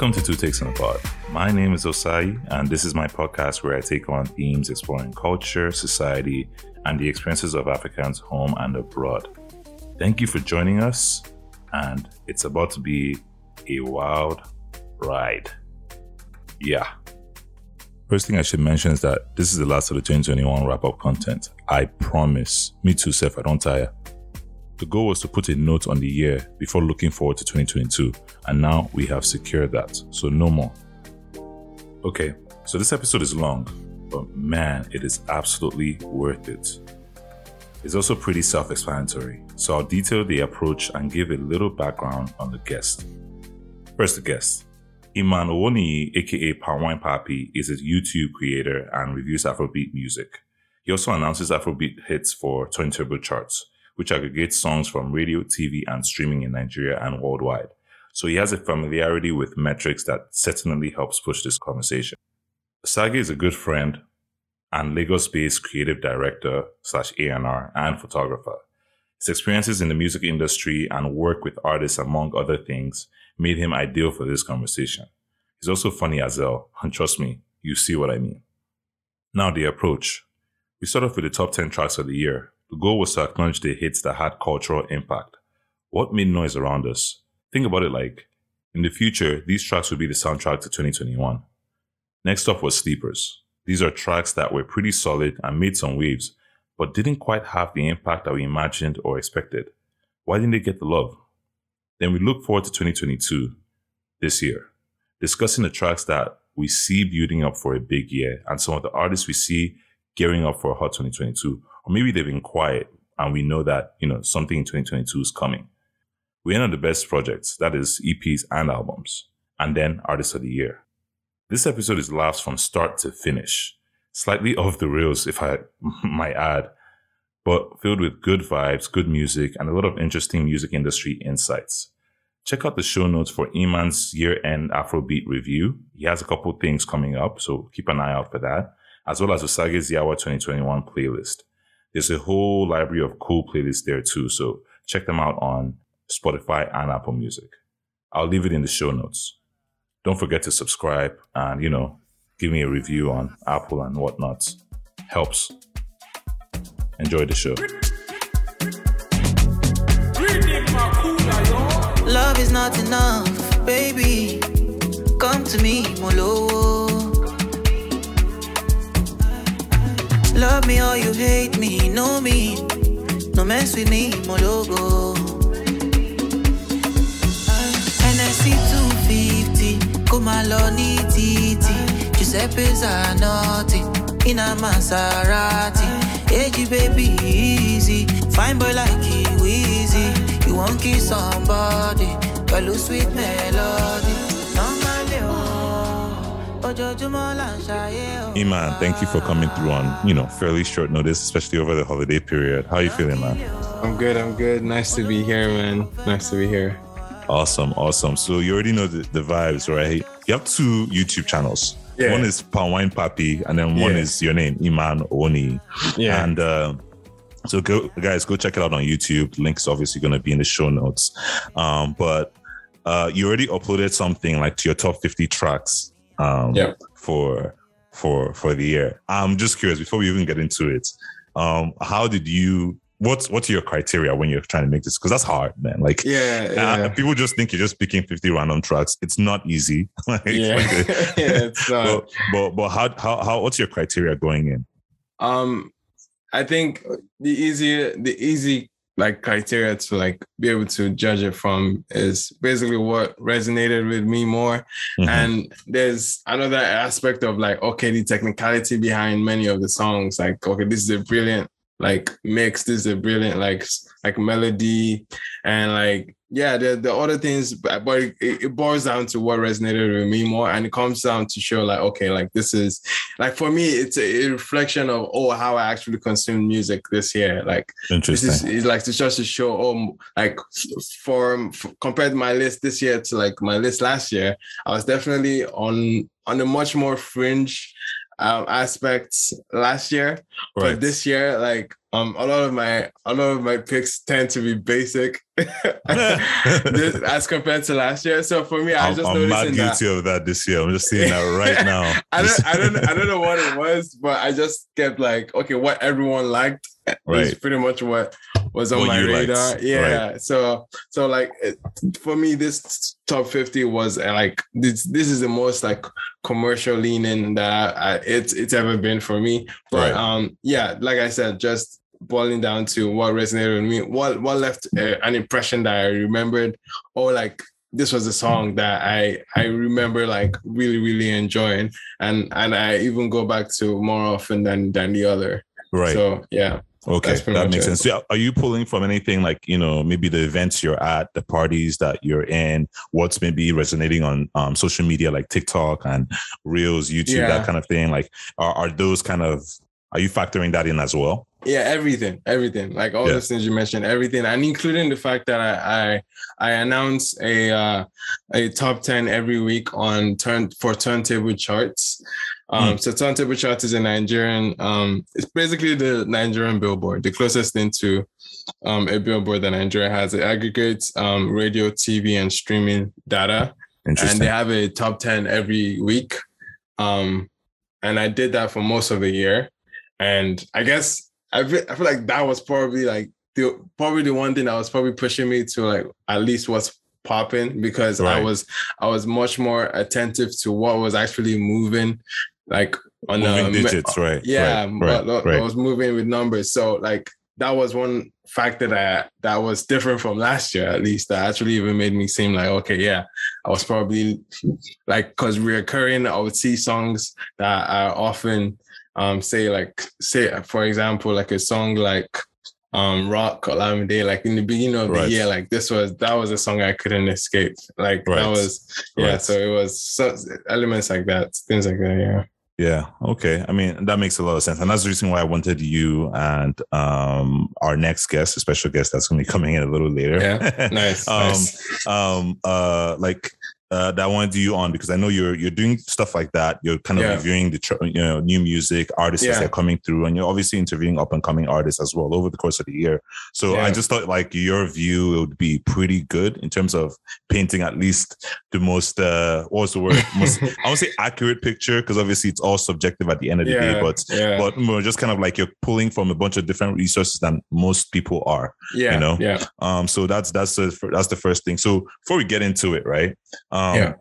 Welcome to Two Takes on a Pod. My name is Osai, and this is my podcast where I take on themes exploring culture, society, and the experiences of Africans home and abroad. Thank you for joining us, and it's about to be a wild ride. Yeah. First thing I should mention is that this is the last of the 2021 wrap up content. I promise. Me too, Seth, I don't tire. The goal was to put a note on the year before looking forward to 2022, and now we have secured that, so no more. Okay, so this episode is long, but man, it is absolutely worth it. It's also pretty self explanatory, so I'll detail the approach and give a little background on the guest. First, the guest. Iman Owoniyi, aka Palmwine Papi, is a YouTube creator and reviews Afrobeat music. He also announces Afrobeat hits for Turntable charts which aggregates songs from radio, TV, and streaming in Nigeria and worldwide. So he has a familiarity with metrics that certainly helps push this conversation. Sage is a good friend and Lagos-based creative director slash A&R and photographer. His experiences in the music industry and work with artists, among other things, made him ideal for this conversation. He's also funny as hell, and trust me, you see what I mean. Now, the approach. We start off with the top 10 tracks of the year, the goal was to acknowledge the hits that had cultural impact. What made noise around us? Think about it like, in the future, these tracks would be the soundtrack to 2021. Next up was Sleepers. These are tracks that were pretty solid and made some waves, but didn't quite have the impact that we imagined or expected. Why didn't they get the love? Then we look forward to 2022, this year, discussing the tracks that we see building up for a big year and some of the artists we see gearing up for a hot 2022 or maybe they've been quiet and we know that, you know, something in 2022 is coming. We end on the best projects, that is EPs and albums, and then Artist of the Year. This episode is laughs from start to finish, slightly off the rails, if I might add, but filled with good vibes, good music, and a lot of interesting music industry insights. Check out the show notes for Iman's year-end Afrobeat review. He has a couple things coming up, so keep an eye out for that, as well as Osage's Yawa 2021 playlist. There's a whole library of cool playlists there too. So check them out on Spotify and Apple Music. I'll leave it in the show notes. Don't forget to subscribe and, you know, give me a review on Apple and whatnot. Helps. Enjoy the show. Love is not enough, baby. Come to me, Molo. Love me or you hate me, know me. No mess with me, my logo. Ah, NSC 250, come along, TT. Giuseppe Zanotti, in a Maserati. Hey, baby, easy. Fine boy like you, easy. You won't kiss somebody, but lose sweet melody. Iman, thank you for coming through on, you know, fairly short notice, especially over the holiday period. How are you feeling, man? I'm good. I'm good. Nice to be here, man. Nice to be here. Awesome. Awesome. So you already know the, the vibes, right? You have two YouTube channels. Yeah. One is Palmwine Papi, and then one yeah. is your name, Iman Oni. Yeah. And uh, so go, guys, go check it out on YouTube. Links obviously going to be in the show notes. Um, but uh, you already uploaded something like to your top 50 tracks um, yeah. for for for the year. I'm just curious before we even get into it. Um, how did you? What's what's your criteria when you're trying to make this? Because that's hard, man. Like, yeah, yeah. Uh, people just think you're just picking 50 random tracks. It's not easy. like, yeah, yeah, it's not. But, but but how how how what's your criteria going in? Um, I think the easy the easy like criteria to like be able to judge it from is basically what resonated with me more mm-hmm. and there's another aspect of like okay the technicality behind many of the songs like okay this is a brilliant like mix this is a brilliant like like melody and like yeah, the the other things, but it, it, boils down to what resonated with me more, and it comes down to show like, okay, like this is like for me, it's a, a reflection of oh how I actually consume music this year. Like interesting, this is it's like it's just to show oh like for, for compared my list this year to like my list last year, I was definitely on on a much more fringe um, aspects last year, right. but this year, like um, a lot of my a lot of my picks tend to be basic this, as compared to last year. So for me, I I'm, just I'm not guilty that. of that this year. I'm just seeing that right now. I don't, I don't, I don't know what it was, but I just kept like, okay, what everyone liked is pretty much what was on What my you liked, radar. Yeah. So, so like for me, this top fifty was uh, like this. This is the most like commercial leaning that I, it's it's ever been for me. But Right. um, yeah, like I said, just boiling down to what resonated with me, what what left uh, an impression that I remembered, or like this was a song that I I remember like really really enjoying, and and I even go back to more often than than the other. Right. So yeah, Okay, that makes it. sense. So are you pulling from anything like you know maybe the events you're at, the parties that you're in, what's maybe resonating on um, social media like TikTok and Reels, YouTube, Yeah. that kind of thing? Like, are, are those kind of are you factoring that in as well? Yeah, everything, everything, like all Yeah. those things you mentioned, everything, and including the fact that I I, I announce a uh, a top ten every week on turn for turntable charts. Um, So turntable charts is a Nigerian. Um, it's basically the Nigerian billboard, the closest thing to um, a billboard that Nigeria has. It aggregates um, radio, TV, and streaming data. and they have a top 10 every week um and i did that for most of the year and i guess i feel, I feel like that was probably like the probably the one thing that was probably pushing me to like at least what's popping because i was i was much more attentive to what was actually moving like on Moving the digits, uh, right? yeah right, but right, I right. was moving with numbers so like that was one factor that that was different from last year at least that actually even made me seem like okay yeah i was probably like because reoccurring i would see songs that are often um say like say for example like a song like um rock Olamide, like in the beginning of Right. the year like this was that was a song i couldn't escape like Right. that was yeah Right. so it was so, elements like that things like that yeah Yeah. Okay. I mean, that makes a lot of sense. And that's the reason why I wanted you and um, our next guest, a special guest that's going to be coming in a little later. Yeah. nice um, nice um, uh, like, uh, that I want to do you on because I know you're you're doing stuff like that. You're kind of Yeah. reviewing the tr- you know new music artists Yeah. they're coming through, and you're obviously interviewing up and coming artists as well over the course of the year. So I just thought like your view would be pretty good in terms of painting at least the most uh, what's the word? Most I won't say accurate picture because obviously it's all subjective at the end of the day, yeah but yeah but more just kind of like you're pulling from a bunch of different resources than most people are. yeah you know? yeah Um, so that's that's the that's the first thing. So before we get into it, right? Um, Um, yeah.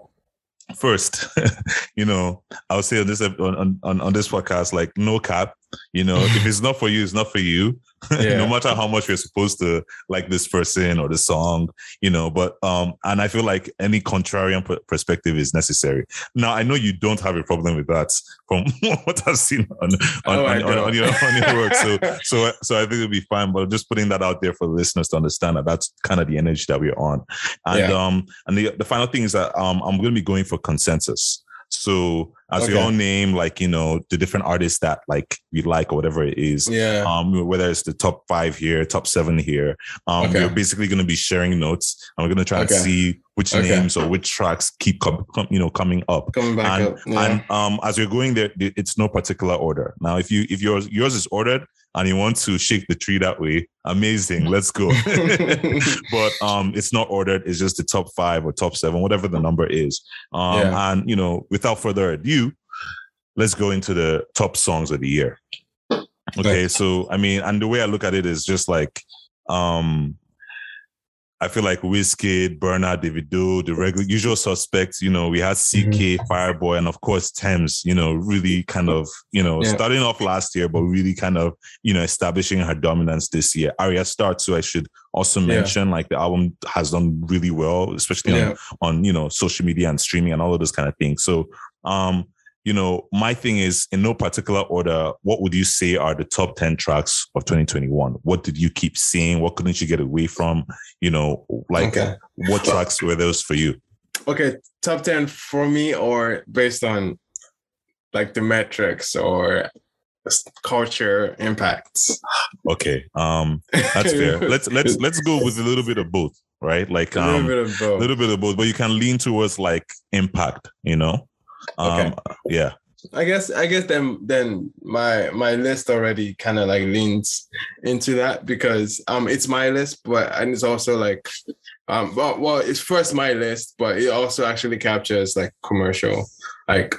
First, you know, I'll say on this on, on on this podcast, like no cap. You know, if it's not for you, it's not for you. Yeah. no matter how much we're supposed to like this person or the song, you know. But um, and I feel like any contrarian per- perspective is necessary. Now, I know you don't have a problem with that from what I've seen on on, Oh, on, on, on your on your work. So so so I think it'll be fine. But just putting that out there for the listeners to understand that that's kind of the energy that we're on. And Yeah. um and the the final thing is that um I'm going to be going for consensus. So as we all name like you know the different artists that like we like or whatever it is. yeah Um, whether it's the top five here, top seven here, um, Okay. we're basically going to be sharing notes, and we're going to try Okay. and see which Okay. names or which tracks keep com- com- you know coming up coming back and, up yeah. and um as you're going there it's no particular order now if you if yours yours is ordered and you want to shake the tree that way. Amazing. Let's go. But um it's not ordered. It's just the top five or top seven whatever the number is. Um Yeah. and you know without further ado let's go into the top songs of the year. Okay so i mean and the way i look at it is just like um I feel like Wizkid, Burna, Davido, the regular usual suspects. You know, we had CKay, Fireboy, and of course Tems. You know, really kind of you know Yeah. starting off last year, but really kind of you know establishing her dominance this year. Ayra Starr too. I should also Yeah. mention like the album has done really well, especially yeah on, on you know social media and streaming and all of those kind of things. So, um, you know, my thing is in no particular order. What would you say are the top ten tracks of 2021? What did you keep seeing? What couldn't you get away from? You know, like okay what tracks were those for you? okay top 10 for me or based on like the metrics or culture impacts Okay, um, that's fair. let's let's let's go with a little bit of both, right? Like a little um, bit of both little bit of both, but you can lean towards like impact. You know, um, Okay. yeah. I guess I guess then then my my list already kind of like leans into that because um it's my list, but and it's also like um well, well it's first my list, but it also actually captures like commercial like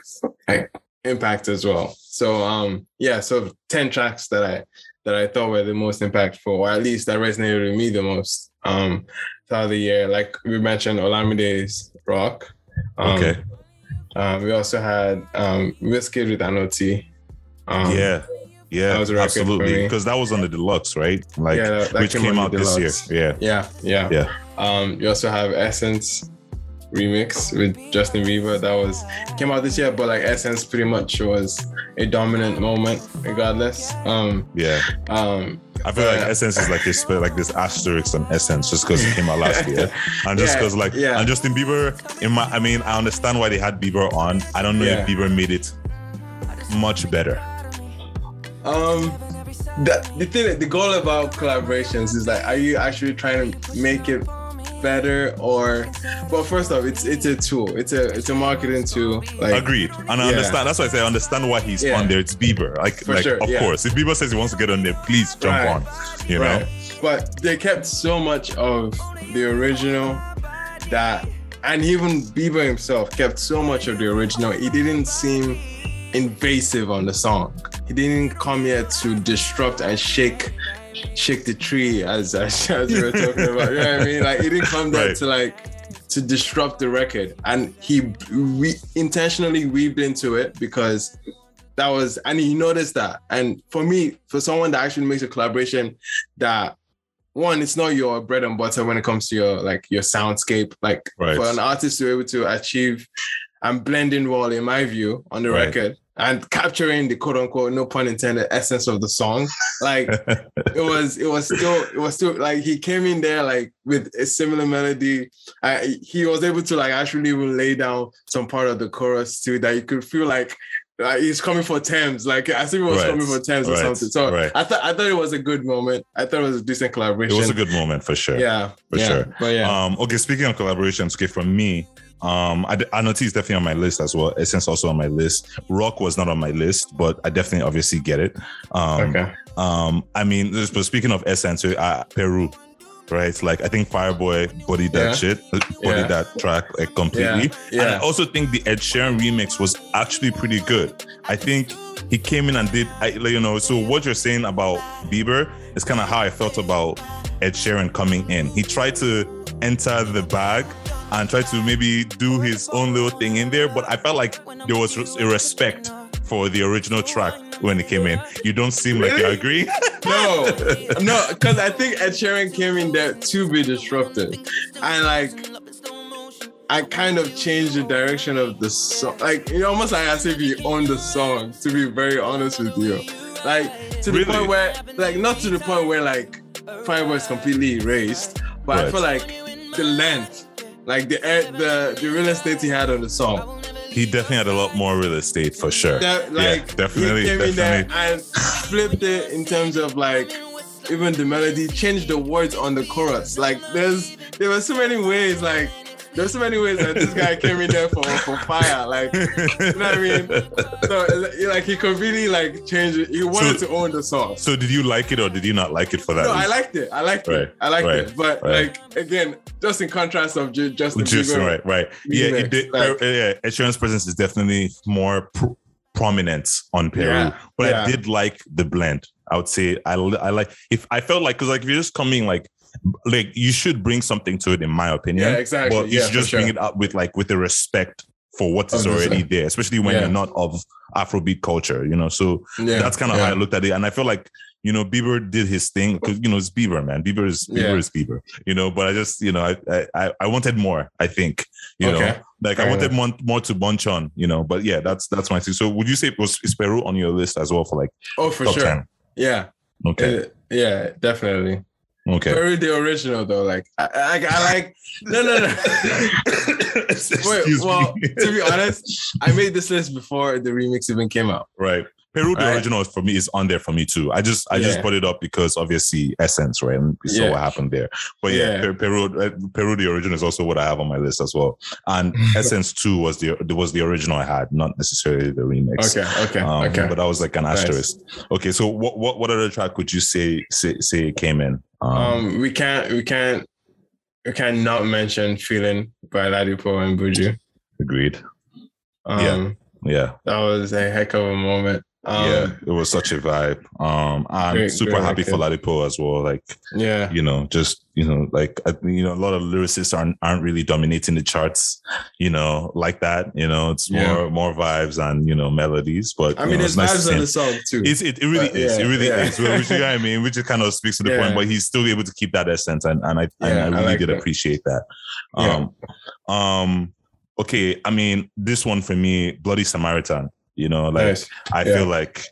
like impact as well. So um yeah, so 10 tracks that I that I thought were the most impactful, or at least that resonated with me the most um throughout the year. Like we mentioned Olamide's Rock. Um, Okay. Um, we also had um, Wizkid with Anoti. Um, yeah. Yeah, that was a absolutely. Because that was on the deluxe, right? Like Yeah, that- that which came came, out this year. Yeah. Yeah, yeah. Yeah. Um, you also have Essence remix with Justin Bieber. That was came out this year, but like Essence pretty much was a dominant moment, regardless. Um, Yeah. um, I feel like Essence is like this like this asterisk on Essence just because it came out last year. And just Yeah, because like yeah. and Justin Bieber, in my I mean, I understand why they had Bieber on. I don't know Yeah. if Bieber made it much better. um, the, the thing, the goal about collaborations is like, are you actually trying to make it better or? Well, first off, it's it's a tool. It's a it's a marketing tool. Like, Agreed. And I Yeah. understand. That's why I say I understand why he's Yeah. on there. It's Bieber. Like, For like sure, of yeah. course. If Bieber says he wants to get on there, please jump Right. on. You know? But they kept so much of the original that, and even Bieber himself kept so much of the original. He didn't seem invasive on the song. He didn't come here to disrupt and shake, shake the tree as as, as we were talking about. You know what I mean? Like he didn't come there Right. to like to disrupt the record, and he we intentionally weaved into it because that was and he noticed that and for me for someone that actually makes a collaboration that one it's not your bread and butter when it comes to your like your soundscape like Right. for an artist to be able to achieve and blend in well in my view on the Right. record and capturing the quote unquote no pun intended essence of the song like it was it was still it was still like he came in there like with a similar melody uh, he was able to like actually even lay down some part of the chorus too that you could feel like like he's coming for Tems, like I think he was Right. coming for Tems or Right. something. So Right. I thought I thought it was a good moment. I thought it was a decent collaboration. it was a good moment for sure. yeah, For yeah. sure. But yeah, Um, okay, speaking of collaborations, okay, from me, um, I, Anoti is definitely on my list as well. Essence also on my list. Rock was not on my list, but I definitely obviously get it. Um, okay, um, I mean, but speaking of Essence, uh, Peru, right? Like I think Fireboy bodied that shit, bodied Yeah. that track like completely. Yeah. And I also think the Ed Sheeran remix was actually pretty good. I think he came in and did, I, like, you know, so what you're saying about Bieber is kind of how I felt about Ed Sheeran coming in. He tried to enter the bag and try to maybe do his own little thing in there, but I felt like there was a respect for the original track when he came in. You don't seem like you agree. no, no, because I think Ed Sheeran came in there to be disruptive, and like I kind of changed the direction of the song. Like it almost like as if he owned the song. To be very honest with you, like to the Really? point where, like not to the point where like Fireboy is completely erased, but I feel like the length, like the eh, the the real estate he had on the song, He definitely had a lot more real estate for sure. that like yeah, definitely, he came in there definitely. and flipped it in terms of like even the melody, changed the words on the chorus. Like there's there were so many ways like there's so many ways that this guy came in there for for fire. Like you know what I mean? So like he could really like change it. He wanted So- to own the song. So did you like it or did you not like it for that? No, I liked it. I liked Right, it. I liked right, it. But right. like again, just in contrast of Ju- Justin Just Bieber. right, right. Yeah, did. like- uh, yeah, Sheeran's presence is definitely more pr- prominent on Peru, Yeah, but yeah. I did like the blend. I would say I, I like if I felt like because like if you're just coming like like you should bring something to it in my opinion. Yeah, exactly. But you Yeah, should just bring it up with like with the respect for what is Of the already there, especially when Yeah. you're not of Afrobeat culture, you know. So Yeah, that's kind of how I looked at it. And I feel like, you know, Bieber did his thing because, you know, it's Bieber, man. Bieber is Bieber is Bieber, you know, but I just, you know, I I, I wanted more, I think, you know, Okay. like I Fair wanted more, more to bunch on, you know, but yeah, that's that's my thing. So would you say was is Peru on your list as well for like Oh, for sure. 10? Yeah. Okay. Uh, yeah, definitely. Okay. Very the original though. Like I, I, I like no no no. Wait, well, to be honest, I made this list before the remix even came out. right. Peru, the Right. original for me is on there for me too. I just I just Yeah. put it up because obviously Essence, right? And we saw Yeah. what happened there. But yeah, Yeah. Peru, uh, Peru, the original is also what I have on my list as well. And Essence two was the was the original I had, not necessarily the remix. Okay, okay, Um, okay. But that was like an Nice. asterisk. Okay, so what what what other track would you say say say came in? Um, Um, we can't, we can't, we can't not mention "Feeling" by Ladipoe and Buju. agreed. Um, Yeah. Yeah, that was a heck of a moment. Um, yeah, it was such a vibe. Um, I'm super happy for. Ladipoe as well. Like, yeah, you know, just you know, like you know, a lot of lyricists aren't aren't really dominating the charts, you know, like that. You know, it's more Yeah. more vibes and you know melodies. But I mean, know, there's it's nice vibes on the song too. It's, it, it really But is. It really yeah. is. Which you know what I mean, which just kind of speaks to the Yeah. point. But he's still able to keep that essence, and and I and Yeah, I I really like did that. appreciate that. Yeah. Um, um, okay. I mean, this one for me, Bloody Samaritan. You know, like Nice. I Yeah. feel like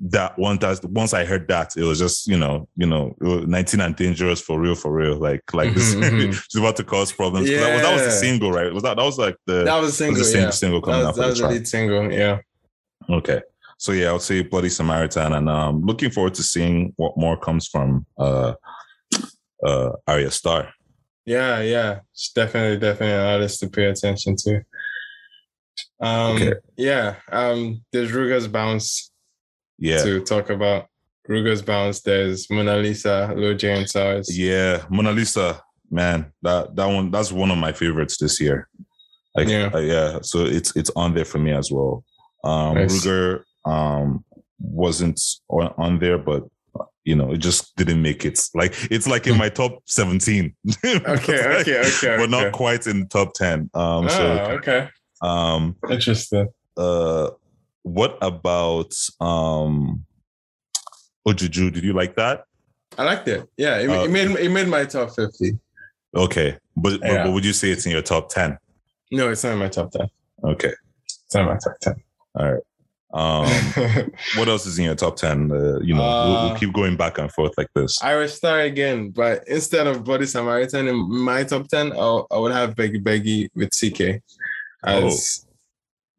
that one that once I heard that, it was just you know, you know, 19 and dangerous for real, for real. Like like this, Mhm, mhm. it's about to cause problems. 'Cause That, was, that was the single, right? Was that that was like the That was a was single. the yeah. single That coming was, out that was the lead single. Yeah. Okay. So yeah, I'll say Bloody Samaritan and um looking forward to seeing what more comes from uh uh Ayra Starr. Yeah, yeah. It's definitely, definitely an artist to pay attention to. Um, Okay. yeah. Um, there's Ruger's Bounce Yeah. to talk about. Ruger's Bounce. There's Mona Lisa, Lojay and Sarz. Yeah. Mona Lisa, man, that that one that's one of my favorites this year. Like Yeah. yeah. yeah. So it's it's on there for me as well. Um Nice. Ruger um wasn't on, on there, but you know, it just didn't make it. Like it's like in my top 17. Okay, okay, okay, But not quite in the top 10. Um oh, so okay. Um Interesting. uh what about um Ojuju? Did you like that? I liked it. Yeah, it, Uh, it made it made my top fifty. Okay. But, but Yeah. but would you say it's in your top 10? No, it's not in my top ten. Okay. It's not in my top ten. All right. Um what else is in your top 10? Uh, you know, we'll, we'll Uh, keep going back and forth like this. Ayra Starr again, but instead of Bloody Samaritan in my top ten, I'll, I would have Beggie Beggie with CKay as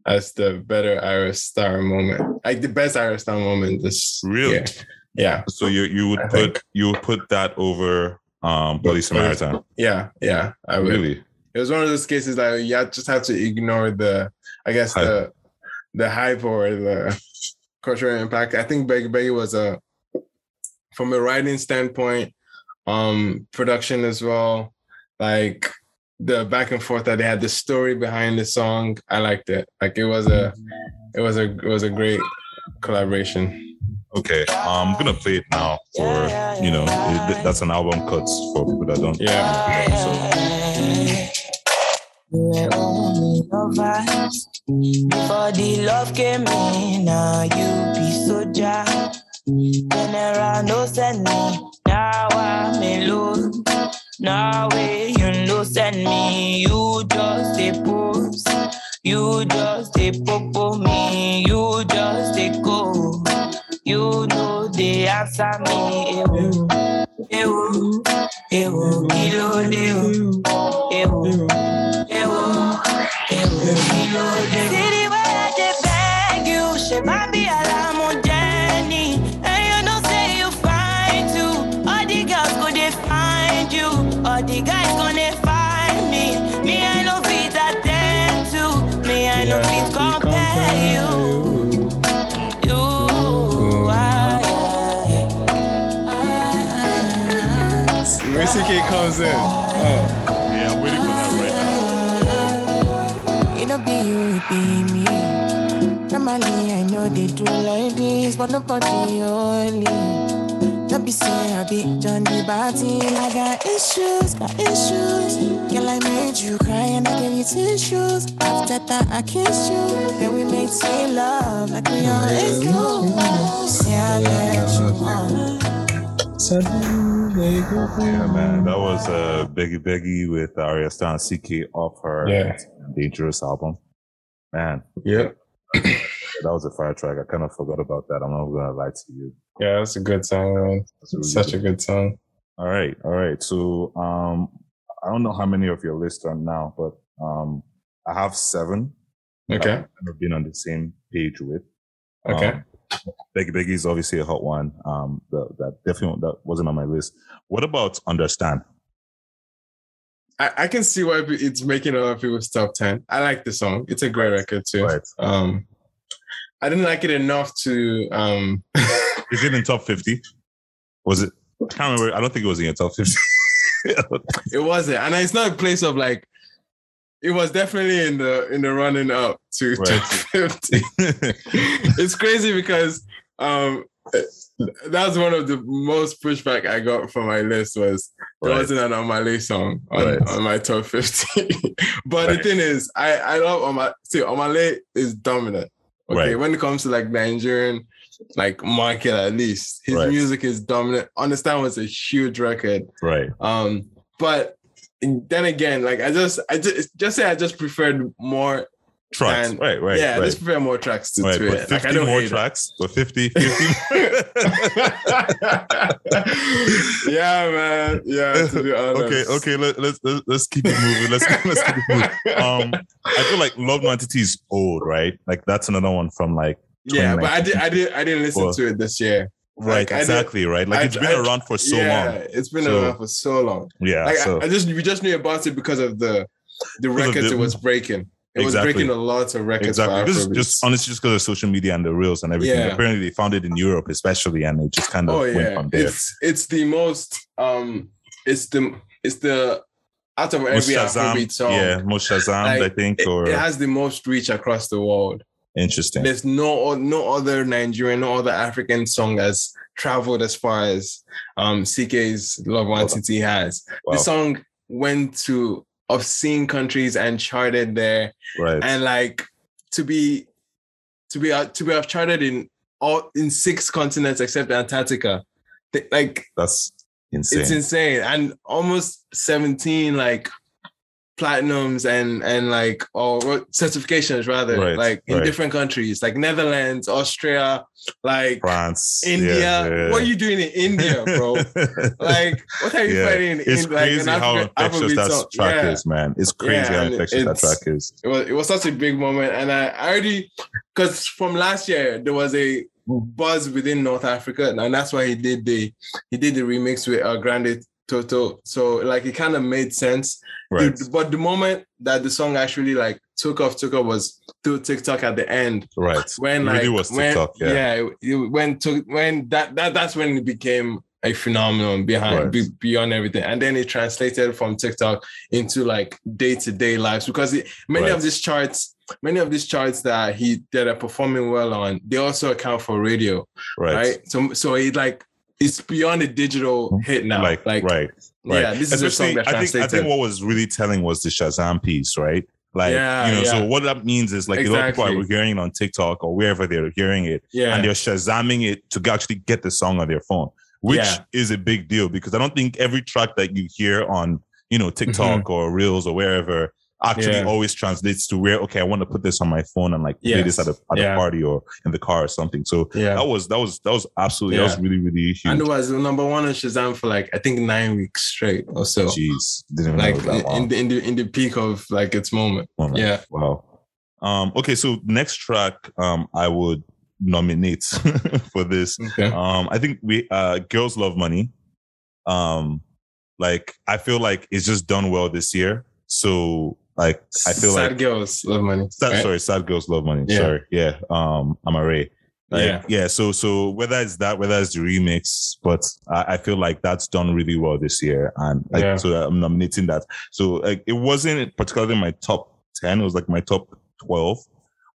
Oh. as the better Ayra Starr moment, like the best Ayra Starr moment. This Really? year. yeah, So you you would I put think- you would put that over um Bloody Samaritan. yeah, yeah. I would. Really? It was one of those cases that you just have to ignore the, I guess Hype. the the hype or the cultural impact. I think Beggie Beggie was a from a writing standpoint, um, production as well, like the back and forth that they had, the story behind the song. I liked it. Like it was a it was a it was a great collaboration. Okay. Um, I'm gonna play it now for you know it- that's an album cuts for people that don't. Yeah. You were only lovers before the love came in. Now you be soldier. General no send me. Now I'm alone. Now way you no send me. You just a post. You just a popo me. You just a go. You know they answer me. Ewo, ewo, ewo, kilo ewo, ewo. Ewo, ewo, kilo de. City where I beg you, she might be alarm When CKay comes in, oh, Yeah, I'm waiting for that right now. It don't be you, it be me. Normally, I know they do like this, but nobody only. Don't be say I be John the Batty. I got issues, got issues. Girl, I made you cry and I gave you tissues. After that, I kissed you. Then we made sweet love like we always do. Yeah, I let you on. Yeah, man, that was uh Beggie Beggie with Ayra Starr and CKay off her Yeah. Dangerous album. Man, yeah, that was a fire track. I kind of forgot about that. I'm not gonna lie to you. yeah, that's a good song, man. Really Such good. a good song. All right, all right. So um I don't know how many of your list are now, but um I have seven. Okay, I've kind of been on the same page with. okay. Um, Becky is obviously a hot one. Um, that, that definitely that wasn't on my list. What about Understand? I, I can see why it's making a lot of people's top ten. I like the song. It's a great record too. Right. Um, I didn't like it enough to. Um, Is it in top fifty? Was it? I can't remember. I don't think it was in your top fifty. it wasn't, and it's not a place of like. It was definitely in the in the running up to Right. top fifty. it's crazy because um that's one of the most pushback I got from my list was there Right. wasn't an Omah Lay song on, Right. on my top 50. but Right. the thing is, I, I love Omah Lay. See, Omah Lay is dominant. Okay. When it comes to like Nigerian like market at least, his music is dominant. Understand was a huge record. right. Um, but then again, like I just I just just say I just preferred more Tracks. And- right. Right. yeah, I Right. just prefer more tracks to, right. to it. Like I don't more hate it. tracks. But 50, 50 yeah, man. Yeah, to be honest. okay, okay. Let, let's let's let's keep it moving. Let's let's keep it moving. Um, I feel like Love Nwantiti is old, right? Like that's another one from like yeah, but I did, I did, I didn't listen to it this year. Right, Like, exactly, right. Like I- it's been I- around for so yeah, long. it's been So- around for so long. Yeah. Like so I, I just, we just knew about it because of the the records the- it was breaking. It Exactly. was breaking a lot of records. exactly. This is just honestly just because of social media and the reels and everything. Yeah. Apparently, they found it in Europe, especially, and it just kind of oh went from there. it's it's the most um, it's the it's the out of every Shazam, Afrobeat song. yeah, most Shazam, Like, I think, It, or it has the most reach across the world. Interesting. There's no no other Nigerian, no other African song that's traveled as far as um CKay's Love Nwantiti has. Wow. The song went to obscene countries and charted there, right, and like to be to be to be have charted in all in six continents except Antarctica. Like that's insane. it's insane, and almost seventeen like platinums and and like or certifications rather Right, like in right. different countries like Netherlands, Austria, like France, India. yeah, yeah. What are you doing in India, bro? like what are you Yeah, fighting in, it's in like crazy an how Afri- infectious that song? track is, man. It's crazy how infectious that track is. it was it was such a big moment and i, I already because from last year there was a buzz within north africa and that's why he did the he did the remix with uh, grande toto so like it kind of made sense Right, but the moment that the song actually like took off took off was through tiktok at the end right. when It like really was when, TikTok, yeah. yeah it, it went to when that, that that's when it became a phenomenon behind Right. be, beyond everything and then it translated from tiktok into like day-to-day lives because it, many Right. of these charts many of these charts that he that are performing well on they also account for radio right, right, so so it like it's beyond a digital mm-hmm. hit now. Like, like right, right. yeah this is a song I think I think what was really telling was the Shazam piece, right? Like, Yeah, you know, so what that means is like a lot of people are hearing it on TikTok or wherever they're hearing it, yeah. and they're shazamming it to actually get the song on their phone, which Yeah. is a big deal because I don't think every track that you hear on, you know, mm-hmm. TikTok or Reels or wherever actually. Yeah. always translates to where okay, I want to put this on my phone and like play this at a at Yeah. a party or in the car or something. So yeah that was that was that was absolutely that was really really huge. and it was number one on shazam for like i think nine weeks straight or so Jeez, didn't even like know that in, long. in the in the in the peak of like its moment. moment. Yeah. Wow. Um, okay, so next track um I would nominate for this. Okay. Um, I think we uh Girls Love Money. Um, like I feel like it's just done well this year. So like I feel sad like sad girls love money. sad, right? sorry, sad girls love money. Yeah. Sorry. Yeah. Um Amaarae. Like, Yeah. yeah. So so whether it's that, whether it's the remix, but I, I feel like that's done really well this year, and like, Yeah. so I'm nominating that. So like it wasn't particularly my top ten; it was like my top twelve.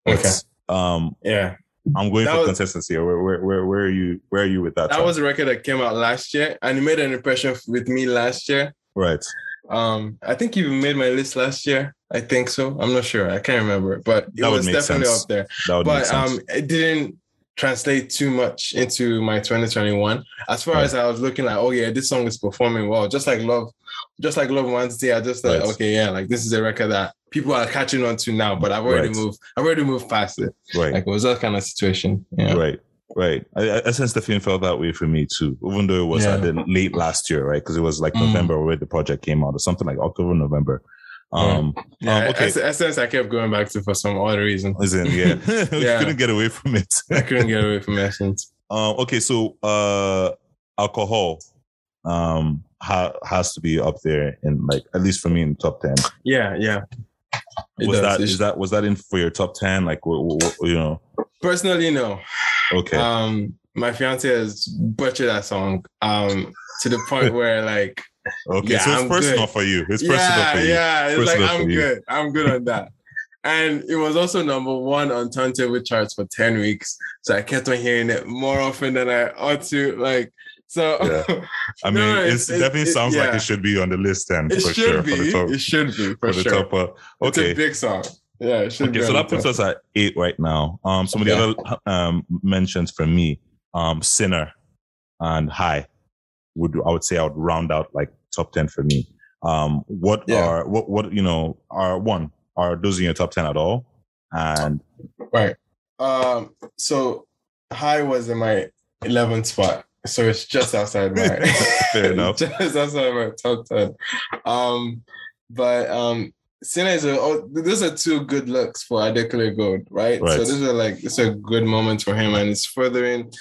But, Okay. Um, Yeah. I'm going That for was- consistency. Where, where where where are you? Where are you with that? That was a record that came out last year and it made an impression with me last year. right. Um, I think you made my list last year. I think so. I'm not sure. I can't remember, but it was definitely sense. up there. That would make But um, it didn't translate too much into my 2021. As far Right. as I was looking like, oh yeah, this song is performing well, just like Love, just like Love Nwantiti. I just thought, Right. okay, yeah, like this is a record that people are catching on to now, but I've already Right. moved. I've already moved past it. right. Like it was that kind of situation. Yeah. Right. Right. I, I- sense the feeling felt that way for me too, even though it was Yeah. at the late last year, right? Because it was like Mm. November where the project came out or something like October, November. Um, Yeah, um, okay. Ess- Essence I kept going back to for some odd reason. Listen, yeah, Yeah. couldn't get away from it. I couldn't get away from Essence. Um, okay, so uh, alcohol um, ha- has to be up there in like at least for me in the top ten. Yeah, yeah. It was does. that It's- is that was that in for your top ten? Like, wh- wh- wh- you know, personally no. okay, Um, my fiance has butchered that song um to the point where like okay. yeah, so it's I'm personal good. for you. It's personal yeah, for you. yeah. It's like I'm for you. good. I'm good on that. And it was also number one on turntable charts for 10 weeks. So I kept on hearing it more often than I ought to. Like, so Yeah. I mean, No, it definitely it- sounds like yeah. it should be on the list then it for should sure. be. For the top, it should be for, for the top uh, It's a okay. big song. Yeah, it Okay, be. so that puts us at eight right now. Um, some of the Yeah. other um mentions for me, um, Sinner and High would I would say I would round out like top ten for me. Um, what Yeah. are what what you know are one are those in your top ten at all? And Right. Um, so high was in my 11th spot. So it's just outside my Fair enough. just outside my top 10. Um, but um Sinner is a oh, those are two good looks for Adekunle Gold, right? Right. So this is like it's a good moment for him and it's furthering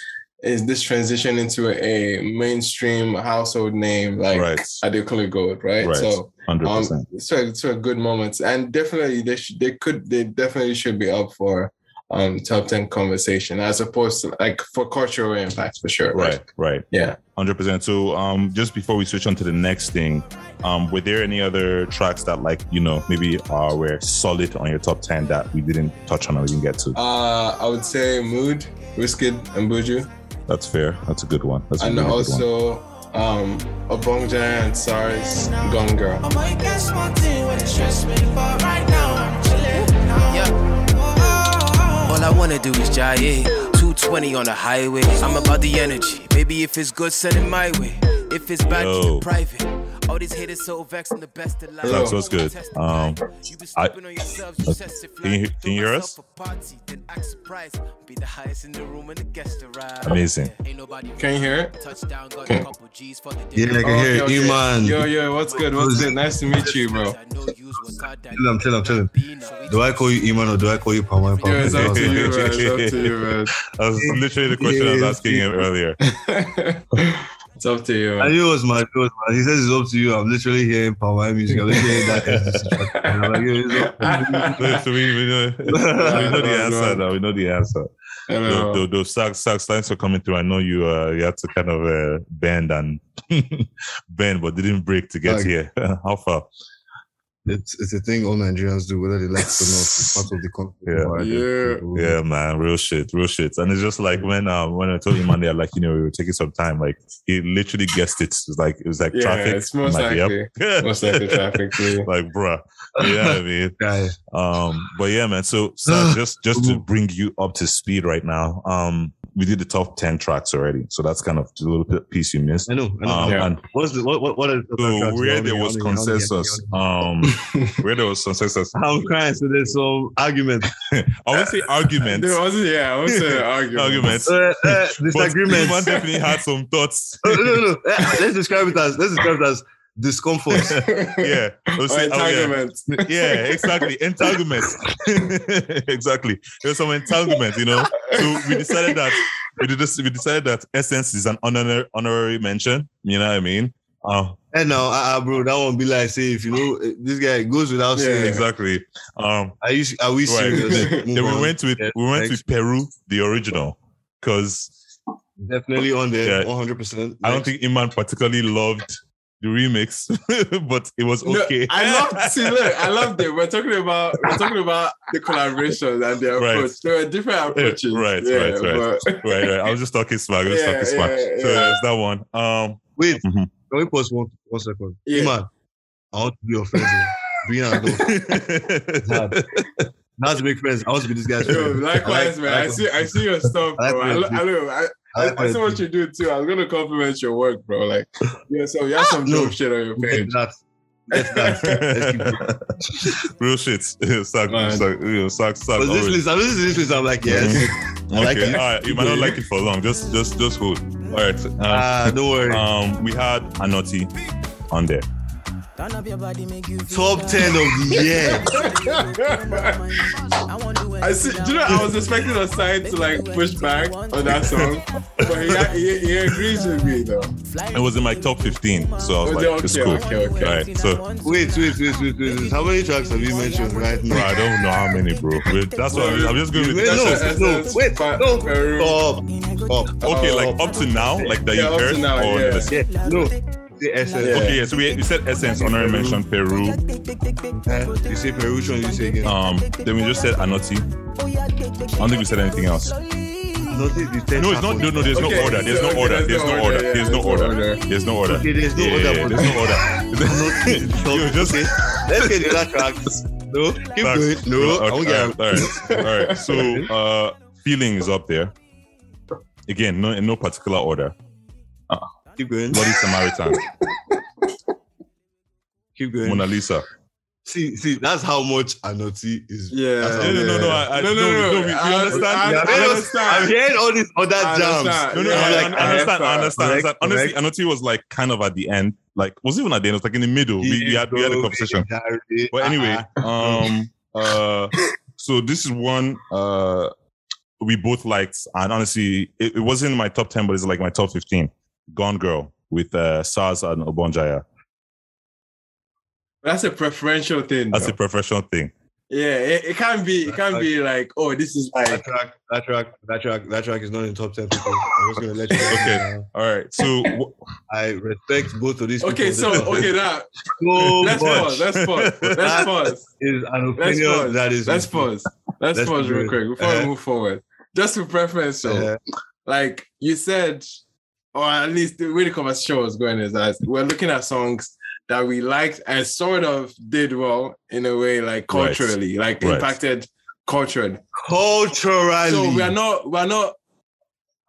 is this transition into a mainstream household name like right, Adekunle Gold, right? Right. So hundred um, percent. so it's a good moment, and definitely they should, they could, they definitely should be up for um top ten conversation as opposed to like for cultural impact for sure. Right, right. Yeah. Hundred percent. So, um, just before we switch on to the next thing, um, were there any other tracks that, like, you know, maybe uh, were solid on your top ten that we didn't touch on or we didn't get to? Uh, I would say Mood, Wizkid, and Buju, That's fair. That's a good one. That's a and really also um Obongjayar and Sarz Gone Girl. All I wanna do is gyre. 220 on the highway. I'm about the energy. Maybe if it's good, send it my way. If it's bad, keep it private. All these haters so vexed, I'm the best alive. That's what's good. Um, I- sleeping on yourselves, you sense it Can you- can you hear myself a party, then act surprised. Be the highest in the room and the guest arrive. Amazing. Ain't nobody Can you hear it? Touchdown, got Okay. a couple G's for the Yeah, I day. can hear you, Iman. Yo, yo, what's good? What's good? Nice to meet you, bro. I know yous was hard that Chill, I'm chill, I'm chilling. being, so Do I call you Iman or do I call you Palma? Yo, it's up to you, man. It's up to you, man. That was literally the question I was asking him earlier. it's up to you, I man. knew it was my, it was my. He says it's up to you. I'm literally hearing Palma music. I'm literally hearing that. I'm like, yo, it's up to you. so we, we know, we know the answer now. We know the answer. I know. Those, those, those sax, sax lines were coming through. I know you uh, you had to kind of uh, bend and bend, but didn't break to get Like- here. How far? It's it's a thing all Nigerians do, whether they like it or not. It's part of the country. Yeah. Yeah. Yeah, man, real shit, real shit. And it's just like when um when I told him Monday, like you know, we were taking some time. Like he literally guessed it. It was like it was like Yeah, traffic. it's most I'm like, likely. Most likely traffic too. like, bruh. yeah, know what I mean? Guy. Um, but yeah, man. So, so just just to bring you up to speed right now, um, we did the top ten tracks already, so that's kind of the little piece you missed. I know. I know. Um, Yeah. and What's the what what what are the so where there was how many- how many- consensus, um, where there was consensus, I'm crying. So there's some argument. I would say arguments, There wasn't, yeah, I was saying argument. arguments. Uh, uh, But disagreements. Iman definitely had some thoughts. no, no, no. Uh, Let's describe it as let's describe it as discomfort. yeah, I would Or say- oh, yeah. entanglement. yeah, exactly. Entanglement. exactly. There's some entanglement, you know. So we decided that we did this, we decided that essence is an honorary honorary mention. You know what I mean? Uh, And now, uh, bro, that won't be like say if you know uh, this guy goes without Yeah. saying. exactly. Um, Are you? Are we Right. serious? then we on. went with Yeah, we went next. with Peru, the original, because definitely on there, Yeah. one hundred percent. I don't think Iman particularly loved the remix, but it was No, okay. I love see look, I loved it. We're talking about we're talking about the collaboration and the Right. approach. There were different approaches. right, yeah, right, right. but- right, right. I was just talking smack. I was Yeah, talking smack. yeah, so yeah. that one. Um, Wait, Mhm. can we pause one one second? Yeah. Iman, I want to be your friend. bro. Being an adult, not to make friends. I want to be this guy's Yo, friend. likewise, I like- man. I I see I see your stuff, I like bro. I, what lo- I, know, I, I like I, I see what what you do too. I was gonna compliment your work, bro. Like, yeah, so you have some No. dope shit on your Get page. that. Get that. Let's keep it. Real shit. Suck, Man. suck, you know, suck, suck. But this always. list, I'm listening to this list. I'm like, yes, I like okay. it. All right. You might not like it for long. Just, just, just hold. All right. Um, Ah, don't worry. um, we had Anoti on there. Turn up your body, make you Top 10 of the year. I want to I see, do you know, I was expecting a side to like push back on that song, but he, he, he agrees with me though. It was in my top 15, so I was Okay, like, it's okay, cool. okay, okay. All right, so Wait, wait, wait, wait, wait, wait. How many tracks have you mentioned right bro, now? I don't know how many, bro. Wait, That's what I'm, I'm just going Wait, with. no, Essence, no, wait, no. Stop. Stop. Okay, like up to now, like that Yeah, you heard, now, or yeah. Yeah, no. The essence. Yeah. Okay, yeah, so we, we said Essence, honorary mention, Peru. Uh, you say Peru, which one you say again? Um, then we just said Anoti. I don't think we said anything else. Not the, the third No, it's not. No, no, there's no order. There's so, no order. there's There's no no order, order. There's no order. order. There's no order. There's no order. There's no order. You just- Let's get the other tracks. No, keep Facts. going. No, Okay, all right, all right. So, uh, feeling is up there. Again, no in no particular order. Keep going. Bloody Samaritan, Keep going. Mona Lisa. See, see, that's how much Anoti is. Yeah. No, no, no, no. I, I, No, no, no, no, we, we I- understand. I- Yeah, I I understand. I'm hearing all these other I jams. understand. No, no, Yeah, I, like, I, I understand. I understand. I understand. Correct, Honestly, correct. Anoti was like kind of at the end. Like, was even at the end. It was like in the middle. We, we had we had a conversation. But anyway, um, uh, so this is one uh we both liked, and honestly, it, it wasn't my top ten, but it's like my top fifteen. Gone Girl with uh, Sarz and Obongjayar. That's a preferential thing. That's though. a professional thing. yeah, it, it can't be. It can't be like, oh, this is that track, that track, that track, that track is not in top ten. People. I'm just gonna let you know. Okay. now. All right, so w- I respect both of these. Okay, people. so okay, now so let's much. pause. Let's pause. Let's That pause. Is an Let's opinion pause. that is. Let's pause. Let's, Let's pause real quick before Uh-huh. we move forward. Just to preference, so Uh, like you said, or at least the way the conversation was going is that we're looking at songs that we liked and sort of did well in a way, like Right. culturally, like Right. impacted culturally. culturally. So we are not, we're not.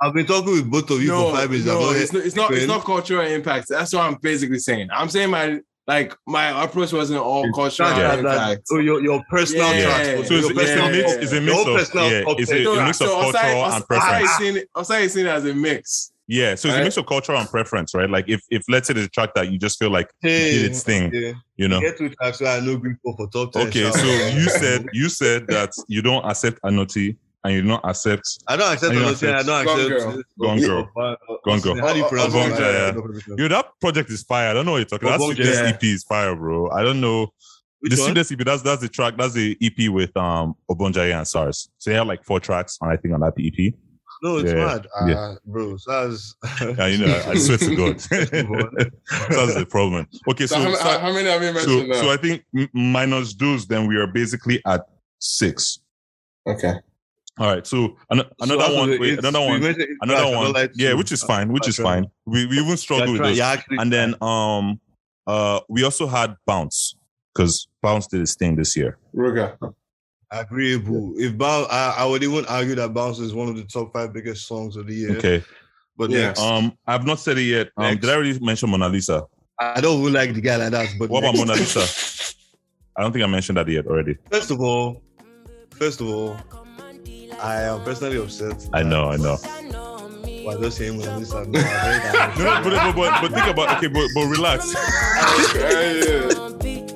I've been talking with both of you No, for five minutes. I've no, not it's not. It's not. It's not cultural impact. That's what I'm basically saying. I'm saying my like my approach wasn't all cultural That- that- that- impact. oh, your, your personal Yeah. tracks. So so it's, your it's a personal mix. yeah. It's a mix Your of personal yeah. top It's a, ten. a mix of Osai- cultural and Osai preference. is seen it- Osai is seen as a mix. Yeah, so it's a Right. mix of cultural and preference, right? Like if if let's say there's a track that you just feel like Hey, did its thing, yeah. you know. Get two tracks I know Greek for for top ten. Okay, so out. you said you said that you don't accept Anoti and you don't accept I don't accept I don't Anoti. I don't Gone accept Girl. Gone Girl. Gone Girl. How do you pronounce Obonja, it? yeah. Yo, that project is fire. I don't know what you're talking about. Obonja, That Sweetness yeah. EP is fire, bro. I don't know. Which the one? Sweetness EP, that's that's the track, that's the EP with um Obongjayar and Sarz. So they have like four tracks, and I think on that EP. No, it's Yeah, mad. Uh, yeah. Bro, Sarz. Yeah, you know, I swear to God. that's the problem. Okay, So, so how, so, how, how many have you so, mentioned now? so I think m- minus those, then we are basically at six. okay. All right. So an- another out of one, wait, another one, mentioned eight another one. like Yeah, which is fine, which is fine. We we even You're struggle with trying- those. And then um uh we also had Bounce because Bounce did his thing this year. Ruger. Agreeable. If Bounce, I, I would even argue that Bounce is one of the top five biggest songs of the year. Okay. But Yeah. next, Um I've not said it yet. Um did I already mention Mona Lisa? I don't even like the guy like that. But What about. Mona Lisa? I don't think I mentioned that yet already. First of all, first of all, I am personally upset. I know, I know. While just saying Mona Lisa, no, I heard that. No, no, but, but, but, but think about okay, but, but relax.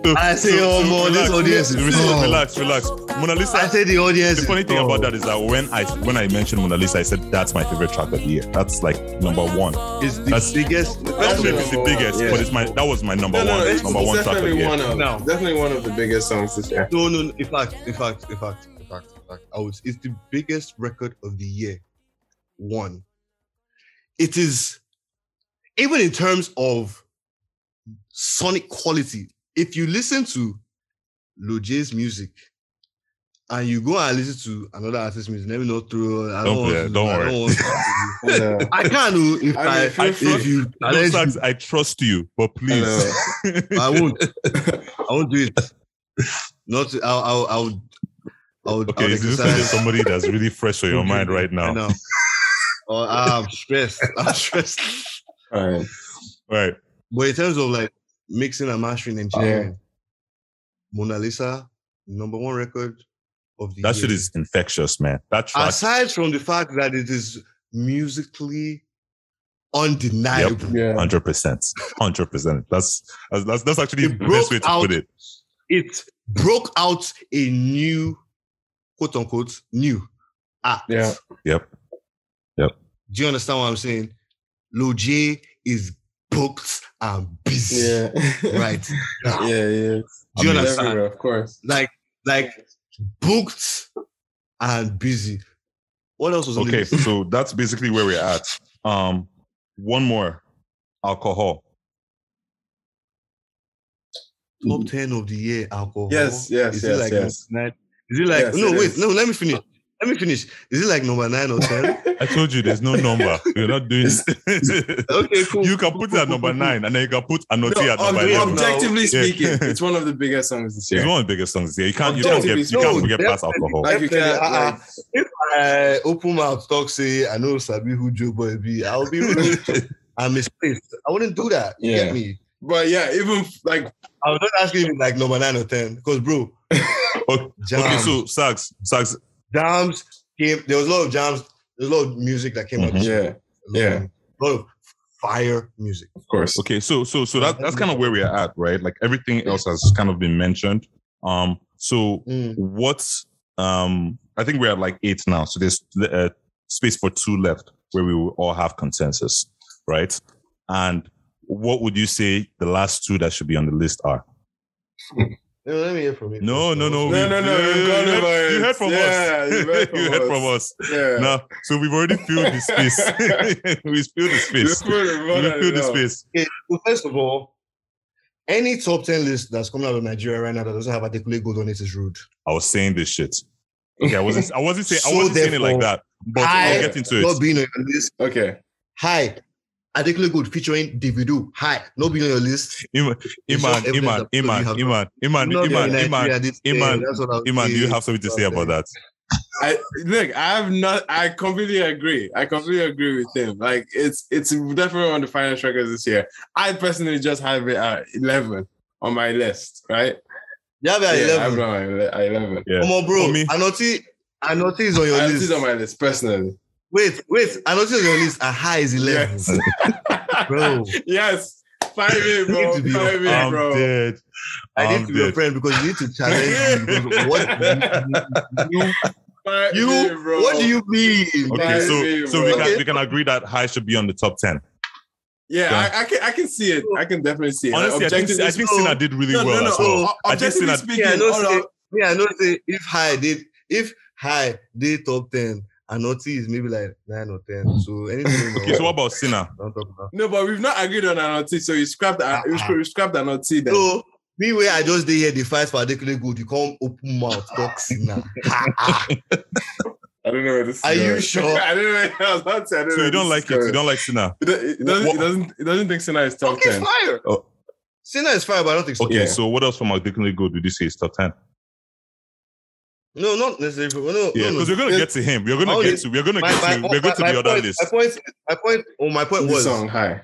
So- I say, so- oh, so man, this relax, audience is relax, relax, relax. Mona Lisa. I say the audience. The funny is thing about that is that when I when I mentioned Mona Lisa, I said that's my favorite track of the year. That's like number one. It's the That's- biggest. I First don't of know all, if it's the biggest, Yeah. but it's my that was my number No, no, one it's, number it's one track of the definitely year. one of No. definitely one of the biggest songs this year. No, no, no. In fact, in fact, in fact, in fact, in fact, I would. It's the biggest record of the year. One. It is, even in terms of sonic quality. If you listen to Lojay's music and you go and listen to another artist's music, let me not through. I Don't don't, want play it, to- don't I worry. don't Yeah. I can't do if I I, mean, feel if you No, challenge Sax, me. I trust you, but please. I won't. I won't do it. Not. I'll. I'll. I'll I'll, okay, I'll is this somebody that's really fresh on your mind right I now? know. Oh, I'm stressed. I'm stressed. All right. Right. But in terms of like mixing and mastering engineering, Mona Lisa, number one record of the That year. shit is infectious, man. That track. Aside from the fact that it is musically undeniable. Yeah. Hundred percent, hundred percent. That's that's that's that's actually It the best broke way to out- put it. It broke out a new, quote unquote, new act. Yeah. Yep. Do you understand what I'm saying? Lojay is booked and busy Yeah. right yeah. now. Yeah. Do you I mean, understand? Of course. Like, like booked and busy. What else was on Okay, so that's basically where we're at. Um, one more, alcohol. top 10 of the year alcohol. Yes, yes, Is yes, it like yes. number? Is it like Yes, no it wait, is. no, let me finish. Let me finish. Is it like number nine or ten? I told you there's no number. You're not doing. okay, cool. you can put it at number nine, and then you can put Anoti No, at number ob- eleven. objectively Yeah. speaking, it's one of the biggest songs this year. It's one of the biggest songs here. You can't, you can't get, you can't speaking, get past definitely. alcohol. Like you can't. Uh-uh. Like, uh, uh, if I uh, open mouth talk say I know Sabi who Joeboy be, I'll be rude. I'm misplaced. I wouldn't do that. You Yeah. get me? but yeah, even like I was just asking you like number nine or ten. Because bro, Okay, okay, so Sags, Sags, jams came. There was a lot of jams. There's a lot of music that came out. Mhm. this year. yeah, yeah, a lot of fire music. of course. Okay, so so so that that's kind of where we're at, right? Like everything else has kind of been mentioned. Um, so Mm. what? Um, I think we're at like eight now. So there's uh, space for two left where we will all have consensus, right? And what would you say the last two that should be on the list are? No, let me hear from you. No, no, no, No, no, no, You, you've you heard, you it. heard from us. you've heard from you heard us. from us. Yeah. Now, so we've already filled the space. we filled the space. Just put it We more than filled the enough. space. Okay, so first of all, any top 10 list that's coming out of Nigeria right now that doesn't have Adekunle Gold on it is rude. I was saying this shit. Okay, I wasn't. I wasn't saying. I wasn't saying it like that. But I- I'll get into it. Not being on your list. Okay. Hi. Adekunle Gold featuring Davido. Hi. Not being on your list. Iman, Iman, Iman, Iman, Iman, Iman, Iman, Iman, Nigeria this year, Iman, that's what I was Iman. Do you have something to say about that? I look. I have not. I completely agree. I completely agree with him. Like it's it's definitely one of the finest records this year. I personally just have it at eleven on my list. Right? You have it at Yeah, I have 11. it on my li- at eleven. Yeah. Come on, bro. For me- Anoti, Anoti is on your I have list. it on my list personally. Wait, wait. Is on your list. And high is 11. Yes. Bro. yes. Five You bro. need to be Five it, I'm bro. dead. I I'm need to be your dead. friend because you need to challenge me. What you, Five you, bro. what do you mean? Okay, Five so so we bro. can Okay. we can agree that high should be on the top ten. Yeah, Yeah. I, I can I can see it. I can definitely see it. Honestly, I think Objectively I think Sinner did really no, well no, no. as well. o- I think Sinner. speaking, Yeah, I know. Say, yeah, I know. Say if high did, if high did top ten, Anoti is maybe like nine or ten. So anything. Okay, so what about Sinner? Don't talk about. No, but we've not agreed on Anoti, so you scrapped that. You Ah, scrapped, you scrapped Anoti then. So me where I just did here the fight for Adekunle Gold. You come open mouth talk signal. I don't know where this. is Are you going. sure? I don't know. Where, I was about to say, I don't know So you don't like is it? You don't like Sinner? It, it doesn't. What- It doesn't. It doesn't think Sinner is top okay, ten. fire. Oh. Sinner is fire, but I don't think so. Okay, Yeah. so what else from Adekunle Gold did you say is top ten? No, not necessarily. No, Yeah, no, no. because we're gonna get to him. We're gonna Only- get to. We're gonna My- get my- to. We're going to my- the my other point- list. My point, my point, oh, my point The was song high.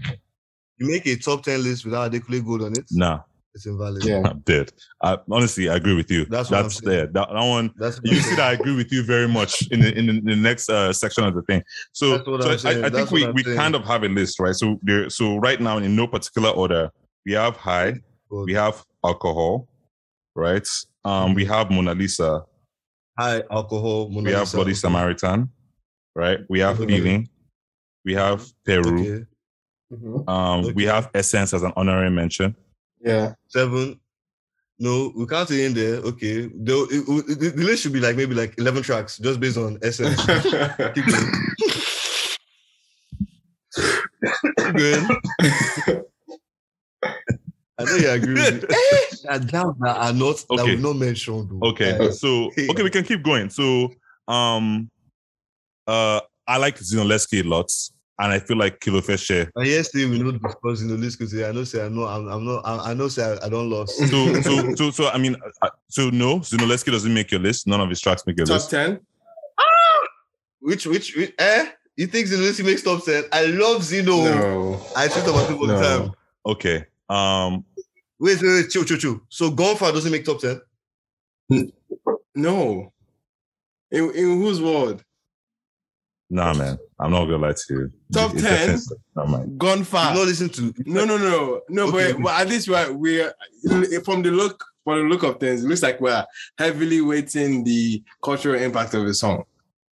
you make a top 10 list without Adekunle Gold on it, Nah, it's invalid. Yeah. I'm dead. I, honestly, I agree with you. That's what I'm That's saying. there. That, that one. That's You I'm see that I agree with you very much in the in the, in the next uh, section of the thing. So, so I'm I, think That's we, we saying. kind of have a list, right? So there. So right now, in no particular order, we have high, Good. we have alcohol, right? Um, we have Mona Lisa, high alcohol. Mona we have Lisa, Bloody. Samaritan, right? We have Okay. feeling, we have Peru, Okay. Mhm. um, we have Essence as an honorary mention. Yeah. Seven. No, we can't say in there. Okay. The, it- it- the, the list should be like maybe like 11 tracks just based on essence. Keep going. Keep going. I know you agree with me. There are jams that are not that Okay. we not mentioned. though. Okay, Like, so okay, we can keep going. So, um, uh, I like Zinoleesky a lot, and I feel like Kilo Feshe. and yesterday we not discussing the list because I know say I know I'm, I'm not I, I know say I, I don't lost. So, so, so, so, I mean, uh, so no, Zinoleesky doesn't make your list. None of his tracks make your Top list. ten. which which, which eh? You think Zino makes top ten? I love Zino. No. I tweet about it all the No. time. Okay. Um, Wait, wait, wait, chill, chill, chill. So Gunfire doesn't make top ten. No. In, in whose world? Nah, man. I'm not gonna lie to you. Top It's 10? offensive. Nah, You not listen to No, no, no, no. Okay. But, but at least we're we're from the look from the look of things, it looks like we're heavily weighting the cultural impact of the song.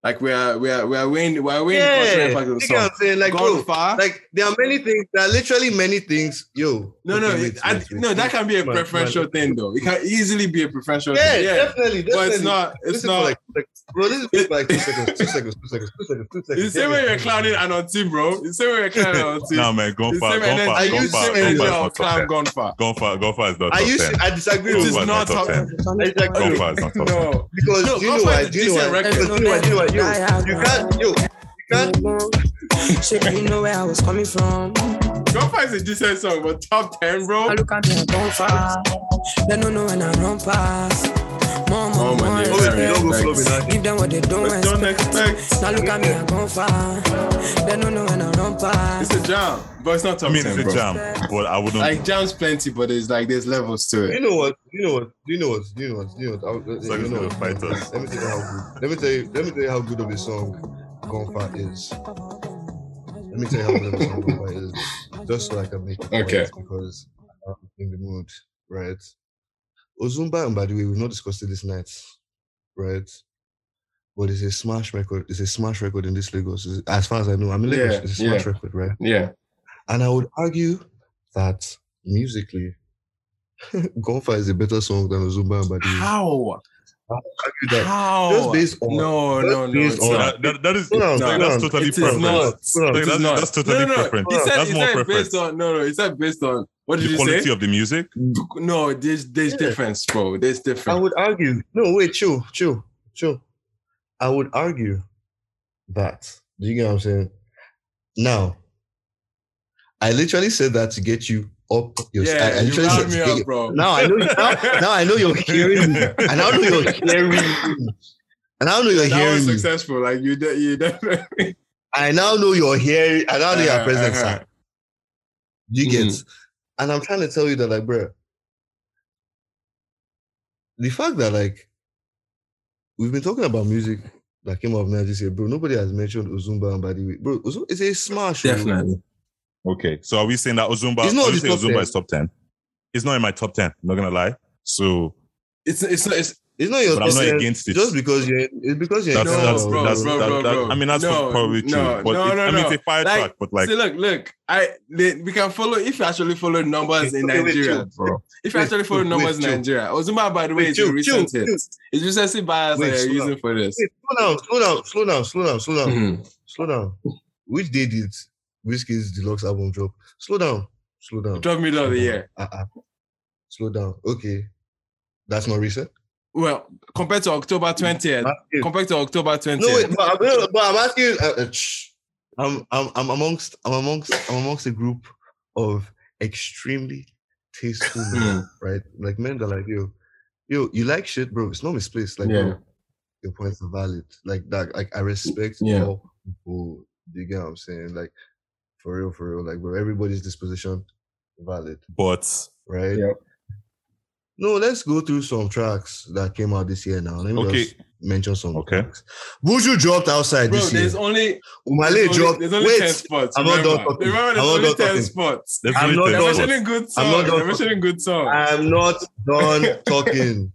Like we are we are we are weighing we are weighing the cultural Yeah, impact of the you get what song. I'm saying? Like, bro, far. like there are many things. There are literally many things. Yo, no, no, it- I, wait, wait. no. That can be a Man, preferential man. thing, though. It can easily be a preferential Yeah, thing. Yeah, definitely, definitely. but it's not. It's Listen not. like, like, bro. This is like two seconds, two seconds, two seconds, two seconds, two seconds. It's the same way you're clowning Anoti, bro. It's the same way you're clowning Anoti. Nah, man. Gone far. same Gone far. I Gone far. same Gone far is of not top clown gone far. Gone far. Gone far is not I top used 10. I disagree It with you far is not not top top. 10. Gone far is not top 10. No. because you know Gone Far why? is you know decent why? Record. Because do you know why? Do you know why? Yo, you can't. Yo, you can't. Shit, you know where I was coming from. Gone far is a decent song, but top ten, bro. I look at me, I don't fast. They don't know when I run past. More, Oh, more, my more nigga. Oh, you don't go Like- flow me now. Give them what they don't But don't expect. expect. Now look at me, I go far. They don't know when I run past. It's a jam, but it's not top I mean, 10, it's a bro. jam, but I wouldn't. Like jams plenty, but there's like there's levels to it. you know what? You know what? You know what? You know what? You know what? I'll- It's like you know what? Let me tell you how good. Let me tell you. Let me tell you how good of a song Gonfa is. Let me tell you how good of a song Gonfa is. Just so I can make it Okay. because I'm in the mood, right? Ozumba, and by the way, we've not discussed it this night, right? But it's a smash record. It's a smash record in this Lagos. It's- As far as I know, I'm in Lagos. Yeah, it's a smash yeah. record, right? Yeah. And I would argue that musically, Gonfa is a better song than Ozumba Mbadiwe. How? Argue that How? just based on no, just no, no. based It's on- not. that, that, that is Hold on, like, hold that's totally preference. not. Like, that's, not. that's totally no, no, preference. He said, that's more preference. based on no, no. He said based on what did the you quality say? of the music. No, there's there's Yeah. difference, bro. There's difference. I would argue. No, wait, chill, chill, chill. I would argue that. Do you get what I'm saying? Now, I literally said that to get you up your I, I yeah, you round me up, bro. Now I know now, now I know you're hearing me. I now know you're hearing me. And I know you're that was hearing me. successful. Like you, de- you definitely. I now know you're hearing. I now know you're Uh-huh, present, uh-huh. you get? Mhm. And I'm trying to tell you that, like, bro, the fact that like we've been talking about music that came out of Nigeria bro. Nobody has mentioned Uzumba and way, bro. Ozumba it's a smash. bro. Definitely. Okay, so are we saying that Ozumba? It's not are we in the top Ozumba 10. is top ten? It's not in my top ten. I'm not gonna lie. So It's it's it's It's not your But I'm not against it. just because you're. It's because you're. that's No, that's bro, that's bro, that, bro, that- bro. I mean that's No, probably true. no, but no, it- no, I mean no. it's a fire Like, track, but like See, look, look. I they, we can follow if you actually follow numbers in Nigeria, chill. bro. If you actually follow numbers in chill. Nigeria, Ozumba, by the way, is a chill, recent chill, hit. chill. It's recency bias Wait, that slow you're using for this. Slow down, slow down, slow down, slow down, slow down, Mhm. slow down. Which day did Wizkid's deluxe album drop? Slow down, slow down. Drop middle of the year. Uh-uh. Slow down. Okay, that's not recent. Well, compared to October 20th, compared to October 20th. No, wait, but I'm, but I'm asking. Uh, uh. I'm, I'm, I'm amongst, I'm amongst, I'm amongst a group of extremely tasteful men, right? Like men that are like, yo, yo, you like shit, bro. It's not misplaced. Like, Yeah. bro, your points are valid. Like that. Like I respect Yeah. all people. Do you get what I'm saying? Like, for real, for real. Like, bro, everybody's disposition valid, but right? Yep. No, let's go through some tracks that came out this year now. Let me Okay. just mention some. Okay. tracks. Buju dropped outside Bro, this year. there's only Omah Lay there's only, dropped. there's only Wait, 10 spots. I'm not done talking. Remember, there's I'm not only done 10 talking. spots. there's I'm only not 10 They're done. spots. mentioning good I'm songs. not done They're mentioning good songs. I'm not done talking.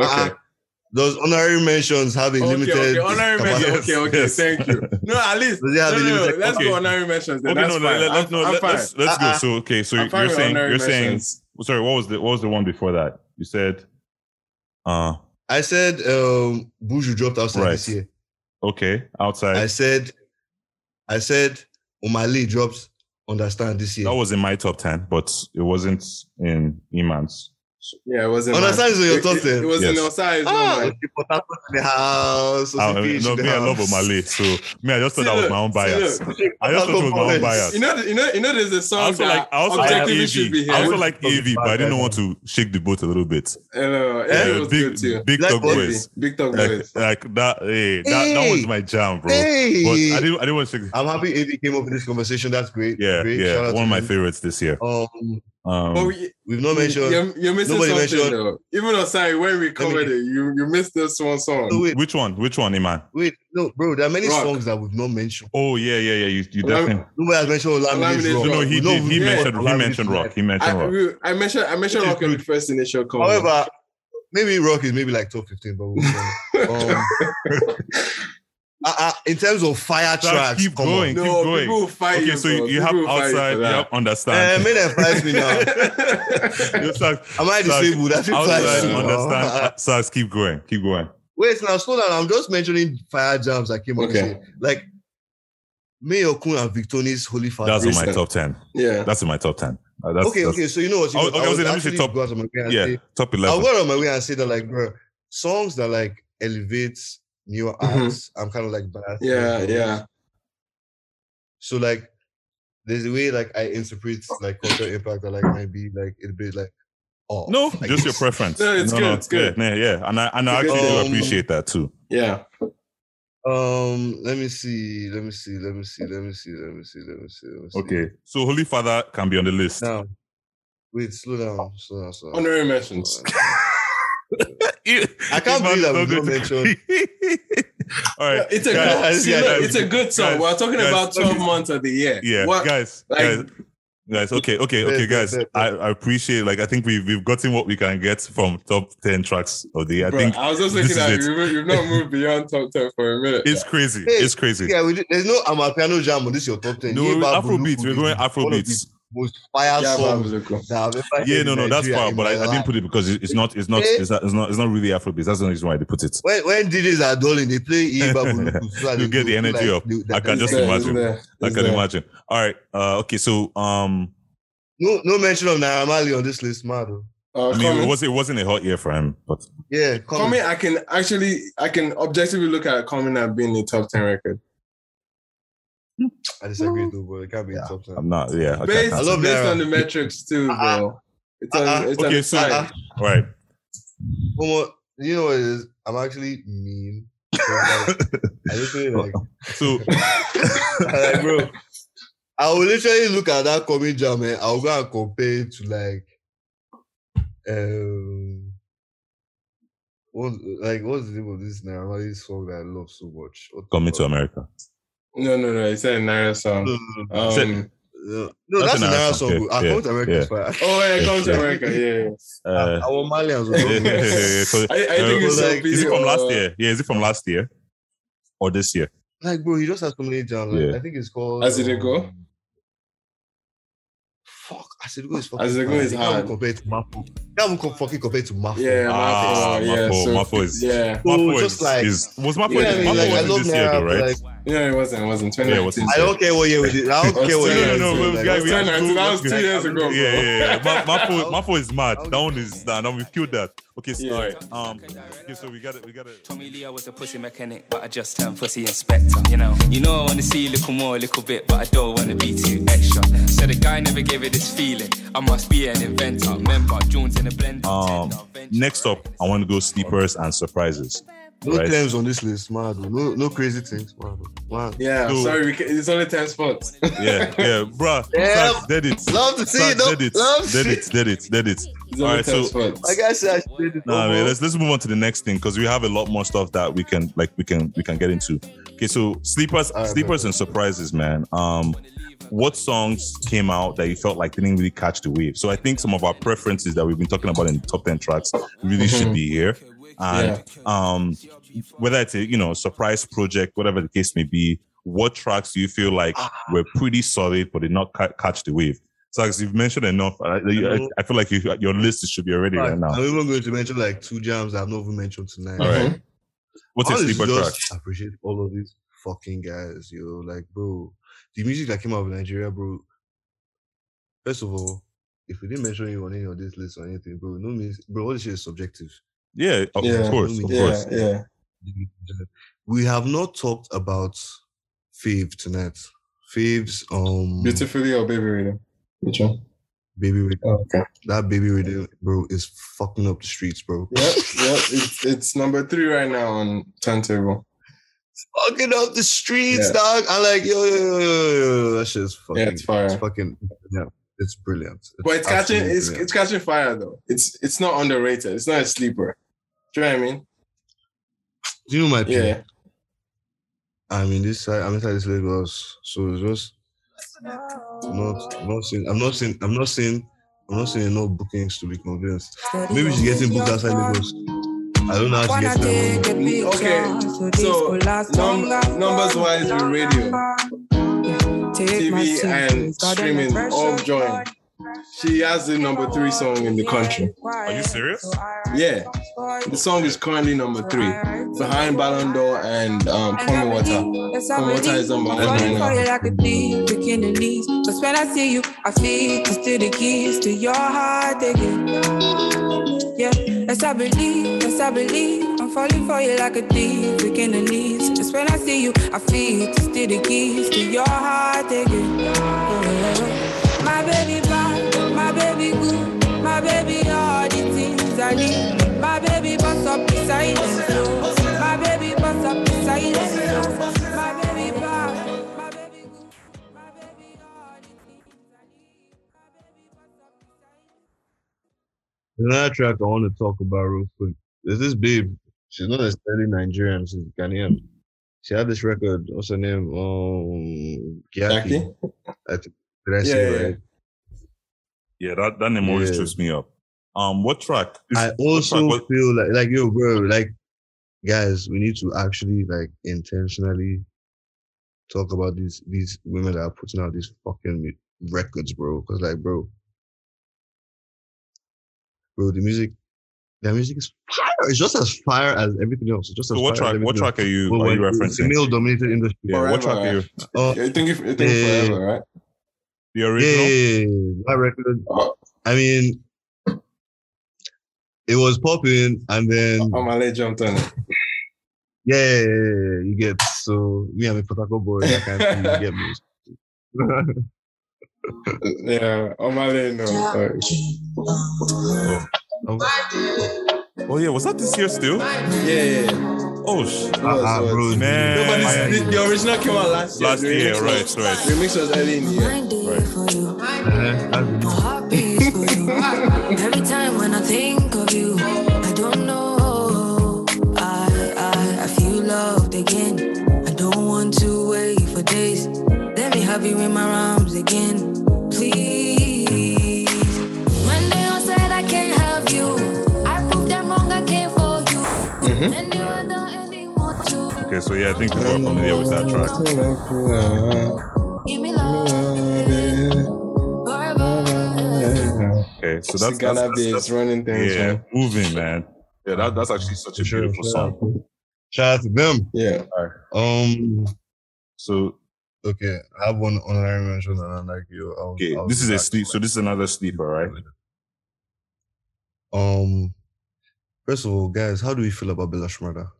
Okay. Uh-uh. Those honorary mentions have a Okay, limited. okay, honorary capacity. mentions. Okay, okay, yes. thank you. No, at least Does no, no, no, let's Okay. go honorary mentions. Then. Okay, That's no, fine. let, let, I'm, no, I'm let, fine. let's let's Uh-uh. go. So okay, so I'm you're saying you're saying sorry. What was the what was the one before that? You said, uh, I said um, Buju dropped outside Right. this year. okay, outside. I said, I said Omah Lay drops understand this year. that was in my top ten, but it wasn't in Iman's. Yeah, it wasn't. Understand mine. is in your It- it- It was in Yes. your size. ah, no, man. okay, Port in the house. I, OCPH Ah, no, in the me, I love house. Omah Lay, so me, I just thought See, that was look, my own bias. look. I just thought it was my own Components. bias. You know, you know, you know. There's a I song also that like, I also like objectively should be AV. here. I also like Which AV, but I didn't want to shake the boat a little bit. Uh, yeah, Yeah, it was good too. big, big Like talk boys. Big talk boys. like that, hey, that, that was my jam, bro. Hey, But I didn't, I didn't want to shake. I'm happy AV came up in this conversation. That's great. Yeah, yeah, one of my favorites this year. Um, Um, But we, We've not mentioned. you're, you're missing nobody something mentioned- though. Even though sorry, when we covered it, you you missed this one song. No, wait, which one? Which one, Iman? wait, no, bro. There are many Rock. songs that we've not mentioned. Oh yeah, yeah, yeah. You, you Olam- definitely. Nobody has mentioned Olamide's Olamide's Rock. No, no, he We did. He we mentioned. He mentioned rock. He mentioned I, rock. we- I mentioned I mentioned Rock in the first initial comment. However, maybe Rock is maybe like top 15, but we'll um, uh, uh, in terms of fire Stop, tracks, keep come going. on. keep no, going. people will fight Okay, you. so you, you have People will fight you outside. You that. have Uh, understand. may them fight me now. You start- Am I disabled? I feel outside, fight you. understand. Uh, Uh, Sars, keep going. Keep going. Wait, now slow down. I'm just mentioning fire jams that came out. Okay. this. Like Mayorkun and Victony's Holy Father. That's in my top ten. yeah. That's in my top ten. Uh, that's, okay, that's- okay. So you know what? You Oh, know, okay, I I was would saying, let me say top- go out of my way and Yeah, say- top I'll eleven. go out of my way and say that like, bro, songs that like elevate newer Mhm. acts. I'm kind of like biased. Yeah, yeah. So like, there's a way like I interpret like cultural impact that like might be like a bit like, oh No, I just your preference. No, it's good, it's good. Yeah, yeah, yeah. and I and I actually good do appreciate that too. Yeah. Um, let me see, let me see, let me see, let me see, let me see, let me see, let me see. Okay, so Holy Father can be on the list. Now, wait, slow down, slow down, slow down. Honorary mentions. I can't believe that we've not mentioned- All right, It's a guys, good, see, guys, look, it's a good song. guys, We're talking guys, about 12 okay. months of the year. yeah, What- guys, like- guys, guys. Okay, okay, okay, Bet, bet, guys. bet, I, bet. I appreciate. Like, I think we've we've gotten what we can get from top ten tracks of the year. I Bro, think I was just this looking at is you. You've, you've not moved beyond top 10 for a minute. it's crazy. Hey, It's crazy. Yeah, we did, there's no Amapiano jam on this your top ten. No, Yeba Afrobeats. We're going one of Afrobeats. The Most fire yeah, songs that I've Yeah, no, no, that's Nigeria fine. But I, I didn't put it because it's not, it's not, Eh? it's not, it's not, it's not really Afrobeat. That's the reason why they put it. When, when DJs are dulling, they play Yeba Buluku. so that You get the feel energy up. they- I can just there, imagine. It's there, I can there. imagine. All right. Uh, okay. So, um, No, no mention of Naira Marley on this list, man. though. Uh, I mean, it was it wasn't a hot year for him, but Yeah, come Comment, I can actually, I can objectively look at Comment as being a top 10 record. I disagree though, bro. it can't be in top ten. I'm not. Yeah. Okay, Based, I I love based on the metrics too, Uh-uh. bro. It's on, Uh-uh. it's on Okay, the so- Uh-uh. can't. All right. Momo, you know what it is? I'm actually mean. I literally like, So, I'm like, bro. I will literally look at that comic jam and I'll go and compare it to like um what like what's the name of this Naira Marley song that I love so much? Coming to? America. No, no, no. It's a Naira song. No, no, no, Um, Said- no, no, That's that's, a a Naira Naira song, song. yeah, I yeah, come to America yeah. oh, yeah, it comes to Yeah. America. Yeah. yeah. Uh, I want Malians. yeah, yeah, yeah, yeah, I, I think uh, it's like- is it so from last uh, year? Yeah, is it from last year or this year? Like, bro, he just has so many jams. Like, Yeah. I think it's called. As It Go? um, Fuck, As It Go is fucking. As It Go fire. is can't hard. compare it to Mafo. You can't even fucking compare to Mafo. Yeah, Ah, Mafo, yeah, Mafo, so, Mafo is- yeah, So Mafo just like- is was Mafo, Yeah, I Mafo mean, like, wasn't love this year though, right? like, yeah, it wasn't, it wasn't. Yeah, it 2019. wasn't. I don't care what year we did. I don't care what No, year. no, we no, did, no, like, guy, was we have to 2019, go- that was two years ago, bro. Yeah, yeah, yeah. Ma- Mafo, is mad. That one is done. And we've killed that. Okay, so, Yeah. all right. Um, okay, so we got it. We got it. Tommy Lee, I was a pussy mechanic, but I just turned pussy inspector. You know, you know I wanna see a little more, a little bit, but I don't wanna be too extra. So the guy never gave it this feeling. I must be an inventor. Remember, Jones in a blender. Um, next up, I want to go sleepers and surprises. No Right. Tems on this list, man. No, no crazy things, man. man. Yeah, So- sorry, we can, it's only 10 spots. Yeah, yeah, bruh. Yeah. Sax, Dead it. Love to see Sax, it. though. Dead it. Love to Dead it. Dead it. Dead it. It's All only right, 10 so spots. Like I said, I should did it. Nah, man, let's let's move on to the next thing because we have a lot more stuff that we can like we can we can get into. Okay, so sleepers, All right, sleepers and surprises, man. Um, what songs came out that you felt like didn't really catch the wave? So I think some of our preferences that we've been talking about in the top ten tracks really should Mhm. be here. And um, whether it's a you know surprise project, whatever the case may be, what tracks do you feel like were pretty solid but did not ca- catch the wave? So as you've mentioned enough, I, I, I feel like you, your list should be already right now. I'm even going to mention like two jams I've not even mentioned tonight. All right. What's a Honestly, sleeper track? just appreciate all of these fucking guys, yo. Like, bro, the music that came out of Nigeria, bro. First of all, if we didn't mention you on any of this list or anything, bro, no means, bro, all this shit is subjective. Yeah, of, Yeah. course, of Yeah, course. yeah. We have not talked about Fave tonight. Fave's um Beautifully or Baby Riddim? Which one? Baby Riddim. Oh, okay. That Baby Riddim, bro, is fucking up the streets, bro. Yep, yep. It's, it's number three right now on turntable. Fucking up the streets, Yeah. dog. I'm like, yo, yo, yo, yo, yo, yo. That shit is fucking. Yeah, it's fire. fucking. Yeah. It's brilliant. but it's catching it's brilliant. it's catching fire though. It's it's not underrated. It's not a sleeper. Do you know what I mean? Do you know my opinion? Yeah. I'm in this side. I'm inside this Lagos, so it's just not I'm not seeing. I'm not seeing. I'm not seeing. I'm not saying no bookings to be convinced. Maybe she's getting booked outside Lagos. I don't know how she gets there. Okay, so num- numbers wise with radio, TV, and streaming all joined. She has the number three song in the country. Are you serious? Yeah, the song is currently number three, behind Ballon d'Or and um, Pour Me Water. Pour Me Water is number one right now. like a thief, breaking the knees. Cause when I see you, I feel it's still the keys to your heart again. Yeah, yes, I believe, yes, I believe. I'm falling for you like a thief, breaking the knees. Just when I see you, I feel it's still the keys to your heart again. Yeah. Baby good, my baby all the things I need. My baby bust up the silence, flow. my baby bust up the silence. flow. My baby bad, my baby good, my baby all the things I need. My baby bust up the silence. Another track I want to talk about real quick. There's this babe. She's not necessarily Nigerian. She's Ghanaian. She had this record. What's her name? Um, Gyakie. Gyakie? I think. Did I Yeah, say it yeah. right? Yeah, that, that name always Yeah. trips me up. Um, what track? Is- I what also track was- feel like, like yo, bro, like, guys, we need to actually like intentionally talk about these these women that are putting out these fucking records, bro. Because like, bro, bro, the music, the music is fire. It's just as fire as everything else. It's just as so what fire as track? What everything track are you else. are you Well, it's a referencing? male-dominated industry. Yeah, what Forever, track are you? Uh, You think, if, you think Yeah. forever, right? The yeah, original. yeah, yeah, that record. Oh, I mean, it was popping, and then oh my leg jumped on it. Yeah, you get so me I'm a Potako boy. I can't see you get me. Yeah, on my leg, no. Sorry. Oh. oh yeah, was that this year still? Yeah, yeah, yeah. Oh sh- It was, Ah, it was. bro, man. No, but this, the, the original came out last year. Last The year, right, was- right. The remix was early in the year. Right. for you. Uh-huh, that's My heart beats for you. Every time when I think of you, I don't know. I, I, I feel loved again. I don't want to wait for days. Let me have you in my arms again, please. When they all said I can't have you, I proved them wrong. I came for you. And okay, so yeah, I think people are familiar with that track. give me love forever. Okay, so So that's Ghana that's, Babes that's, running things, yeah, man. moving man. Yeah, that, that's actually such a sure. beautiful song. Shout out to them. Yeah. Um. So Okay, I have one honorary mention, and I'm like, yo, I'll, okay, I'll this is a sleep. So this is another sleeper, right? Um. First of all, guys, how do we feel about Bella Shmurda?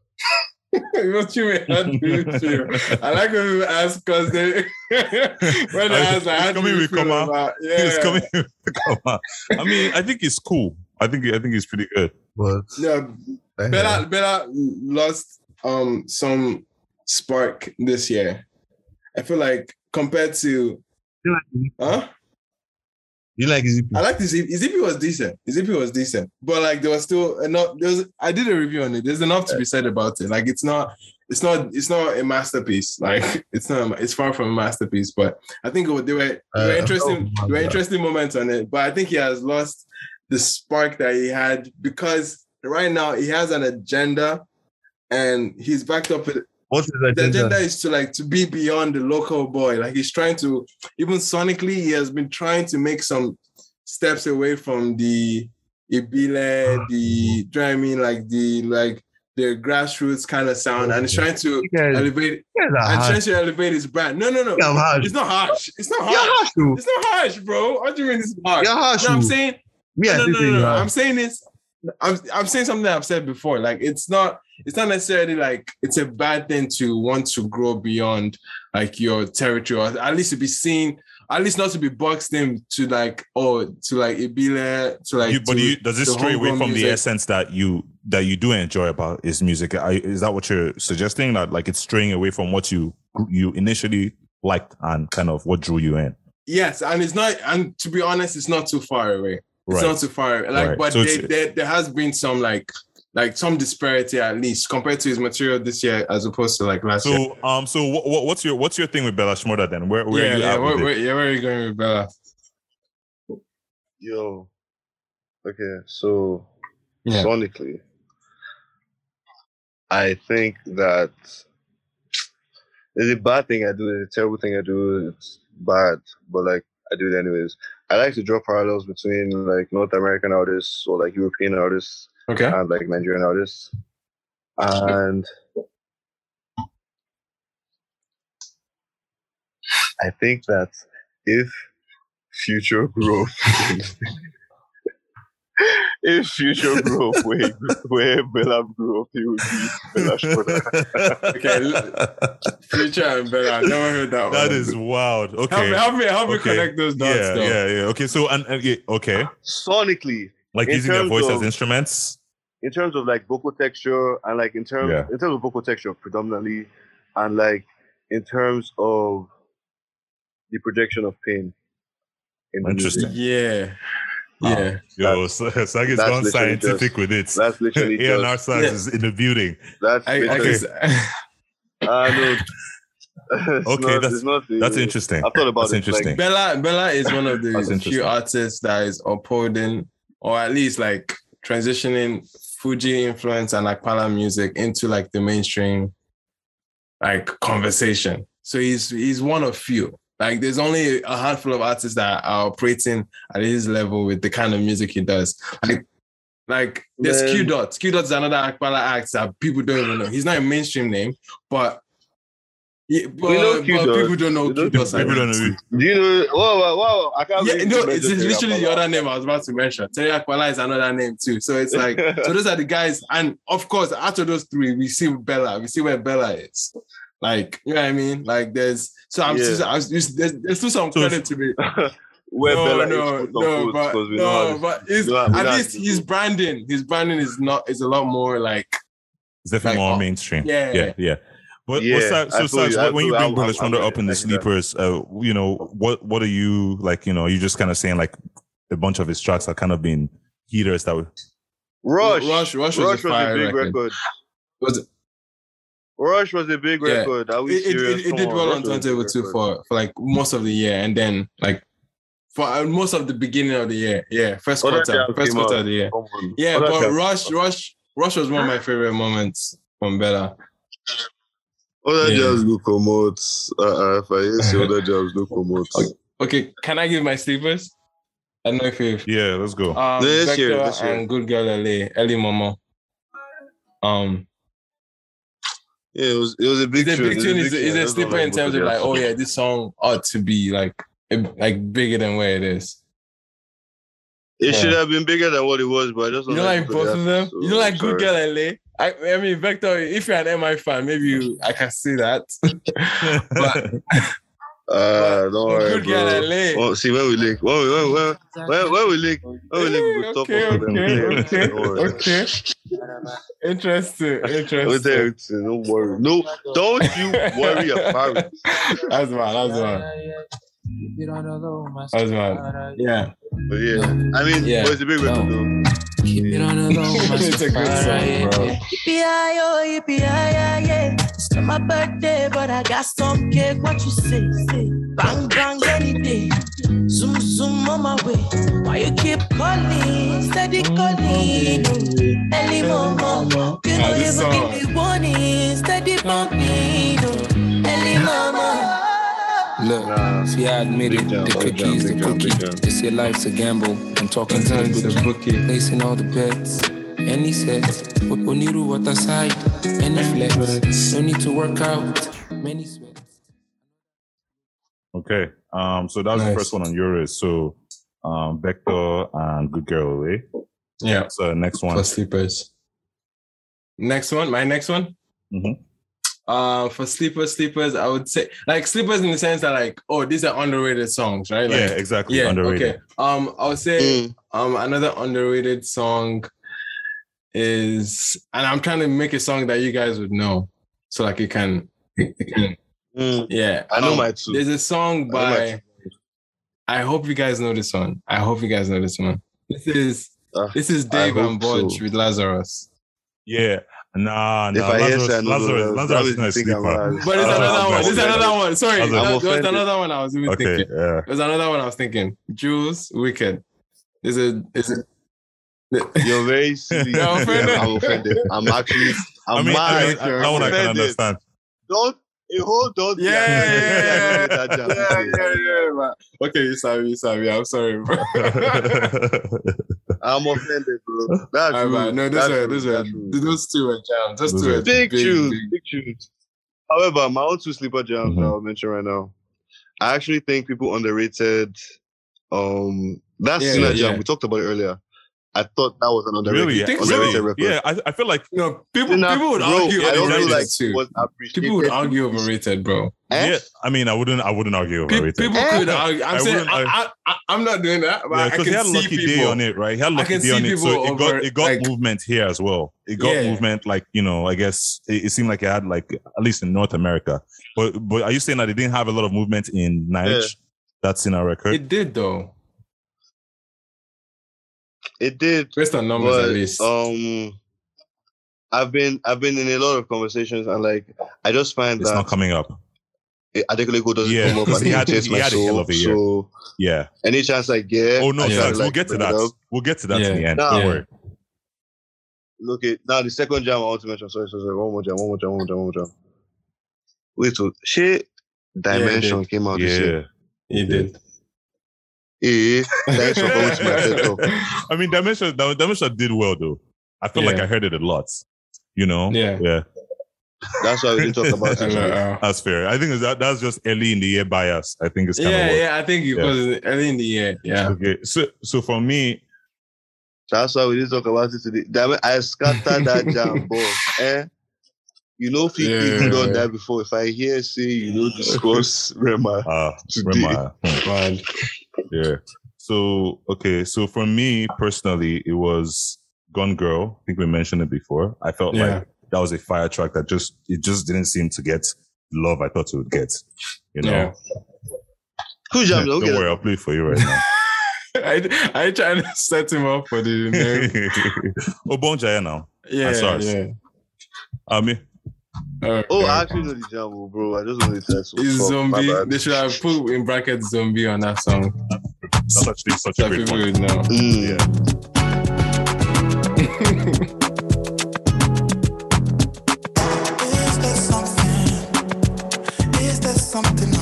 What you mean? How do you feel? I like when people ask because they when they ask like, it's how do coming you with feel comma. about yeah. It's coming. Come. I mean, I think it's cool. I think I think it's pretty good. But Yeah, I Bella Bella lost um some spark this year. I feel like compared to huh? You like Izzy? I like this. Ezepi was decent. Ezepi was decent, but like there was still enough. There was. I did a review on it. There's enough to be said about it. Like it's not. It's not. It's not a masterpiece. Like it's not. It's far from a masterpiece. But I think there were there were Uh, interesting. oh, there were interesting moments on it. But I think he has lost the spark that he had because right now he has an agenda, and he's backed up with What is the the agenda is to like to be beyond the local boy. Like he's trying to even sonically, he has been trying to make some steps away from the Ibile, ah. the do you know what I mean? Like the like the grassroots kind of sound, and he's trying to guys, elevate and trying to elevate his brand. No, no, no. Harsh. It's not harsh. It's not harsh. harsh. It's not harsh, bro. What do you mean it's harsh? You're harsh. No, I'm saying I no, no, no, no. I'm saying this. I'm I'm saying something I've said before. Like it's not it's not necessarily like it's a bad thing to want to grow beyond like your territory, or at least to be seen, at least not to be boxed in to like oh to like Ibile to like. You, but to you, does it the stray away from the essence that you that you do enjoy about his music? I, is that what you're suggesting? That like it's straying away from what you you initially liked and kind of what drew you in? yes, and it's not. And to be honest, it's not too far away. It's Right. not too far. Like, Right. but So there, it's- there, there has been some like like some disparity at least compared to his material this year as opposed to like last year. So, um, so what, what, what's your what's your thing with Bella Shmurda then? Where where yeah, are you yeah, at where, with it? where, yeah, where are you going with Bella? Yo. Okay, so Yeah. sonically, I think that it's a bad thing I do, it's a terrible thing I do, it's bad, but like I do it anyways. I like to draw parallels between like North American artists or like European artists Okay. and like Nigerian artists. And I think that if future growth if future growth where where Bella grew up, he would be Bella Shmurda. Okay, Future and Bella. I never heard that. that one. is wild. Help Okay. me, help me, help me connect those dots. yeah, though. yeah, yeah. Okay, so and, and okay, Sonically, like using their terms voice as instruments. in terms of like vocal texture and like in terms Yeah. in terms of vocal texture predominantly and like in terms of the projection of pain in the music. Interesting. Yeah. Yeah. Yo, Sag has that's gone literally scientific just- with it. That's literally A&R just, Science Yeah. is in the building. that's I, I literally, can, uh, no, it's Okay, not- that's- it's not, That's interesting. I've thought about That's it. interesting. Bella Bella is one of the few artists that is upholding or at least like transitioning Fuji influence and Apala music into like the mainstream like conversation. So he's he's one of few. Like there's only a handful of artists that are operating at his level with the kind of music he does. Like like there's Man. Q Dot. Q Dot is another Apala act that people don't even know. He's not a mainstream name, but yeah, but, know Q but Dot. people don't know We Q know Dot. People don't know. Do you know? Whoa, whoa, whoa! I can't. Yeah, no, it's, it's literally the other name I was about to mention. Terry Apala is another name too. So it's like, so those are the guys. And of course, after those three, we see Bella. We see where Bella is. Like, you know what I mean? Like, there's so I'm Yeah. still, I was just, there's, there's still some credit to me. Where no, Bella no, no, but because we know no, but it's, we know- we know at how least his branding, his branding is not is a lot more like It's definitely Like, more oh, mainstream. yeah. yeah, yeah. But Yeah, what's that? I So, feel you, I when you bring I'm- Brother I'm- Shonda I'm up in the sleepers, uh, you know, what what are you like? You know, you just kind of saying like a bunch of his tracks are kind of been heaters that were Rush. Rush- Rush was a Rush was a big record. record. was it, Rush was a big Yeah. record. Are we it, it, it, it did well on was a big turntable too record. for for like most of the year, and then like for uh, most of the beginning of the year. Yeah, first Other quarter, first quarter out. of the year. Come. Yeah, Other but jams- Rush, Rush, Rush was one of my favorite moments from Bella. Other Yeah. jams no come. Uh, uh, if I hear say other jams no come out. Okay. Okay, can I give my sleepers? I don't know if you've yeah. Let's go. um, Let's Vector hear it, let's hear and Good Girl LA, Ellie Momo. Um, Yeah, it was it was a big the tune. big It tune is, big is tune. a That's sleeper in terms of like, oh yeah, this song ought to be like like bigger than where it is. It should have been bigger than what it was, but I just You don't don't like both of them? others, You so don't like I'm Good sorry. Girl LA? I, I mean, Vector, if you're an MI fan, maybe you, I can see that. but Uh, don't worry, Good Girl bro. LA. Well, see when we link, when we when, when, when, when we link, when we link, we will talk okay, about them. okay, okay, okay. Interesting, interesting. you, to- don't worry. No, don't you worry about it. That's man, that's man, that's man. Yeah, But yeah, I mean, Yeah. but it's a big record though. Keep it on the low, it's a good song, bro. Yippee-yi-yo, yippee-yi-yi, yeah. It's not my birthday, but I got some cake. What you say? Say bang bang any day. Zoom zoom on my way. Why you keep calling? Steady calling. Early mama, you know this you song. give me warning. Steady bumping. Early mama. Look, Nah. see, I admit it. Big jump, The big cookie's the big jump, cookie. jump. They say life's a gamble. I'm talking to Sometimes the a bookie. bookie. Placing all the bets. And he said, Oniru water side. Any flex. No need to work out. Many sweats. okay. Um. So that was the first one on yours. So, um, Vector and Good Girl LA. Yeah, So next one. for sleepers. Next one, my next one. Mhm. Uh, for sleepers, sleepers, I would say like sleepers in the sense that like, oh, these are underrated songs, right? Like, yeah, exactly. yeah, Underrated. okay. Um, I would say Mm. um another underrated song is, and I'm trying to make a song that you guys would know, so like you can, it can Mm. yeah. I know Um, my two. There's a song I know my by I hope you guys know this one. I hope you guys know this one. This is Uh, this is Dave hope and Boj so. with Lazarus. Yeah. Nah, If nah. I hear Lazarus, say Lazarus, Lazarus that is will not a think sleeper. But there's Uh, another one. There's I'm another one. Sorry, I'm that, there was offended. another one I was even Okay, thinking. yeah. There's another one I was thinking. Jules, Wicked. Is it? Is it? You're very silly. You're offended? I'm offended. I'm actually. I'm I mean, mad. I mean, You're that one I can offended. understand. Don't. Hey, hold on. Yeah, yeah, yeah, yeah, yeah, yeah, yeah. Okay, you sorry, you sorry. I'm sorry, bro. I'm offended, bro. That's Alright, man. No, those That's were rude. those were That's rude. those two were jams. Those two were big, tunes, big. tunes. However, my own two sleeper jams that I'll mention right now. I actually think people underrated. Um, that Yeah, jam we talked about it earlier. I thought that was an underrated, really? think so? Really? Yeah, I, I feel like No, people Sinner, people would bro, argue I don't overrated feel like too. was. People would argue overrated, bro. Eh? yeah. I mean, I wouldn't. I wouldn't argue Pe- overrated. People Eh? could argue. I'm I saying wouldn't- I, I, I, am not doing that, but Yeah, I because can he had see lucky people. day on it, right? He had a lucky can day on it, so people it got it got like- movement here as well. It got Yeah. movement, like you know, I guess it, it seemed like it had like at least in North America. But but are you saying that it didn't have a lot of movement in Nigeria? That's in our record. It did though, It did, based on numbers at least. um, I've been I've been in a lot of conversations and like I just find that it's that not coming up. Adekunle doesn't Yeah, come up because and he he had- he my had a hell soul. of a year. So Yeah. any chance I get, Oh no, I try sorry, to, we'll get to that. We'll get to that Yeah. in the end. Nah. Don't worry. Look at now the second jam I want to mention. Sorry, sorry, sorry. One more jam, one more jam, one more jam, one more jam. Wait, so shit dimension came out this year. Yeah. he did. Eh, thanks for coming to my TED. I mean, Dimension, Dimension did well though. I feel like I heard it a lot. You know? Yeah. Yeah. That's why we didn't talk about it. uh, That's fair. I think that that's just early in the year bias. I think it's kind yeah, of yeah. I think it Yeah. was early in the year. Yeah. Okay. So so for me, That's why we didn't talk about it today. Damn it, I scattered that jam, bro. Eh? You know, if you Yeah. done that before, if I hear say you know discuss Rema, uh Today. Rema, hmm, Man. Yeah. So okay, so for me personally, it was Gone Girl. I think we mentioned it before. I felt Yeah. like that was a fire track that just it just didn't seem to get the love I thought it would get. You know. Yeah. who jam? Don't Okay, worry, I'll play it for you right now. I I trying to set him up for the name. Obongjayar oh, now. Yeah, Sarz. yeah. Ami. Alright. Oh, I actually know the jam, oh, bro. I just wanted to test. It's zombie. They should have put in brackets zombie on that song. That's actually such a great people one. would know. Mm. Yeah. Something?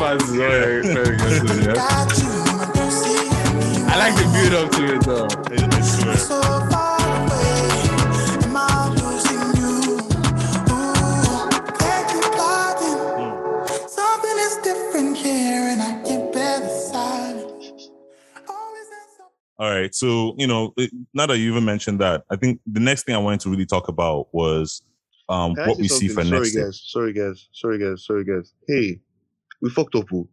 The zombie part very, very good. to yeah. I don't see anyone I like the build up to it though. so far away. Am I losing you? Ooh, can't keep plotting. Something is different here, and I can't bear the silence. Always has something. All right. So, you know, it- now that you even mentioned that, I think the next thing I wanted to really talk about was um, what we see for something? next Sorry, guys. Sorry, guys. Sorry, guys. Sorry, guys. Hey, we fucked up. oh.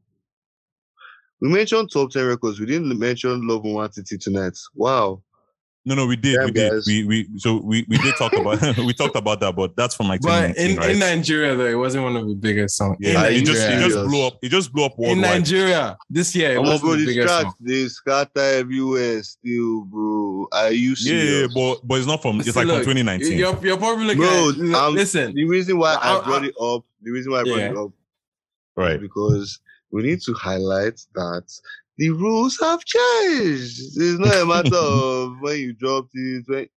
We mentioned top 10 records. We didn't mention Love Nwantiti tonight. Wow. No, no, we did. Damn, we did. guys. We, we, so we, we did talk about, we talked about that, but that's from like But in, right? in Nigeria though, it wasn't one of the biggest songs. yeah, it just, it just blew up. It just blew up worldwide. in. Nigeria this year, it Come on, wasn't bro. the These biggest tracks, song. they scatter everywhere still, bro. Are you Yeah, yeah, but, but it's not from, it's See, like look, from 2019. You're, you're probably looking Bro, at, I'm- listen. The reason why I, I- brought I- it up, the reason why I brought Yeah. it up Right. because we need to highlight that the rules have changed. It's not a matter of when you dropped it. When,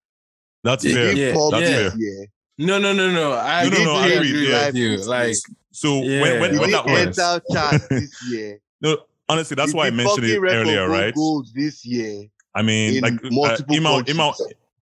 That's fair. yeah, hip hop that's this fair. year. No, no, no, no. I No, no, no, I agree, agree yeah. with you. Like, So when, Yeah. when, It when that didn't was, enter chart this year. no, honestly, that's why I mentioned it earlier, right? Gold this year. I mean, in like uh, multiple Ima, countries. Ima,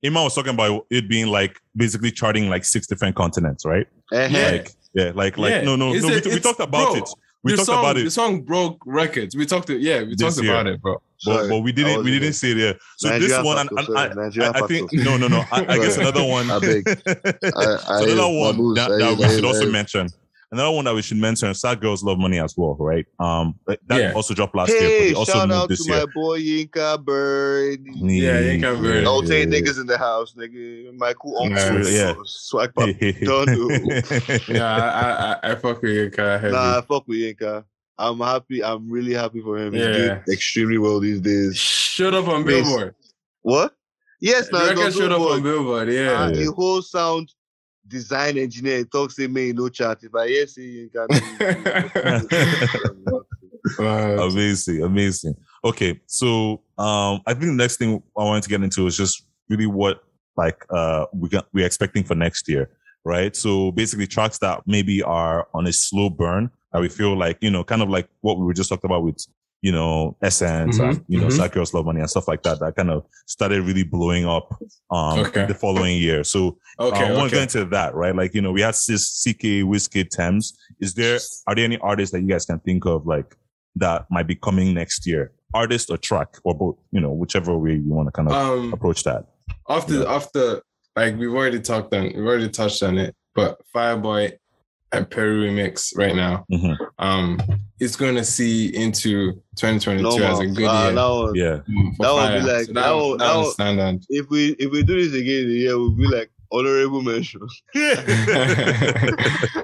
Ima was talking about it being like basically charting like six different continents, right? Eh-heh. Yeah. Like, yeah, like, like, Yeah. no, no, It's no. a- we, we talked about bro, it. We talked song, about it. The song broke records. We talked. To, yeah, we This talked year. about it, bro. but, but we didn't, we didn't there. say it. Yeah. So Nigeria this one, and, factor, and sorry, I, Nigeria I, I think no, no, no. I, I guess another one. I beg. I- so I- another one that, that we should also mention. Another one that we should mention, Sad Girls Love Money as well, right? Um, that Yeah. also dropped last year, but Hey, they also shout moved out this to year. my boy Yinka Bird. Yeah, Yinka Bird. Don't say niggas in the house, nigga. My cool uncle. Yeah. Yeah. Swag pop. Don't do. Yeah, I, I, I fuck with your car heavy. Nah, fuck with Yinka. I'm happy. I'm really happy for him. He's Yeah. doing extremely well these days. Shut up on Please. Billboard. What? Yes, The now record showed up on Billboard. Billboard. Yeah. Ah, Yeah. a whole sound design engineer talks to me no chat. If I hear say Yinka, Uh, amazing, amazing. Okay, so um, I think the next thing I wanted to get into is just really what like uh we got we're expecting for next year, right? So basically, tracks that maybe are on a slow burn that we feel like you know, kind of like what we were just talking about with you know Essence and Mhm, you know mhm. Sakios Love Money and stuff like that. That kind of started really blowing up um Okay. the following year. So okay. uh, I want to get into that, right? Like, you know, we had Sis, CKay, Wizkid, Tems. Is there, are there any artists that you guys can think of, like, that might be coming next year? Artist or track or both, you know, whichever way you want to kind of Um, approach that. after Yeah. after like we've already talked on, we've already touched on it, but Fireboy and Peru remix right now, Mhm. um, it's going to see into 2022 no, as a good Ah, year. that one- Yeah. mm, that would be like- So that would- that that would would- stand out. If we if we do this again in a year, we'll be like honorable mention.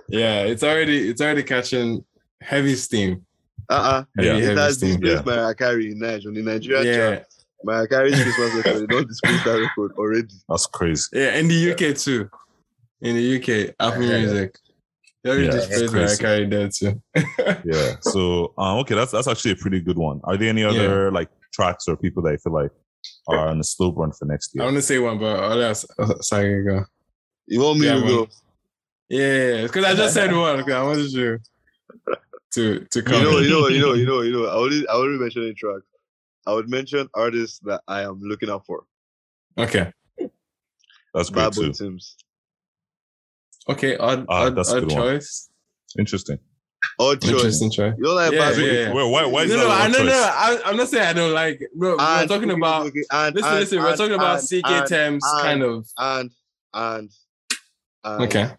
yeah, it's already it's already catching heavy steam. Uh-uh. Yeah. Heavy, It heavy has steam. displaced yeah. Mariah Carey in Nigeria. On the Nigerian Yeah, chart, Mariah Carey's Christmas record, they don't displace that record already. That's crazy. yeah, in the UK too. In the UK, Apple Yeah. Music. They already Yeah, just that's played Mariah crazy. Too. Yeah. So, um, okay, that's, that's actually a pretty good one. Are there any other, like, tracks or people that you feel like are on the slow burn for next year? I year? want to say one, but I'll let Sagi go. You want me Yeah, to man. go? Yeah, because I just said one. 'cause I wanted you to to come. You come. know, you know, you know, you know, you know. I already, I already mentioned a track. I would mention artists that I am looking out for. Okay, That's great Bad Boy too. Timz. Okay, odd, Ah, odd, that's a odd good one. choice. Interesting. Odd choice. Interesting choice. You don't like Yeah, yeah, yeah. Well, why, why is no, that no, a I, wrong no, choice? no. I, I'm not saying I don't like. it. Bro, we're talking about. okay, and, Listen, and, listen. We're talking about and- CKay and- Tems, and- kind of. and and and Okay.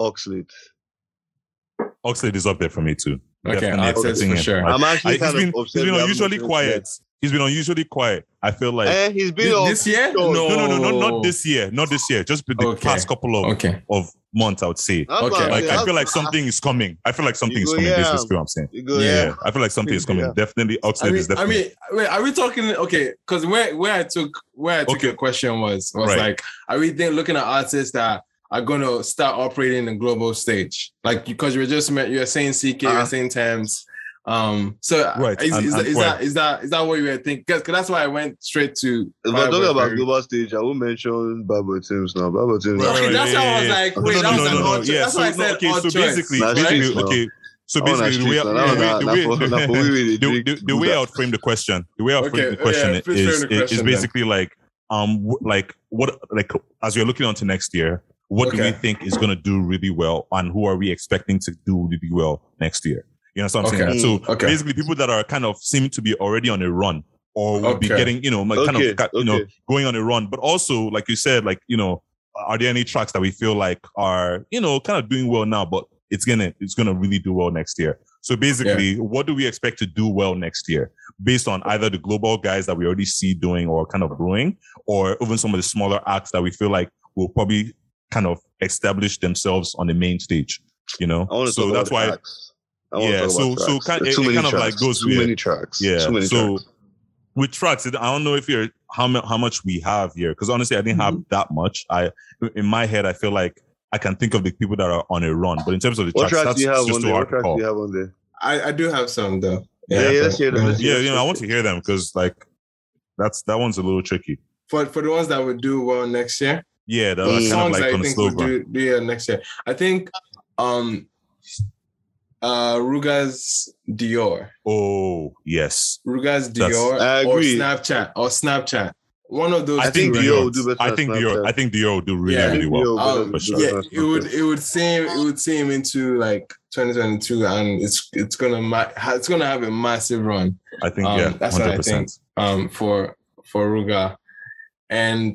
Oxlade. Oxlade is up there for me too. Okay, Definitely Oxlade accepting for sure. I'm actually he's kind been, of he's upset. been we haven't unusually mentioned quiet. He's been unusually quiet. I feel like Eh, he's been This, this year? No, No, no, no, no, not, not this year, not this year. Just the Okay. past couple of, Okay. of months, I would say. That's Okay. I'm Like. I feel like something is coming. I feel like something You is coming. yeah. Basically, what I'm saying. Go, Yeah, yeah. I feel like something is coming. Yeah. Definitely, I Oxlade mean, is I mean, wait, are we talking? Okay, because where where I took where I took Okay. your question was was Right. like, are we then looking at artists that are gonna start operating the global stage? Like because you were just met, you were saying CKay, you Uh-huh. were saying Tems. Um, so Right, is, and- is, and is that is that is that what you were thinking? Because that's why I went straight to. If we're talking about Peru. global stage, I will mention Bad Boy Timz now. Bad Boy Timz. Right, Okay, right, that's yeah, how I was yeah, like, wait, no, that no, was no, an no, odd choice. Yeah, That's so, why I said okay, odd so choice. basically, That's basically, streets okay. So That one na basically, the way, streets now. That one na- the way, for- na for we wey dey the, drink the, the way I would frame the question, the way I would frame the question is, is, question is then. basically like, um, like what, like as we're looking on to next year, what do we think is going to do really well, and who are we expecting to do really well next year? You know what I'm saying? Okay. So Mm, okay. basically, people that are kind of seem to be already on a run, or will be getting, you know, kind Okay, of, got- you know, going on a run, but also, like you said, like you know, are there any tracks that we feel like are, you know, kind of doing well now, but it's gonna, it's gonna really do well next year. So basically, what do we expect to do well next year, based on either the global guys that we already see doing or kind of brewing, or even some of the smaller acts that we feel like will probably kind of establish themselves on the main stage. You know, I want to so that's why. tracks. I yeah, talk so- about so tracks. kind- it- too it many kind of, like, goes too with- many tracks. Yeah. Too many so tracks. with tracks, I don't know if you're how mu- how much we have here because honestly, I didn't have Mm-hmm. that much. I in my head, I feel like I can think of the people that are on a run, but in terms of the What tracks, tracks that's do you have just too hard to tracks do call. you have on there? I, I do have some though. Yeah, yeah, let's hear them. Let's Yeah, them. you know, I want to hear them because like that's that one's a little tricky. For for the ones that would do well next year, Yeah, that Mm. was kind of songs like that I think slow will do, do yeah next year. I think um uh Ruger's Dior. Oh yes, Ruger's Dior I or agree. Snapchat or Snapchat. One of those I think Dior right will do better I than think Dior. Snapchat. I think Dior will do really Yeah. really well. Um, for sure. yeah, it would it would seem it would seem into like 2022 and it's it's gonna ma- it's gonna have a massive run I think Um, yeah, that's what I hundred percent. um for for Ruga. And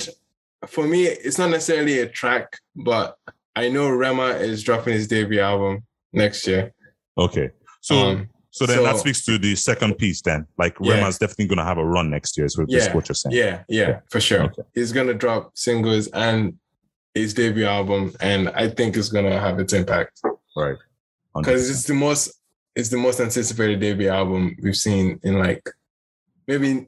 for me, it's not necessarily a track, but I know Rema is dropping his debut album next year. Okay. So Um, so then that speaks to the second piece then. Like Yeah. Rema's definitely gonna have a run next year, is what, Yeah, what you're saying. Yeah, yeah, for sure. Okay. He's gonna drop singles and his debut album, and I think it's gonna have its impact Right. because it's the most it's the most anticipated debut album we've seen in like maybe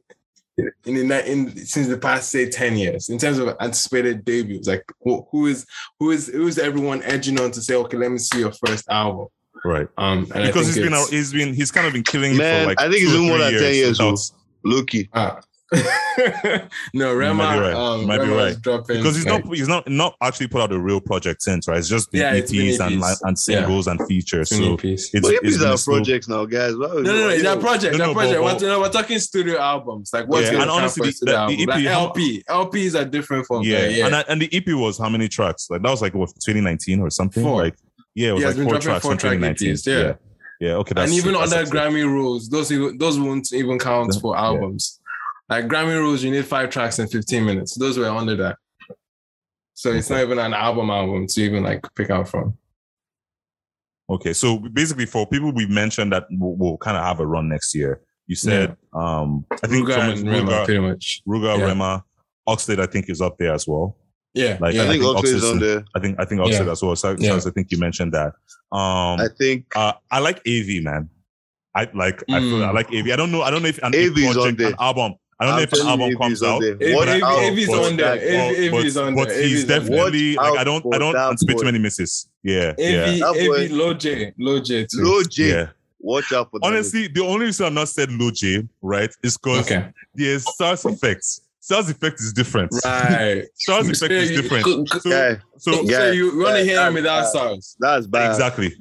in in, the, in since the past say ten years in terms of anticipated debuts. Like who, who is who is who is everyone edging on to say, okay, let me see your first album. Right. Um, and Because he's think been it's- out- he's been he's kind of been killing it for like I think two it's or been more three than 10 years, without- Loki. Ah. no, Rema. might be right. Um, You might be right. dropping because he's like, not he's not not actually put out a real project since, right? It's just been Yeah, it's EPs and EPs. li- and singles and features. So piece. it's, But it's these been are a projects now, guys. No, no, no, you- they're project, No, no, project. but- We're, we're talking studio albums. Like what's Yeah, gonna and honestly, the- the- the album? Like EP LP, LPs are different from Yeah, yeah. And, and the EP was how many tracks? Like that was like what 2019 or something. Four. Like yeah, it was Yeah, like been four tracks from four-track 2019. EPs, yeah. yeah, Okay, that's and even that's under. Grammy rules, those even, those won't even count for Yeah. albums. Like Grammy rules, you need five tracks in 15 minutes. Those were under that. So it's not even an album album to even like pick out from. Okay, so basically, for people we mentioned that will, will kind of have a run next year, you said, um, I think Ruger and Rema, Ruger, pretty much. Ruger, Yeah. Rema, Oxlade, I think is up there as well. Yeah, Like, yeah. I think I think Oxlade is on there. I think I think Oxlade Yeah. as well. So, so I think you mentioned that. Um, I think uh, I like AV, man. I like I feel Mm. I like AV. I don't know. I don't know if an AV is on project, an album. I don't know I'm if an telling album you, comes AV is on out. there. What AV, album AV's was on there. that? AV, but, AV's on but there. he's AV's on definitely like I don't I don't that anticipate boy. too many misses. Yeah, yeah, AV, That boy- AV, Lojay, Low too. Low yeah. Watch out for that. Honestly, the only reason I'm not said Lojay, right, is because Okay, there's Sarz effects. Sarz effect is different. right. Sarz effect is different. So, So, guy, so you want to hear him Yeah. without songs? that's bad. exactly,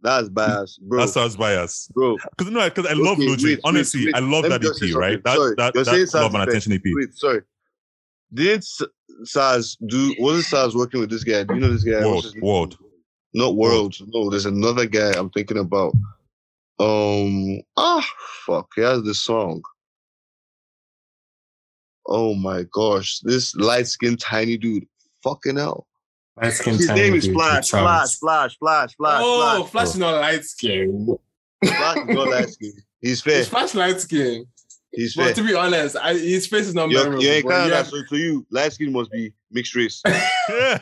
That's bias, bro. that's Sarz bias. bro. Because no, because I love Okay, Lojay. wait, wait, Honestly, wait. I love that EP, right? That Sorry, that you're saying that Sarz love and attention EP. Wait, sorry. Did S- Sarz do? Wasn't Sarz working with this guy? Do you know this guy? What's World, his world. Not World. No, there's another guy I'm thinking about. Um. Ah, fuck. He has this song. Oh my gosh, this light skinned tiny dude. Fucking hell. Light skin His name is Flash. Flash. Flash. Flash. Flash. Oh, Flash. Is not light skin. Flash is not light skin. He's fair. It's Flash light skin. He's fair. But to be honest, I, his face is not You're, memorable. you're in Canada, yeah. so to you, light skin must be mixed race. Yeah.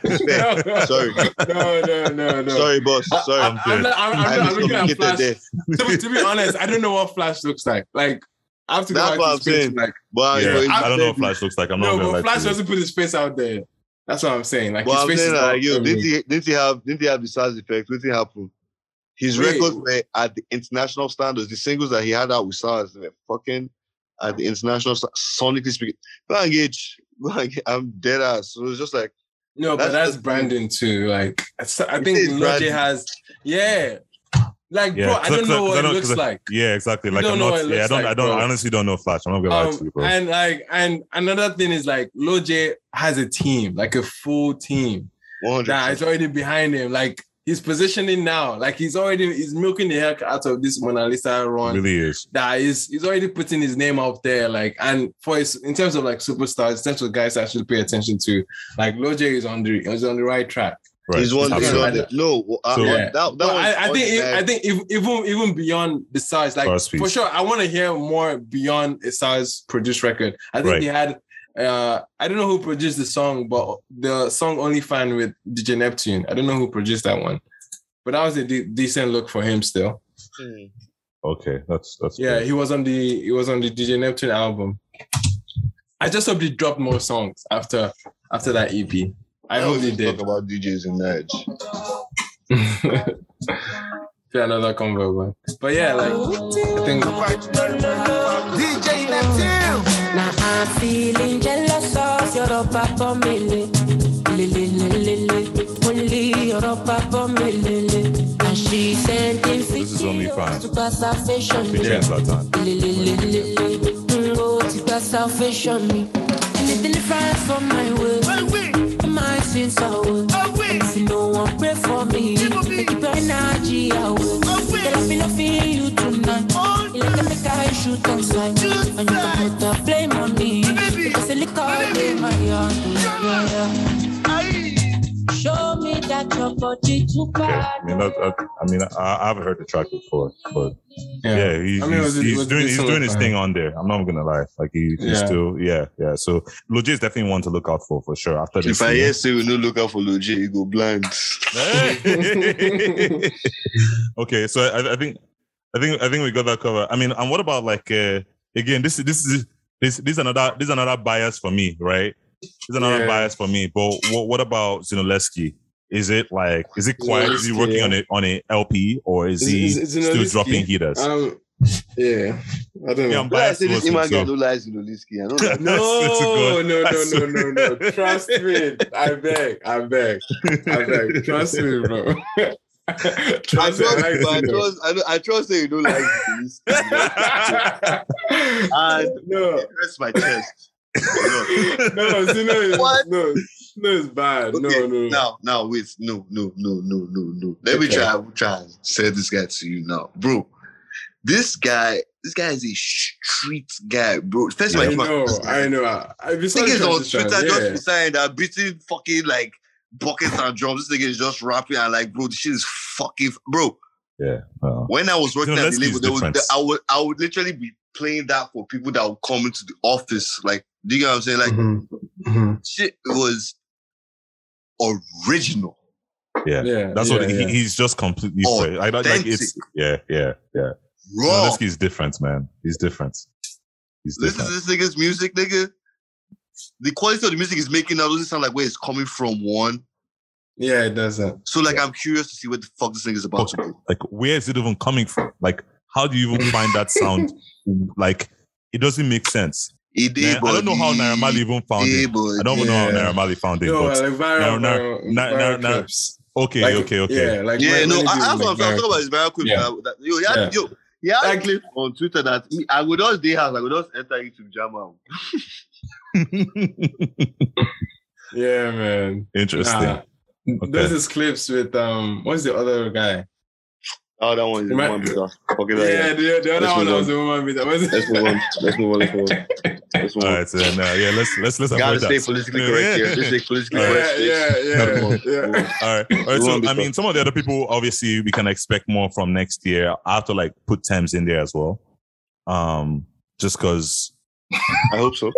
no, Sorry. No, no, no, no. Sorry, boss. Sorry. I, I'm, I'm, I'm, I not, I'm looking at Flash. To be, to be honest, I don't know what Flash looks like. Like, I have to That's go what I'm to his face. saying. Like, But, Yeah, but I don't know what Flash looks like. I'm not no, gonna but Flash to you. doesn't put his face out there. That's what I'm saying. Like, But his I'm face saying is that, not yo, for me. didn't he, didn't he have, didn't he have the Sarz effect? What did happen? His Wait. records were at the international standards. The singles that he had out with Sarz were fucking at the international sta- sonically speaking. Go and gauge. Go and gauge. I'm dead ass. So it's just like, No, but That's that's the- branding too. Like I think is has, yeah. Like, Yeah, bro, I don't know what it looks like. Yeah, exactly. You Like don't I'm know not. Yeah, I don't. I don't. I honestly don't know Flash. I'm not gonna lie to Um, you, bro. and like, and another thing is like, Lojay has a team, like a full team 100. that is already behind him. Like he's positioning now, like he's already he's milking the heck out of this Mona Lisa run. really is. that is he's already putting his name out there like and for his in terms of like superstars in terms of guys I should pay attention to like Lojay is on the is on the right track Right. He's one. He's Absolutely. on the, no, uh, So- Yeah. that, that But was I, I think undeniable. I think if, even even beyond the size like for sure I want to hear more beyond a Sarz produced record I think Right. he had uh I don't know who produced the song but the song only fan with DJ Neptune I don't know who produced that one but that was a de- decent look for him still Hmm. Okay, that's that's. Yeah, good. he was on the he was on the DJ Neptune album. I just hope he dropped more songs after after that EP. I I hope always they talk about DJs in Nige. yeah, another convo, man. But yeah, like I think DJ Neptune. Now I'm feeling jealous of your papa mele. Lele lele lele. Only your papa mele. And she sending This is only fine. to pass her fashion. We changed that time. Lele lele lele. Go mm, oh, to pass her fashion me. Anything different from my way. Sins are way. If you no one pray for me, keep your energy away. Girl, I feel I feel you tonight. You like to make I shoot on sight. And you can put the blame on me. Because the liquor in my heart. Yeah, yeah. Show me that your body too Okay. I mean, that, that, I mean, I, I haven't heard the track before, but Yeah. yeah, he's, I mean, it he's, he's doing he's doing his thing on there. I'm not gonna lie, like he, he's Yeah. still yeah yeah. So Loj is definitely one to look out for for sure. After this, If I year. hear say we no look out for Loj, you go blind. Okay, so I, I think I think I think we got that covered. I mean, and what about like uh, again? This this is this this is another this is another bias for me, right? This is another Yeah. bias for me. But what what about Zinoleesky? Is it like is it quiet? Is he working yeah. on it on a LP or is Is- he is- is still Zinoleesky- dropping heaters? Um, yeah, I don't yeah, know. I'm But I biased say this Iman so- no lies in Oliski. I know that. No, no, no, no, no, no. Trust me. I beg. I beg. I beg. Trust me, bro. Trust me. trust, I I trust, I, I trust that you don't like this. And no, it hurts my chest. no, Zino is What? no, Zino is bad. Okay, No, no. now, now, wait, no, no, no, no, no, no. Let me Okay. try, try and say this guy to you now, bro. This guy, this guy is a street guy, bro. First of all, I he's my- know, I know. I, I This saw nigga the is on transition, Twitter yeah. just beside that beating fucking like buckets and drums. This nigga is just rapping and like, bro, this shit is fucking, bro. yeah. well, When I was working You know, at the label, there was, different. I would I would literally be playing that for people that would come into the office. Like, do you know what I'm saying? Like, Mhm. Mhm. shit was original. yeah. Yeah, That's yeah, what he, he's just completely fresh. I don't like it's yeah yeah yeah. Raw. Zinoleesky is different, man. He's different. He's Listen different. to this nigga's music, nigga. The quality of the music he's making now doesn't sound like where it's coming from. One, Yeah, it doesn't. so like I'm curious to see what the fuck this thing is about to do. like where is it even coming from like how do you even find that sound like it doesn't make sense He Man, did, i don't know how Naira Marley even found Hey, it i don't even know how Yeah. Naira Marley found it No, but like viral, no, viral, no, viral no, no. clips. okay Like, okay okay Yeah, like Yeah, no, I, do, that's what I'm like, talking about. Is very quick. Yeah. That, that, yo, he had, Yeah. yo, he had Like- a clip on Twitter that me, I would just day house. I would just enter YouTube jam out. Yeah, man. interesting Nah. There's this clips with um, what's the other guy? Oh, that one is one beater. Fuck Yeah, yeah. the, the other Let's one was with was Let's move on. Let's move on. Let's move on. Let's move all on. right so uh, yeah let's let's let's Gotta stay that politically correct yeah. here. Let's stay politically Yeah, correct. yeah, yeah, on. yeah. All right all right so i mean some of the other people obviously we can expect more from next year i have to like put Tems in there as well um just because I hope so.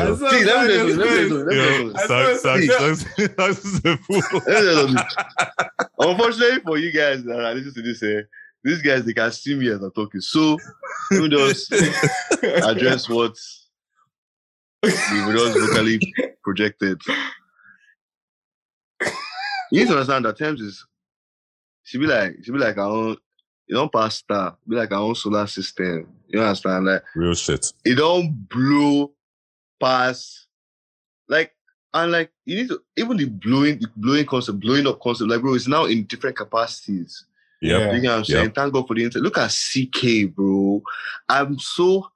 I Yeah. saw See, let me that just- let me just- just- let me just- I sucks, saw- sucks, sucks, sucks is a fool. let me just- Unfortunately for you guys that are listening to this, eh, these guys they can see me as I'm talking. So let me just address what we just vocally projected. You need to understand that Tems is she be like she be like our own you don't pass star, be like our own solar system. You understand? Like Real shit. it don't blow past like and like you need to even the blowing the blowing concept, blowing up concept, like bro, it's now in different capacities. Yeah. You know what I'm saying? Yep. Thank God for the internet. Look at CKay, bro. I'm so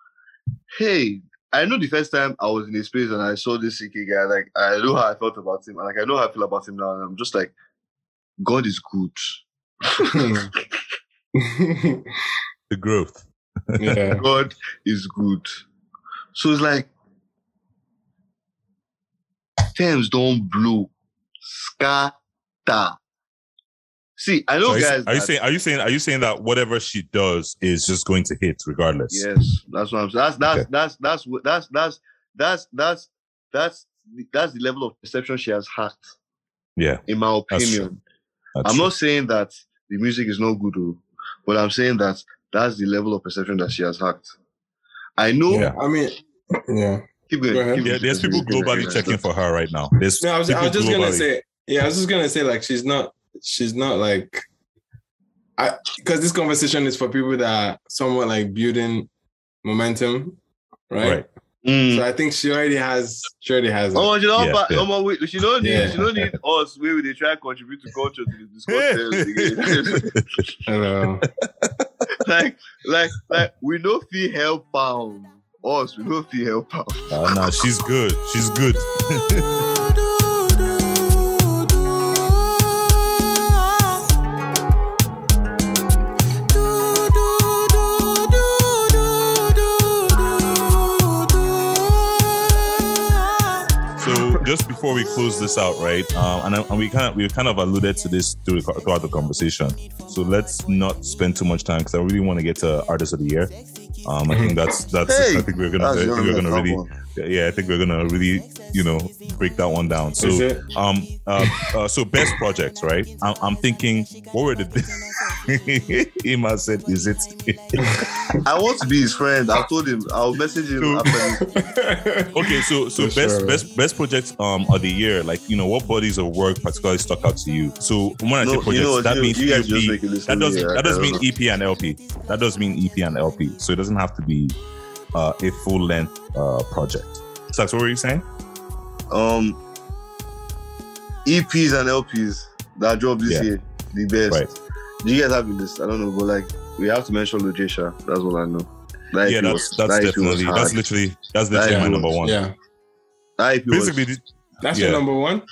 hey. I know the first time I was in a space and I saw this CKay guy, like I know how I felt about him, and like I know how I feel about him now, and I'm just like, God is good. The growth. yeah. God is good. So it's like Tems don't blow. Scatter. See, I know So are, you, guys. are you that- saying? Are you saying? Are you saying that whatever she does is just going to hit regardless? Yes, that's what I'm saying. That's that's Okay. that's that's what- that's that's that's that's that's that's the level of perception she has hacked, Yeah. in my That's true. opinion. that's I'm true. not saying that the music is not good, oh, but I'm saying that that's the level of perception that she has hacked. I know. Yeah. I mean, yeah. Keep going. Go ahead. keep Yeah, there's people globally checking for her right now. There's No, I was, I was just gonna say, yeah, I was just gonna say, like, she's not, she's not like, I, because this conversation is for people that are somewhat like building momentum, right? right. Mm. So I think she already has, she already has. it. Oh, you know, Yeah, but yeah. oh, my, she don't need, Yeah. she don't need us. Where they try to contribute to culture to discuss things. Hello. like, like, like, we no fee help pound. Us, we no fee help pound. Uh, nah, she's good. She's good. So just before before we close this out, right? Um, and, and we kind of we kind of alluded to this throughout the conversation. So let's not spend too much time because I really want to get to artist of the year. Um, I think that's that's Hey, I think we're gonna I That's think we're gonna really one. Yeah I think we're gonna really you know break that one down. So um uh, uh so best projects, right? I'm, I'm thinking what were the Ima said is it I want to be his friend. I told him I'll message him after okay so so For best sure. best best projects um of the year like you know what bodies of work particularly stuck out to you so when i No, say you projects know that you- means you EP, make it listen that does me, that does I mean ep and lp that does mean ep and lp so it doesn't have to be uh, a full length uh project so what were you saying Um, EPs and LPs that dropped this Yeah. year, the best. Right. Do you guys have a list? I don't know, but like we have to mention Lojesha. That's what I know. That yeah that's was- that's that definitely that's literally that's That literally EP my number one yeah, That EP was- basically that's Yeah. your number one.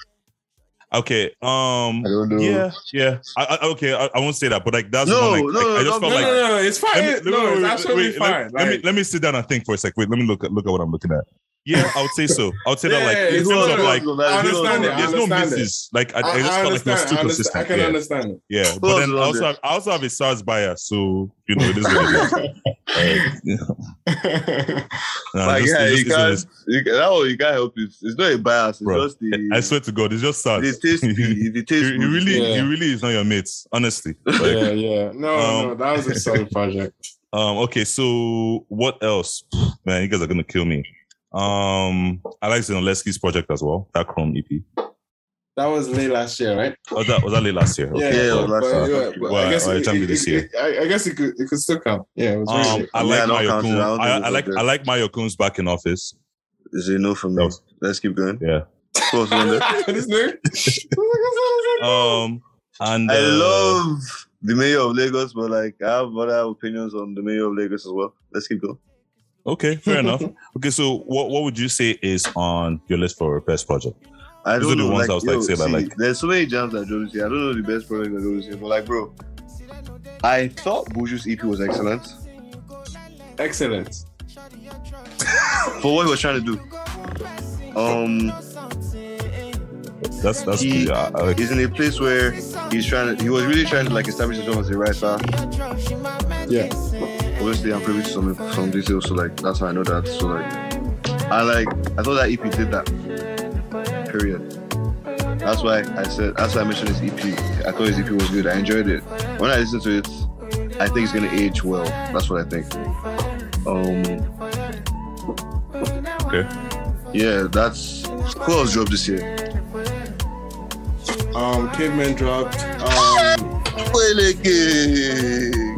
Okay um I don't know. yeah yeah I, I, okay I, I won't say that but like that's No, one like, no, I, I no, just no, felt No, like no, no, it's fine. Let me, no, let me- it's wait, absolutely wait, fine. Let, let me let me sit down and think for a sec. Wait, let me look at look at what I'm looking at. Yeah, I would say so. I would say that like Yeah, in it's terms of no, like no, no, I understand no, it. no, I there's no understand it. misses. Like I, I, I, just I felt like it was understand. too I, consistent. I can yeah. understand it. Yeah, Who but then I also have, I also have a Sarz bias, so you know it is what it is. Nah, Like, just- yeah, it you just is can't. You, can- that one you can't help it. It's not a bias. It's Bro, just the. I swear to God, it's just Sarz. the taste. he, the, the he really, Yeah. he really is not your mates. Honestly. Like, yeah, yeah. No, Um, no, that was a solid project. Um, okay, so what else? Man, you guys are gonna kill me. Um, I like Zinoleesky's project as well, that Chrome EP. That was late last year, right? Was that was that late last year? Yeah, Okay. Yeah, it was last but- year. yeah, but Well, I guess it, it can be it- this year. I, I guess it could it could still come. Yeah, it was really Um, late. I like I don't Mario count it. I I, I like I like Mayorkun's back in office. Is a no from That me. was- Let's keep going. Yeah. Who else is there? Um, and I uh, love the mayor of Lagos, but like I have other opinions on the mayor of Lagos as well. Let's keep going. Okay, fair enough. Okay, so what what would you say is on your list for best project? I Those don't are the know. ones like, I was, like, yo, saying see, like- there's so many jams that dropped this. I don't know the best project that dropped this but like, bro, I thought Buju's EP was excellent Excellent. for what he was trying to do. Um, That's that's He- yeah, like he's in a place where he's trying to. He was really trying to like establish himself as a writer. Yeah. Obviously, I'm privy to some some details, so like that's how I know that. So like, I like I thought that EP did that. Period. That's why I said. That's why I mentioned his EP. I thought his EP was good. I enjoyed it. When I listened to it, I think it's gonna age well. That's what I think. Um. Okay. Yeah, that's who else dropped this year. Um, Caveman dropped. Um,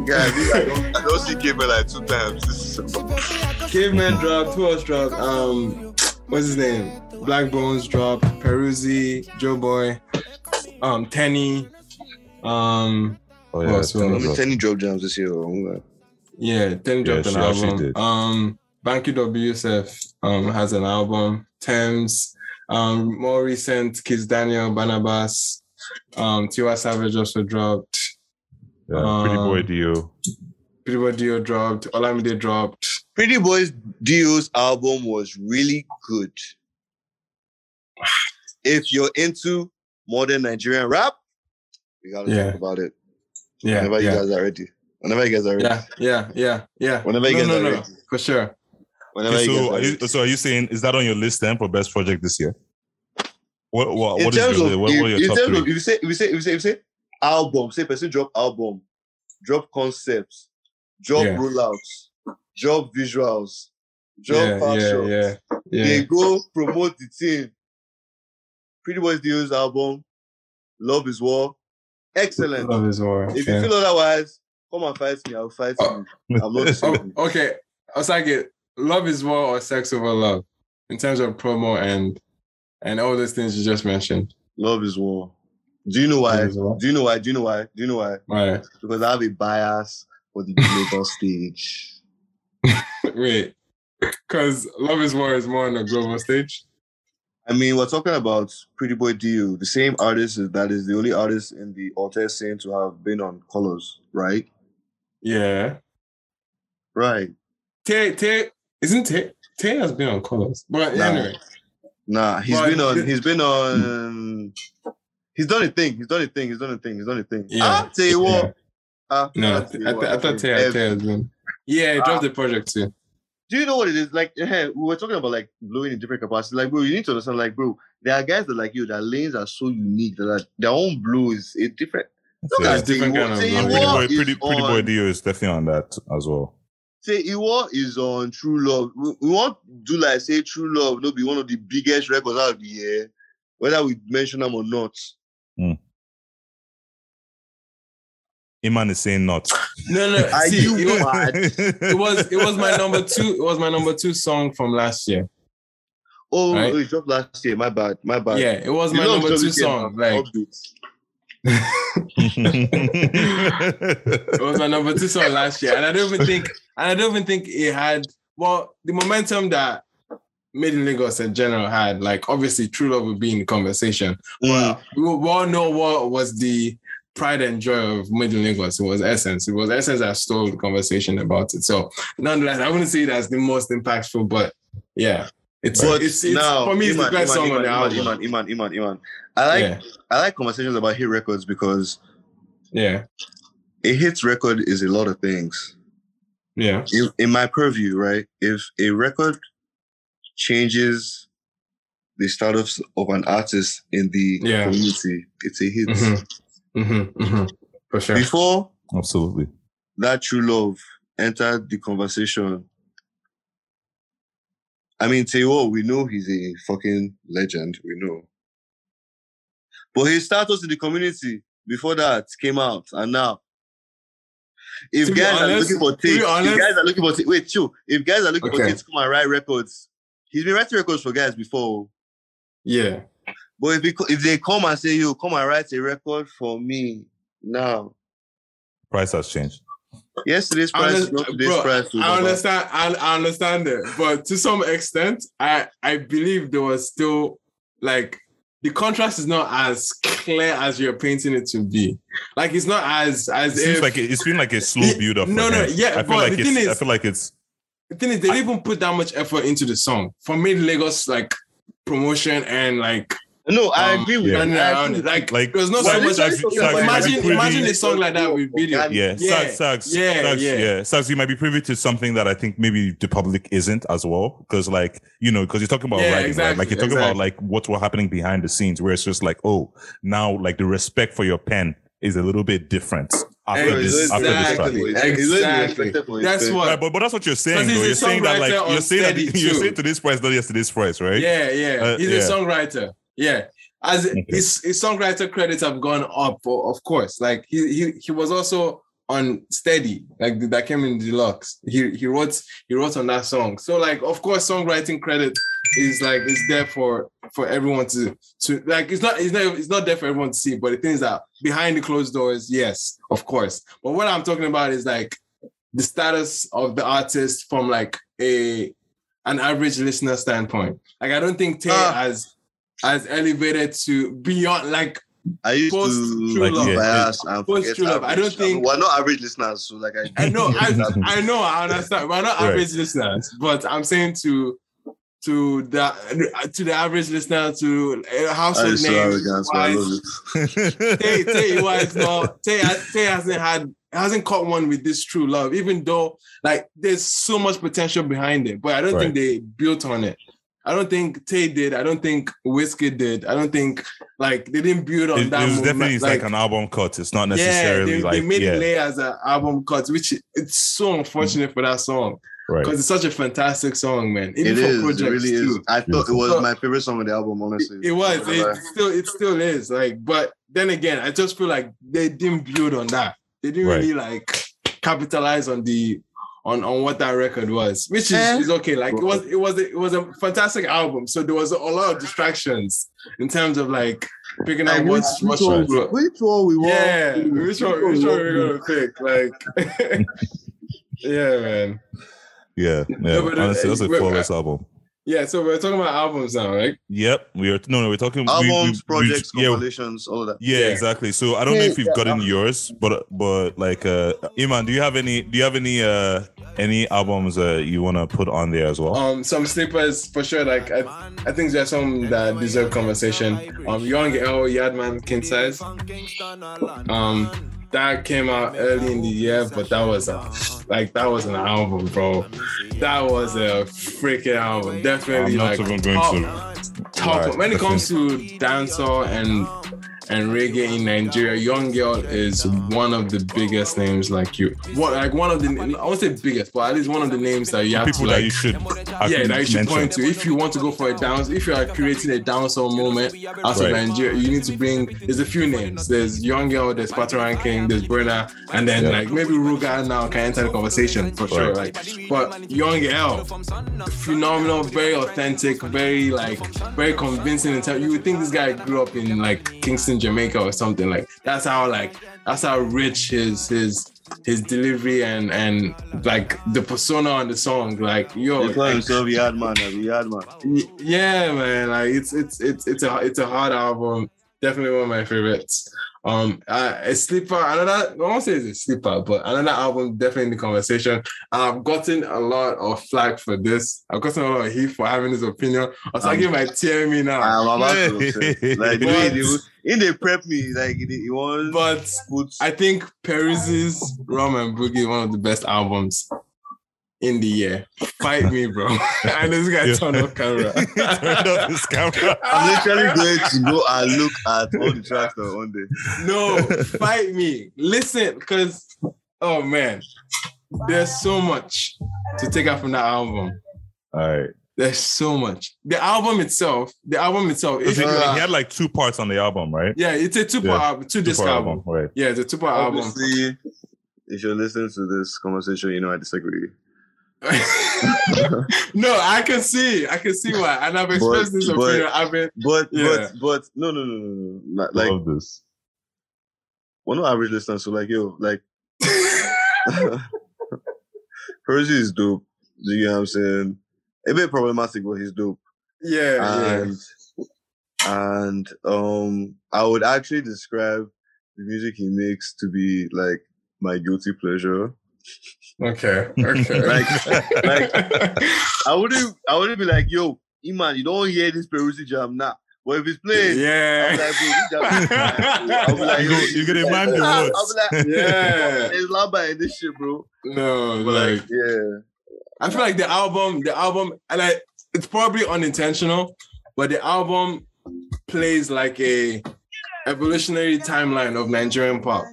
Wait, like, God, I don't, I don't see Cable like two times. This is Caveman dropped. Who else dropped? Um, what's his name? Blaqbonez dropped. Peruzzi, Joeboy, um, Teni. Um, oh yeah, else? Who Teni else? dropped. Teni drop jams this year. oh, yeah, Teni Yeah, dropped she an album. did. Um, Banky W. Yusef um has an album. Tems. Um, more recent, Kizz Daniel, Barnabas. Um, Tiwa Savage also dropped. Yeah, Pretty Boy Um, D-O. Pretty Boy D-O dropped. Olamide dropped. Pretty Boy D-O's album was really good. If you're into modern Nigerian rap, we gotta Yeah. talk about it. Yeah, Whenever you guys are ready. Whenever you guys are ready. yeah, yeah, yeah, yeah. Whenever you no, guys no, are no, ready. for sure. Whenever Okay, you guys so, are are you, so are you saying is that on your list then for best project this year? What what, what is your of, what, if, what are your in top terms three? of if you say if you say if you say if you say album, say person drop album, drop concepts, drop Yeah. rollouts, drop visuals, drop Yeah, yeah, yeah, yeah. They go promote the team. Pretty Boys D-O's album, Love is War, excellent. Love is war. If you feel otherwise, come and fight me. I'll fight Oh. you. I'm not Oh, okay. Osage, love is war or sex over love in terms of promo and and all those things you just mentioned. Love is War. Do you know why? Love is War. Do you know why? Do you know why? Do you know why? Right. Because I have a bias for the global stage. Wait. Because love is war is more on the global stage. I mean, we're talking about Pretty Boy D-O, the same artist that is the only artist in the alter scene to have been on Colors, right? Yeah. Right. Tay Tay isn't Tay Tay has been on colors. But Nah. anyway. Nah, he's But been on. He's been on. He's done a thing. He's done a thing. He's done a thing. He's done a thing. Yeah. Ah, tell you Yeah. what. Ah, No, I, ah, th- tell you I, what, th- I thought think Tay, Tay has been. Yeah, he dropped the project too. Do you know what it is? Like, eh, we were talking about like blowing in different capacities. Like, bro, you need to understand, like, bro, there are guys that like you, their lanes are so unique that like, their own blow is a different. Look Yeah. at different Tay kind of Iwar- blow. Pretty Pretty Boy, is Pretty, Pretty Boy D-O is definitely on that as well. Say Iwar is on True Love. We, we want do like say True Love, no be one of the biggest records out of the year, whether we mention them or not. Hmm. Iman is saying not. No, no. Are see, you it, was, mad? it was it was my number two. It was my number two song from last year. Oh, Right. it dropped last year. My bad. My bad. Yeah, it was You my number two song. now. Like it was my number two song last year, and I don't even think, and I don't even think it had. Well, the momentum that Made in Lagos in general had, like obviously, True Love would be in the conversation. Mm. We we all know what was the pride and joy of Made in Lagos. It was Essence. It was Essence that stole the conversation about it. So, nonetheless, I wouldn't say as the most impactful, but yeah, it's But it's, it's now, for me, it's Iman, the best Iman, song on the album. Iman, Iman, Iman, Iman. I like yeah, I like conversations about hit records because yeah, a hit record is a lot of things. yeah, In, in my purview, right? If a record changes the status of an artist in the Yeah. community, it's a hit. mm-hmm, mm-hmm, mm-hmm. for sure. Before Absolutely. that true love entered the conversation. I mean, Teo, we know he's a fucking legend. We know. But his status in the community before that came out, and now, if guys honest- are looking for to be takes, if guys are looking for ta- wait, chill. If guys are looking for Okay. takes, to come and write records. He's been writing records for guys before. Oh. yeah, But if, he, if they come and say, "You come and write a record for me," now, Price has changed. yesterday's I price is not today's bro, price. oh, I understand. I, I understand it, but to some extent, I I believe there was still like the contrast is not as clear as you're painting it to be. Like it's not as as It as seems if like it, it's been like a slow build up. no, no, yeah, I feel but like the it's. thing I feel like it's. The thing is they didn't even put that much effort into the song for me, in Lagos like promotion and like No, I um, agree with yeah. you. I agree Like, Like, there was not well, so much. Sax- Sax, you imagine, be privy- imagine a song like that with video. Yeah, Yeah, Sax, Sax, yeah, Sax, yeah. yeah. Sax, you might be privy to something that I think maybe the public isn't as well. Because, like, you know, because you're talking about Yeah, writing, right? Like, you're talking about exactly. like what were happening behind the scenes, where it's just like, oh, now like the respect for your pen is a little bit different after this Exactly. after this track. Exactly. Exactly. respected for his That's what- Right, but, but that's what you're saying. though. You're saying that like you're saying that Steady, you're too. saying to this price, not yesterday's price, right? Yeah, yeah. Uh, He's yeah. a songwriter. Yeah. As Okay. his, his songwriter credits have gone up, of course. Like he he he was also on Steady, like that came in deluxe. He he wrote he wrote on that song. So like of course songwriting credit is like it's there for for everyone to to like it's not it's not it's not there for everyone to see, but the thing is that behind the closed doors, yes, of course. But what I'm talking about is like the status of the artist from like a an average listener standpoint. Like I don't think Tay Ah. has has elevated to beyond like I used Post to True like Love. be Yeah. biased and Post forget True Love. I don't think- we're not average listeners, so like I. I know I, I know I understand. We're not Right. average listeners, but I'm saying to to the to the average listener to household is so name arrogant. so I wise. Tay Tay wise no Tay Tay hasn't had hasn't caught one with this true love, even though like there's so much potential behind it, but I don't Right. think they built on it. I don't think Tay did. I don't think Wizkid did. I don't think like they didn't build on It, it that. was movement. definitely like, an album cut. It's not necessarily yeah, they, like they made yeah, it lay as an album cut, which it's so unfortunate mm. for that song right. because it's such a fantastic song, man. Even It for. It projects really is. too. I thought it was my favorite song on the album. Honestly, It was. It still. It still is. Like, but then again, I just feel like they didn't build on that. They didn't Right. really like capitalize on the on on what that record was, which is, Eh. is okay. Like it was. It was. It was a fantastic album. So there was a lot of distractions in terms of like picking out Like, what's which, what's which, one, which one we want? Yeah, which one? Which one we're gonna pick? Like, yeah, man. Yeah, yeah. No, but, uh, Honestly, that's a but- flawless album. Yeah, so we're talking about albums now, right? Yep, we are. No, no, we're talking we- Albums, we- we- projects, yeah, compilations, all of that. yeah, Yeah. exactly. So I don't know if you've Yeah, gotten yours, but but like, uh, Iman, do you have any? Do you have any? Uh, any albums uh, you want to put on there as well? Um, some sleepers for sure. Like I, I think there's some that deserve conversation. Um, Yung L, Yadman, King Size. Um, that came out early in the year, but that was a like that was an album, bro. That was a freaking album. Definitely I'm not like even going top, to. top. When it comes to dancehall and and reggae in Nigeria, Yung L is one of the biggest names. Like you, what like one of the I won't say biggest, but at least one of the names that you have people to that like you should yeah, that you should mention. point to. If you want to go for a dance, if you are creating a dancehall moment out of Right. Nigeria, you need to bring. There's a few names. There's Yung L, there's Patoranking, there's Burna, and then Yeah. like maybe Ruger now can enter the conversation for sure. Like, but Yung L, phenomenal, very authentic, very like very convincing. In term, you would think this guy grew up in like Kingston, Jamaica, or something. Like that's how like that's how rich his his his delivery and and like the persona on the song. Like yo, call like, himself Yard Man, uh, Yard Man. Yeah man like it's it's it's it's a it's a hard album definitely one of my favorites um uh, a sleeper another i won't say it's a sleeper but another album definitely in the conversation. I've gotten a lot of flack for this. I've gotten a lot of heat for having this opinion. I was Um, talking my tear me now I'm about to say, like But- in they prep me, like he, he wants but put i think Peruzzi's rum and boogie is one of the best albums in the air. fight me bro and this guy Yeah. turned off camera Turned off his camera. I'm literally going to go and look at all the tracks that are on there. No, fight me. Listen, because oh man, there's so much to take out from that album. All right. There's so much. The album itself, the album itself, if He, he had like two parts on the album, right? yeah, it's a two-part Yeah, album, two disc Two-part album. right? Yeah, it's a two-part album. Obviously, if you're listening to this conversation, you know I disagree. no, I can see, I can see why, and I've expressed this but- opinion. I've been, But Yeah. but but no no no no no Not- like Love this. we're not average listeners, so like yo like Percy is dope. Do you know what I'm saying? A bit problematic, but he's dope. yeah, yeah. and and um I would actually describe the music he makes to be like my guilty pleasure. Okay, okay. Like- like- I wouldn't I wouldn't be like, yo, Iman, you don't hear this Peruzzi jam now. But if it's playing, yeah, like, bro, this jam is nice, bro. I'll be like, You go- you gonna mind the words. be like, yeah. there's lamba in this shit, bro. No, But like like, yeah. I feel like the album, the album, and I, it's probably unintentional, but the album plays like a evolutionary timeline of Nigerian pop.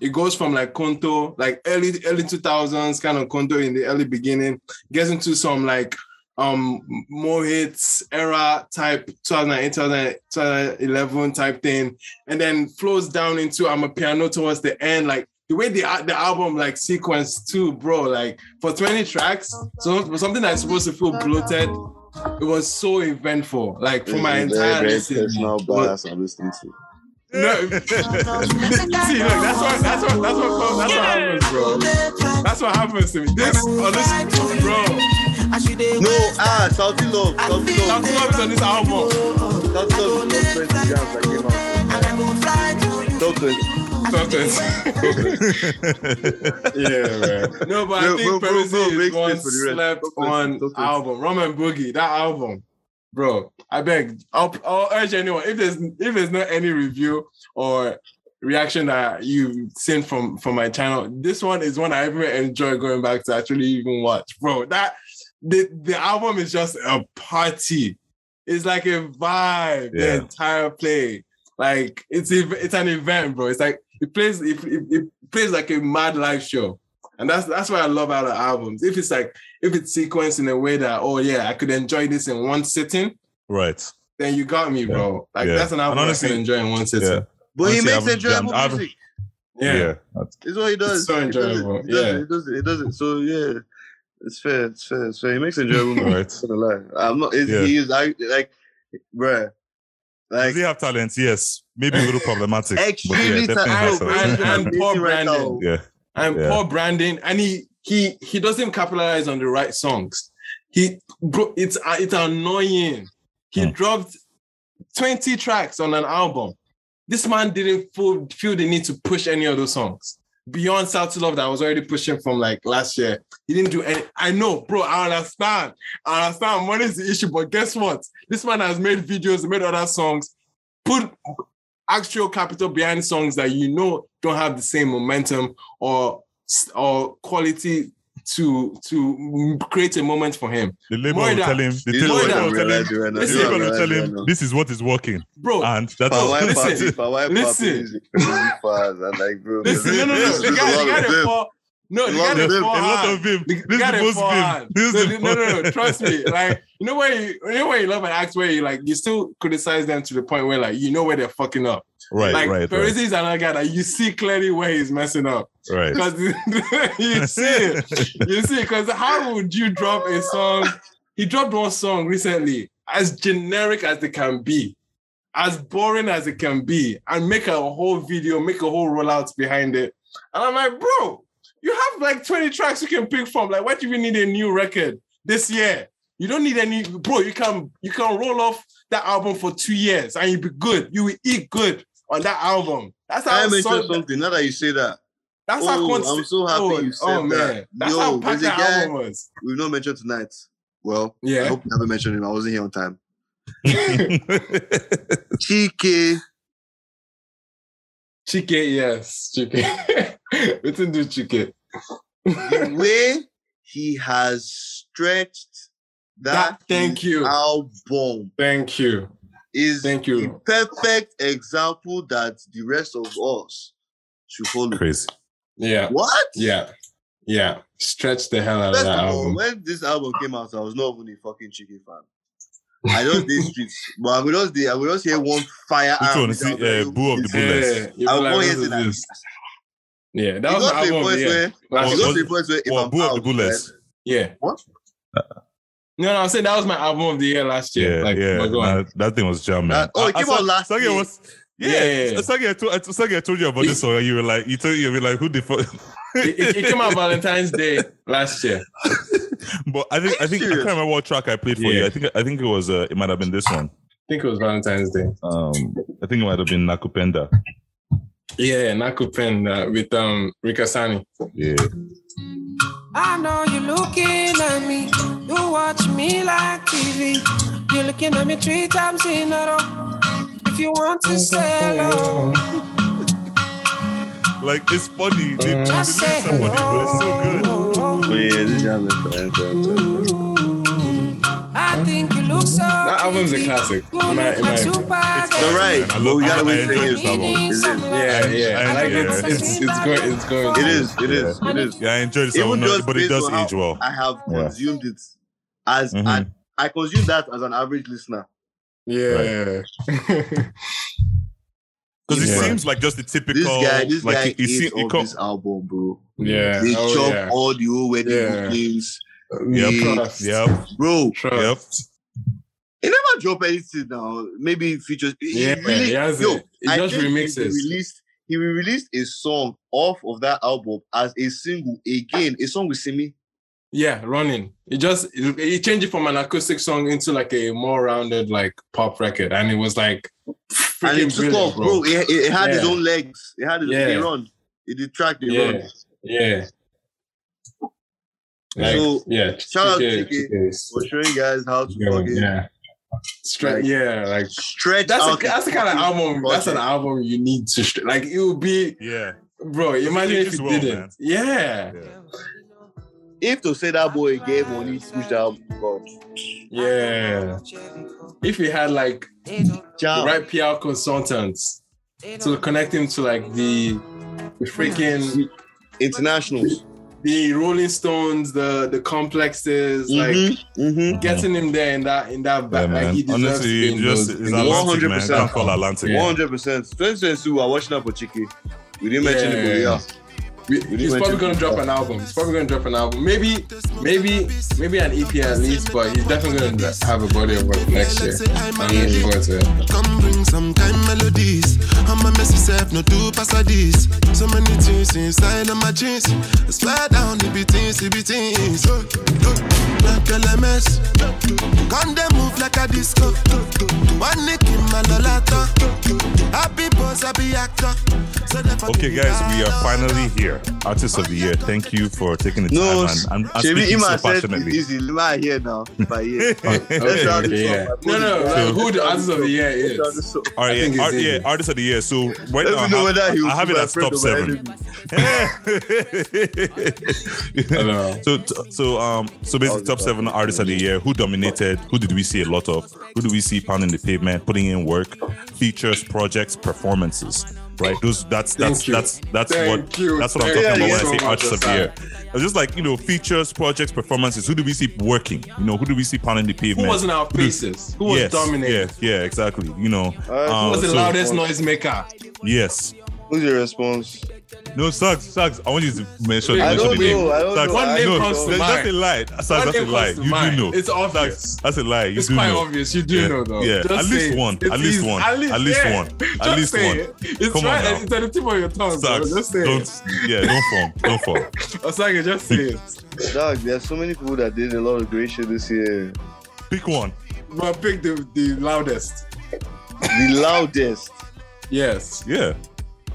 It goes from like Konto, like early early 2000s, kind of Konto in the early beginning, gets into some like um more hits era type 2008 2011 type thing and then flows down into Amapiano towards the end like the way the the album like sequence too bro like for 20 tracks so for something that's supposed to feel bloated it was so eventful like for my entire very, very listening personal was- bias I'm listening to. No, see, look, that's what that's what that's what comes, that's what happens, bro. That's what happens to me. This on this, bro. No, ah, Southy Love. Southy Love. That's what on this album. Southy Love is top 20 jams that came out. Top 20. yeah, man. No, but I Bro, think bro, bro, Peruzzi bro, is make one space for the rest. slept on don't play. album. Rum and Boogie, that album, bro. I beg, I'll, I'll urge anyone if there's if there's not any review or reaction that you've seen from from my channel, this one is one I even enjoy going back to actually even watch, bro. That the the album is just a party. It's like a vibe. The entire play, like it's it's an event, bro. It's like it plays it, it, it plays like a mad live show. And that's that's what I love out of albums. If it's like if it's sequenced in a way that oh yeah, I could enjoy this in one sitting, right. then you got me, bro. Like Yeah. that's an album And I honestly- can enjoy in one sitting. Yeah. But he makes I've enjoyable I've- music. Yeah. Yeah. That's- It's what he does. so He does it, enjoyable, yeah. it. He does it. He does it. So yeah, it's fair. It's fair. It's fair. He makes enjoyable music. Right. I'm not gonna. I'm not. It's, Yeah. He is I, like, bruh. Like Does he have talent? Yes. Maybe a little problematic. but yeah, extremely talented. talent. And- and poor right branding. Yeah. and Yeah. poor branding, and he he he doesn't capitalize on the right songs. He bro, it's uh, it's annoying. He Hmm. dropped 20 tracks on an album. This man didn't feel, feel the need to push any of those songs beyond Southy Love that I was already pushing from like last year. He didn't do any. I know, bro. I understand. I understand. Money is the issue, but guess what? This man has made videos, made other songs, put actual capital behind songs that you know don't have the same momentum or or quality to to create a moment for him. The label More will tell him. The You know label More what than- I'm will tell him. right. The Listen, You know label what will tell him right this is what is working, Bro, and that's For all. why Listen, party, for listen. party is crazy fast like bro. listen, no, no, no. The guy, the guy of that them. fall, no, the A guy lot of a lot hard. This is the most hard. This is No, the no, no, no. Trust me. Like, you know when you, you know when you love an act where you like you still criticize them to the point where like you know where they're fucking up. Right, like right, right, is another guy that you see clearly where he's messing up right. because you see it. You see, because how would you drop a song? He dropped one song recently, as generic as it can be, as boring as it can be, and make a whole video, make a whole rollout behind it. And I'm like, bro, you have like 20 tracks you can pick from. Like, why do you need a new record this year? You don't need any, bro. You can you can roll off that album for two years and you be good. You will eat good on that album. That's how I mentioned song- something. Now that you say that, that's how Oh, constant- I'm so happy oh, you said oh, that. man. That's Yo, how packed that guy- album was. we've not mentioned tonight. Well, yeah. I hope you haven't mentioned him. I wasn't here on time. Chike, Chike, yes. Chike. we didn't do Chike. the way he has stretched that, That- thank you. album Thank you. is Thank a you. perfect example that the rest of us should follow. Crazy. Yeah. What? Yeah. Yeah. Stretch the hell out of First that of all, album. when this album came out, I was not even a fucking chicken fan. I just did streets, but I will just I will just hear one fire. Which arm one? with See, that uh, Boo of the It's- Bullets. Yeah. You I were will like, go what hear is that. This? Yeah. That It was the got to album. point Yeah. where Last it Was- got year. to a where if Well, I'm Boo of the out, Bullets. Yeah. What? No, no, I'm saying that was my album of the year last year. Yeah, like, yeah. but nah, that thing was jam, man. That- oh, it I- I came out last Sage year. was. Yeah, Yeah, yeah, yeah. Sage, I told, I- Sage, I told you about this song. and You were like, you told you were like, who the fuck? it, it- it came out Valentine's Day last year. but I think I think I can't remember what track I played for you. I think I think it was uh, it might have been this one. I think it was Valentine's Day. Um, I think it might have been Nakupenda. Yeah, Nakupen uh, with um Ric Hassani. Yeah. I know you're looking at me. You watch me like TV. You're looking at me three times in a row. If you want to say hello, Like it's funny. The, the just say lyrics are but it's so good. Oh, yeah, this is. I think you look so. That album's a pretty. classic. You in my- look in like my- super It's You're right. I But love- we gotta wait for enjoy this album. Is it? Yeah, yeah. I- I like yeah. it. It's it's going. It's going. It is. It is. It is. Yeah, I enjoy this album, just but it does age well. I have consumed it as Mhm. an I consume that as an average listener. Yeah. Because it Yeah. seems like just the typical. This guy, this like guy it, it, ate seem- it off co- this album, bro. yeah. They Oh, chop yeah. all the whole wedding Yeah. bookings, Yep. They- Trust. Yep. bro. Trust. He never drop anything now. Maybe features. He Yeah, really, he has yo, it. He I just remixes. He released. He released a song off of that album as a single again, a song with Simi. Yeah, running. It just it, it changed it from an acoustic song into like a more rounded like pop record, and it was like and it took off, bro. It, it, it had Yeah. own legs. It had its Yeah. they run. It did track the Yeah, run. yeah. Like, So, yeah, shout out is For showing guys how to going, fucking yeah. Straight, Like, yeah, like stretch that's a, that's the kind of fucking album. That's an album you need to str- like. It would be, Yeah. bro. Imagine if ages you well, didn't. man. Yeah, If to say that boy gave money, push that album, God. yeah. If he had like the right PR consultants to connect him to like the, the freaking Internationals. The Rolling Stones, the the complexes, like mm-hmm. getting him there in that in that Yeah, back. like he deserves Honestly, to be in just those- it's in those- Atlantic, 100%. Can't fall Atlantic. One hundred percent. 2022, we're watching up for Chike. We didn't mention it, but Yeah. yeah. We, We he's probably gonna drop an album. He's probably gonna drop an album. Maybe, maybe, maybe an EP at least. But he's definitely gonna have a body of work next year. I'm looking forward to it. Come bring some kind melodies. I'm a messy self, no do pass this. So many things inside of my jeans. I swear down, it be things, it be things. Like LMS. Gun them move like a disco. One nick in my lolata. Happy boss, happy actor. Okay, guys, we are finally here. Artist of the year. Thank you for taking the No, time and, and, and speaking so Ima said passionately. it's easy. Lima here now. By here. Okay, Let's okay, yeah. up. No, no, like, who the artist of the year is? All right, yeah, it's art, yeah, artist of the year. So right Let now, me know I whether have, he I will have be it my as top seven. know. so, so, um, so basically, top seven artists of the year. Who dominated? Who did we see a lot of? Who do we see pounding the pavement, putting in work, features, projects, performances? Right. Those. That's that's Thank you. that's that's Thank what you. that's what I'm Thank talking about when I say much, artists of the year. It's just like you know, features, projects, performances. Who do we see working? You know, who do we see pounding the pavement? Who was in our Who do- faces? Who was yes, dominating? Yeah, yeah, exactly. You know, Alright, who um, Who was the so- loudest noise maker? Yes. Who's your response? No, Sags, Sags. I want you to mention. I mention don't the name. know, I don't Sags, know. One name no, comes to that's, mind. that's a lie. Sags, One that's a name lie. comes to You mind. do know. It's obvious. Sags, that's a lie. You It's do quite know. obvious. You do Yeah, know though. yeah. Just At least say it. one. It's At least easy. one. At least, At least yeah. one. At Just least say one. it. It's Come on right. now. It's at the tip of your tongue. bro. Sags, Just say don't. it. Yeah, don't form. Don't form. Oh, Osage, just say it. Dog, there's so many people that did a lot of great shit this year. Pick one. But pick the, the loudest. The loudest. Yes. Yeah.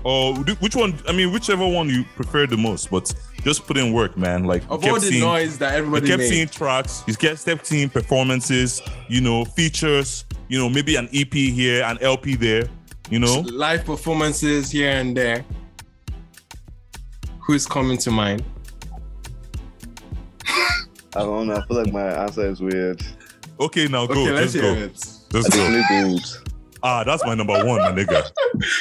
Or which one? I mean, whichever one you prefer the most. But just put in work, man. Like Of all the seeing. noise that You everybody kept made. seeing tracks. You kept kept seeing performances. You know, features. You know, maybe an EP here, an LP there. You know. live performances here and there. Who's coming to mind? I don't know. I feel like my answer is weird. Okay, now go. Okay, Let's let's go. it. Let's go. Definitely don't. Ah, that's my number one, my nigga.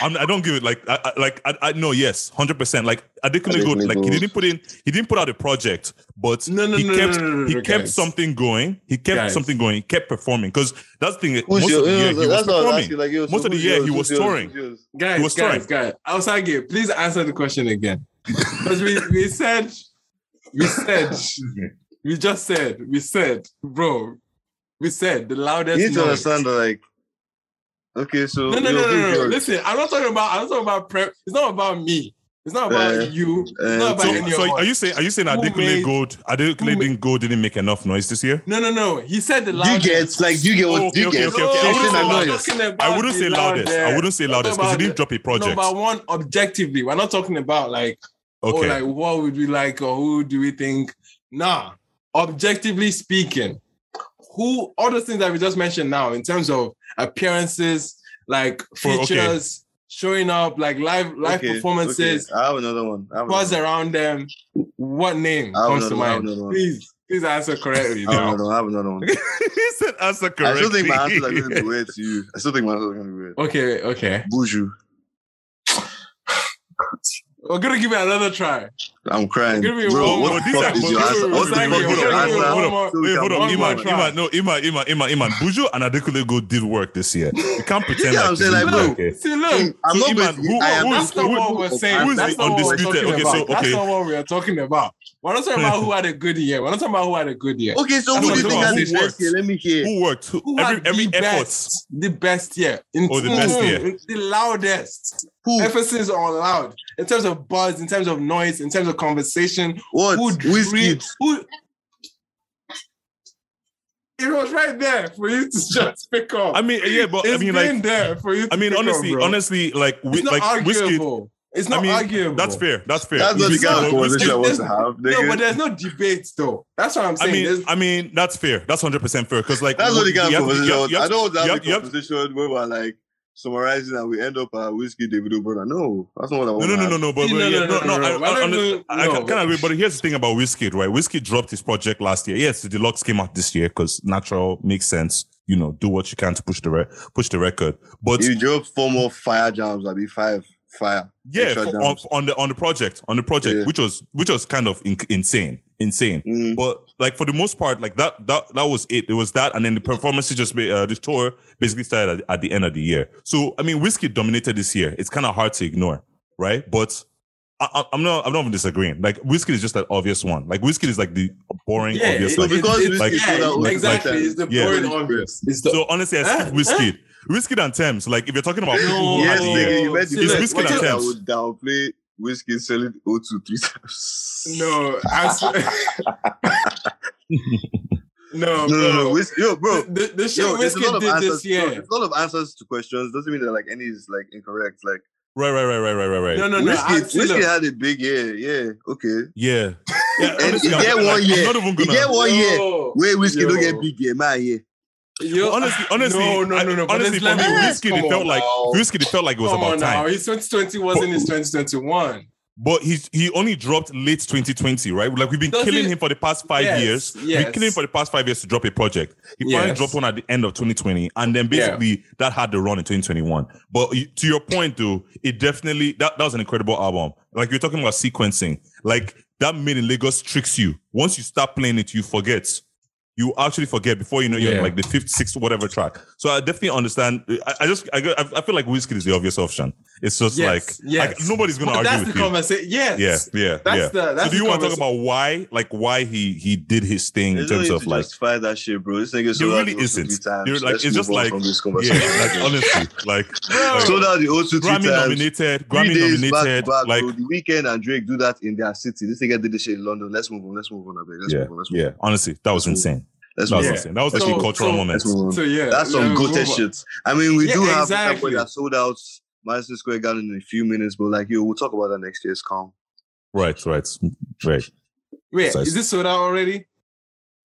I'm, I don't give it like, I, I, like I, I no, yes, hundred percent. Like Adekunle Gold, Adekunle like he didn't put in, he didn't put out a project, but No, no, he no, kept, no, no, no, he no, kept guys. something going. He kept Guys. something going. He kept performing because that's the thing. Who's most your, of the year he was that's what I was performing. asking. Like, yo, so Most of the year yours? he was touring. Who's yours? Guys, He was guys, guys. Osage, please answer the question again. Because we, we said, we said, we just said, we said, bro, we said the loudest. You need to understand that, like, okay, so No, no, no, no, no. Listen, I'm not talking about. I'm not talking about prep. It's not about me. It's not about Uh, you. It's uh, not about So, any so of are you saying are you saying Who Adekunle made- Gold, Adekunle didn't Gold didn't make enough noise this year? No, no, no. He said the Do you loudest. get, like, do you get what, Oh, do you okay, get? okay, okay, okay. I They wouldn't say say loudest. I wouldn't say loudest. I wouldn't say loudest because he didn't drop a project. Number one, objectively, we're not talking about like, oh, Okay. like what would we like or who do we think? Nah, objectively speaking, who all the things that we just mentioned now in terms of appearances, like oh, okay. features, showing up, like live live Okay, performances, okay. I have another one. I around them. What name comes to another one, I have mind? Please, please answer correctly. I have another. I have another one. he said answer I still think my answer is going to be weird to you. I still think my answer is going to be weird. Okay, okay. Buju. Oh, we're gonna give it another try. I'm crying. Give me Bro, one what more the fuck is your answer? What the fuck is your Hold on, answer? hold on, So we Wait, hold on, one move more Iman. Iman, no, Iman, Iman, Iman, Iman. Buju and Adekunle Gold did work this year. You can't pretend Yeah, like I'm saying, like, didn't bro, work, okay? See, look. I'm So, not Iman, basically- who- I am who is- That's not who- what we're saying. who is the not what we're undisputed- okay, about. so, That's not what we are talking about. We're not talking about who had a good year. We're not talking about who had a good year. Okay, so That's who do you think I'm the saying. best year? Let me hear. Who worked? Who, Who every had every the effort. best, the best year, in Oh, the best Mm, year. the loudest. Who? Emphasis on loud in terms of buzz, in terms of noise, in terms of conversation. What? Who Whiskey. dream- Who? It was right there for you to just pick up. I mean, yeah, but it's I mean, been like, there for you. To I mean, pick up, honestly, bro. honestly, like, it's wi- not like whiskey. Arguable. It's not I mean, arguable. that's fair. That's fair. That's not the Whiskey- kind of whiskey- conversation I want there's- to have, No, but there's no debate though. That's what I'm saying. I saying. mean, There's- I mean, that's fair. That's hundred percent fair. Because like, That's what the kind you of have conversation. you I have- want- you I have- don't want to you have have- a you have- where we're like summarizing and we end up at whiskey Davido brother. No, that's not what I want. no, no, to no, no, but, No, but no, yeah, no, no, no, no, no, I, no. I, I don't I, I can, can agree. But here's the thing about Whiskey, right? Whiskey dropped his project last year. Yes, the deluxe came out this year because natural makes sense. You know, do what you can to push the re- push the record. But You drop four more fire jams, I'll be five fire. yeah, for- on, on the on the project, on the project, Yeah. which was which was kind of in, insane, insane. Mhm. But like for the most part, like that that that was it. It was that, and then the performances just ba- uh, the tour basically started at, at the end of the year. So I mean, whiskey dominated this year. It's kind of hard to ignore, right? But I, I- I'm not. I'm not even disagreeing. Like whiskey is just an obvious one. Like whiskey is like the boring, Yeah, obvious. it- like, it- because it's- like- yeah, like- exactly. It's the Yeah. boring obvious. It's the so honestly, I Huh? skip whiskey. Whiskey and Tems. Like if you're talking about people No, who yes, had the, you It's first whiskey and person that Tems. would downplay whiskey selling O2 three times. no. I swear- no, no, no, no, bro. whiskey, yo, bro. The, the, the shit Yo, there's a whiskey lot of did answers. this year. There's a lot of answers to questions. Doesn't mean that like any is like incorrect. Like right, right, right, right, right, right, right. No, no, no. whiskey, whiskey had a big year. Yeah, okay. Yeah, yeah. And honestly, you I'm, get like, one I'm year. not even gonna. get one year. Where whiskey don't get big year, my year. Honestly, honestly, no, no, no, no. honestly, for me, whiskey it felt like whiskey it felt like it was Come about on time. now. His 2020 wasn't his 2021. But he he only dropped late 2020, right? Like we've been Does killing he- him for the past five Yes, years. We've been killing him for the past five years to drop a project. He finally Yes. dropped one at the end of 2020, and then Yeah. basically that had the run in 2021. But to your point, though, it definitely that, that was an incredible album. Like you're talking about sequencing, like that made in Lagos tricks you. Once you start playing it, you forget. You actually forget before you know you're Yeah. like the fifth, sixth, whatever track. So I definitely understand. I, I just I I feel like whiskey is the obvious option. It's just Yes, like yes. like, nobody's gonna argue. But argue that's with the you. conversation. Yes. Yeah, yeah, That's yeah. the- that's so do you want to talk about why, like, why he he did his thing in There's no terms need of like, justify that shit, bro. This nigga There sold out really isn't. three times. There- like, it's just on like- from this yeah, conversation. like honestly, like Bro. sold out the O2 three Grammy times. nominated, Three Grammy days back nominated, back, like bro. The Weeknd and Drake do that in their city. This nigga did this shit in London. Let's move on. Let's move on. I beg. Let's yeah, move on. Let's move yeah. on. Honestly, that was Let's move insane. Let's That was move Yeah. insane. That was So- actually a cultural so- moment. Let's move on. So yeah. That's some yeah, goated move on. shit. I mean, we Yeah, do have exactly. people that sold out Madison Square Garden in a few minutes, but like, yo, we'll talk about that next year. It's calm. Right, right, right. Wait, Precisely. is this sold out already?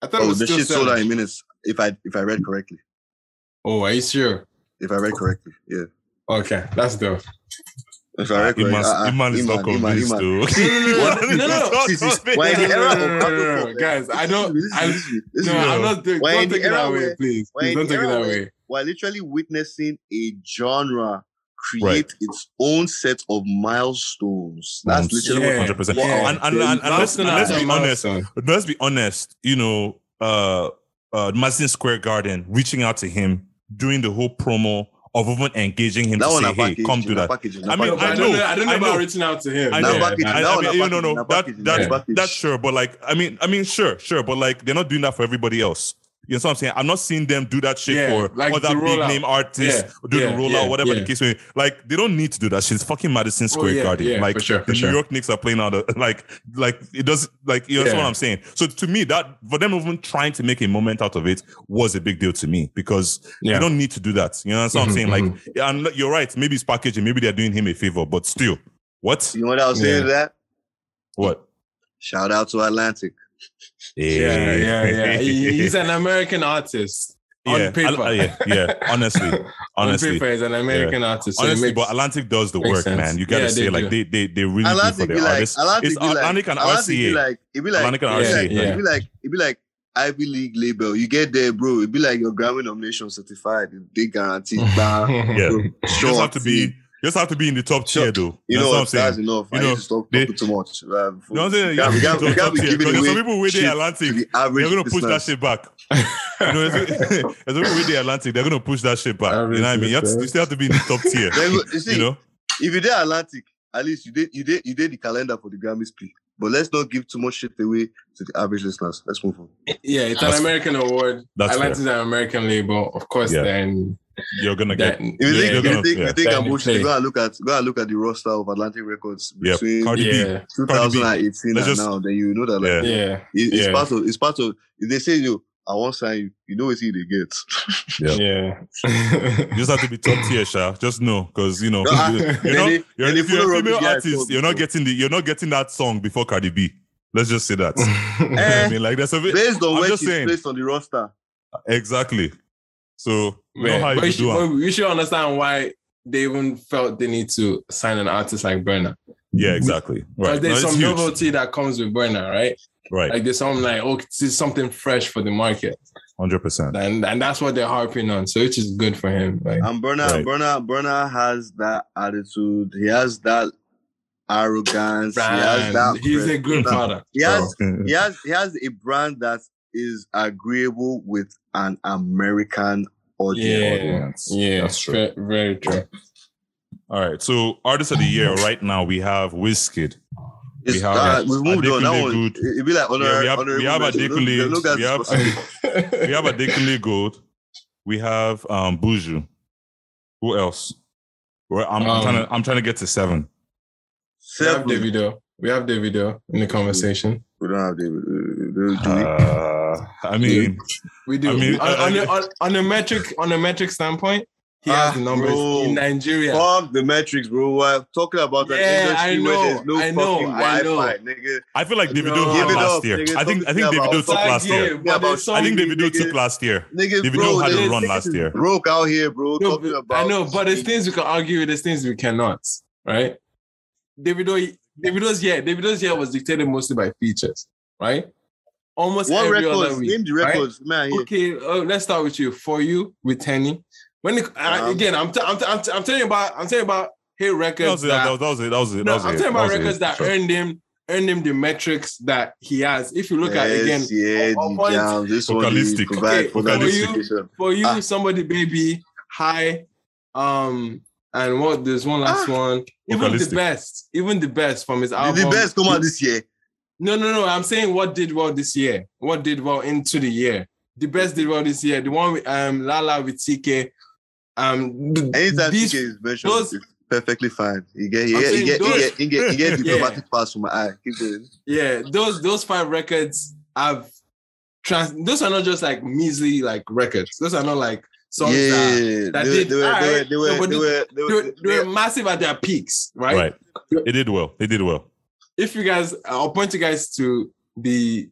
I thought it Oh, was the still shit sold out in minutes. If I if I read correctly, Oh, are you sure? if I read correctly, yeah. Okay, that's dope. If I read correctly, Iman, uh, uh, Iman is not Iman, Iman, convinced, Iman. though. See, no, no, no, no. See, see, We're in the No, era no, of no, no, no, no, Afropop, guys, I don't- Listen to I- me, listen to me, listen No, to me. I'm not doing. We're Don't in the take it that era way, where- please. we're Please in don't the take it era that where way. We're literally witnessing a genre create Right. its own set of milestones. That's literally Yeah. 100%. Yeah. And, and, and, and let's, Milestone let's be honest. Let's be honest. You know, uh, uh, Madison Square Garden reaching out to him, doing the whole promo of even engaging him that to say, "Hey, package. come do that." packaging, I mean, No, packaging. I, I don't know, know. I don't know I about know. reaching out to him. I Now know. packaging, I, that I mean, you know, no, packaging, na that, that, na that's sure, but like, I mean, I mean, sure, sure, but like, they're not doing that for everybody else. You know what I'm saying? I'm not seeing them do that shit Yeah, for like other big rollout. name artists, Yeah, do yeah, the rollout, yeah, whatever yeah. the case may be. Like, they don't need to do that shit. It's fucking Madison Square Oh, yeah, Garden. yeah, like, for sure, for the sure. New York Knicks are playing out, of, like, like it does, like, you know what I'm saying? So to me, that for them even trying to make a moment out of it was a big deal to me because Yeah. they don't need to do that. You know what I'm Mhm, saying? Like, yeah, and you're right. Maybe it's packaging. Maybe they're doing him a favor, but still, what? You know what I was saying to that? What? Shout out to Atlantic. Eh. Yeah, yeah, yeah. He's an American artist on yeah, paper. I- yeah, yeah. Honestly, on honestly, paper, he's an American artist. So honestly, makes- but Atlantic does the work, sense. man. You gotta Yeah, say they like they they they really do for Atlantic the be like, artists. Atlantic It's be like, and RCA. like, it be like, Atlantic and Yeah, RCA. yeah. it be like, it be like Ivy League label. You get there, bro. It'd be like your Grammy nomination certified. They guarantee. Bah, Yeah. bro, You just have to be you just have to be in the top Sure. tier, though. You That's know what I'm? That's saying. enough. You I know, need to stop they- talking too much. Uh, You know what I'm saying? we You can't, have we to can't, we top can't be tier. giving away some people with the Atlantic. the They're gonna push that shit back. You know, there's, there's some people with the Atlantic. They're gonna push that shit back. You know what I mean? You, have to, you still have to be in the top tier. You see, You know? if you did Atlantic, at least you did you did you did the calendar for the Grammy speak. But let's not give too much shit away to the average listeners. Let's move on. yeah, it's That's- an American award. that's Atlantic is an American label, of course. Yeah. Then You're gonna that, get. If you think, you're if you gonna- think, yeah. you think I'm Then bullshit, go and look at go and look at the roster of Atlantic Records Yeah, between Cardi B. yeah, 2018 and Let's just- now. Then you know that like Yeah. yeah, it- it's Yeah. part of it's part of if they say you I won't sign you, you know what they get. Yeah. yeah. You just have to be top tier, Sha. Just know, because you know, No, I- you know then not, they- you're, if you're a up female the artist, you're not getting the you're not getting that song before Cardi B. Let's just say that. You know Eh, I mean, like that's a bit Based on I'm where she's saying. placed on the roster. exactly. So you know how you but you could should, do you should understand why they even felt they need to sign an artist like Burna. Yeah, exactly. Because Right. there's No, some huge. novelty that comes with Burna, right? Right. Like there's something like, oh, this is something fresh for the market. Hundred percent. And and that's what they're harping on. So which is good for him. Like And Burna, Right. Burna, Burna has that attitude. He has that arrogance. He has brand. that. He's a good Nah, product. He has he has he has a brand that is agreeable with an American audience. Yeah, yeah, That's true. ve- very true. All right. So artist of the year right now we have Wizkid. It's, have uh, we moved on. That one, it'd be like honor, Yeah, we have- honorable we have mention. Adekunle, No- no we have- discussing. We have Adekunle Gold. We have um Buju. Who else? Well, I'm, I'm Um, trying to I'm trying to get to seven. We have Seven. Davido. We have Davido in the conversation. We don't have David. Uh, do we? Uh, I mean, We do. I mean, on, on, a, on, on a metric on a metric standpoint, he Ah, has the numbers bro. in Nigeria. Fuck the metrics, bro. I'm talking about an Yeah, industry I where know, there's no I know, fucking I know. Wi-Fi, nigga. I feel like Davido No. had Give it last up, year. nigga. I think I think Talking Davido about took last yeah, year. but about I think Davido Davido took last year. Nigga, Davido bro, had a run last year. Broke out here, bro. No, talking but- about I know, but there's things we can argue there's things we cannot, right? Davido, Davido's year, Davido's year was dictated mostly by features, right? Almost what every records? other week. Name the right? records, man. Here. Okay, uh, let's start with you. For you with Teni, when it, uh, Um, again, I'm, t- I'm, t- I'm, t- I'm telling you about I'm telling you about hit That records was it. that, That was, that was it. That was it. That no, was I'm it. talking about was it. records that Sure. earned him earned him the metrics that he has. If you look at again, yeah, on the point- jam. This Vocalistic. they provide Okay, for for you- justification. for you, Ah. somebody baby, high, um, and what there's one last one. Even the best, even the best from his Did album. the best come out this year. No, no, no. I'm saying what did well this year. What did well into the year. The best did well this year. The one with um Lala with CKay. Um, th- Anytime these- CKay is mentioned, those- it's perfectly fine. You get, you I'm get, you saying get, you get, you get, you get Yeah. diplomatic pass from my eye. Keep going. yeah, those those five records have trans. Those are not just like measly like records. Those are not like songs that yeah, that they, were, did- they, were, they, were, they, were, they, were, they, they were, were, they were massive at their peaks, right? Right. It did well. They did well. If you guys i'll point you guys to the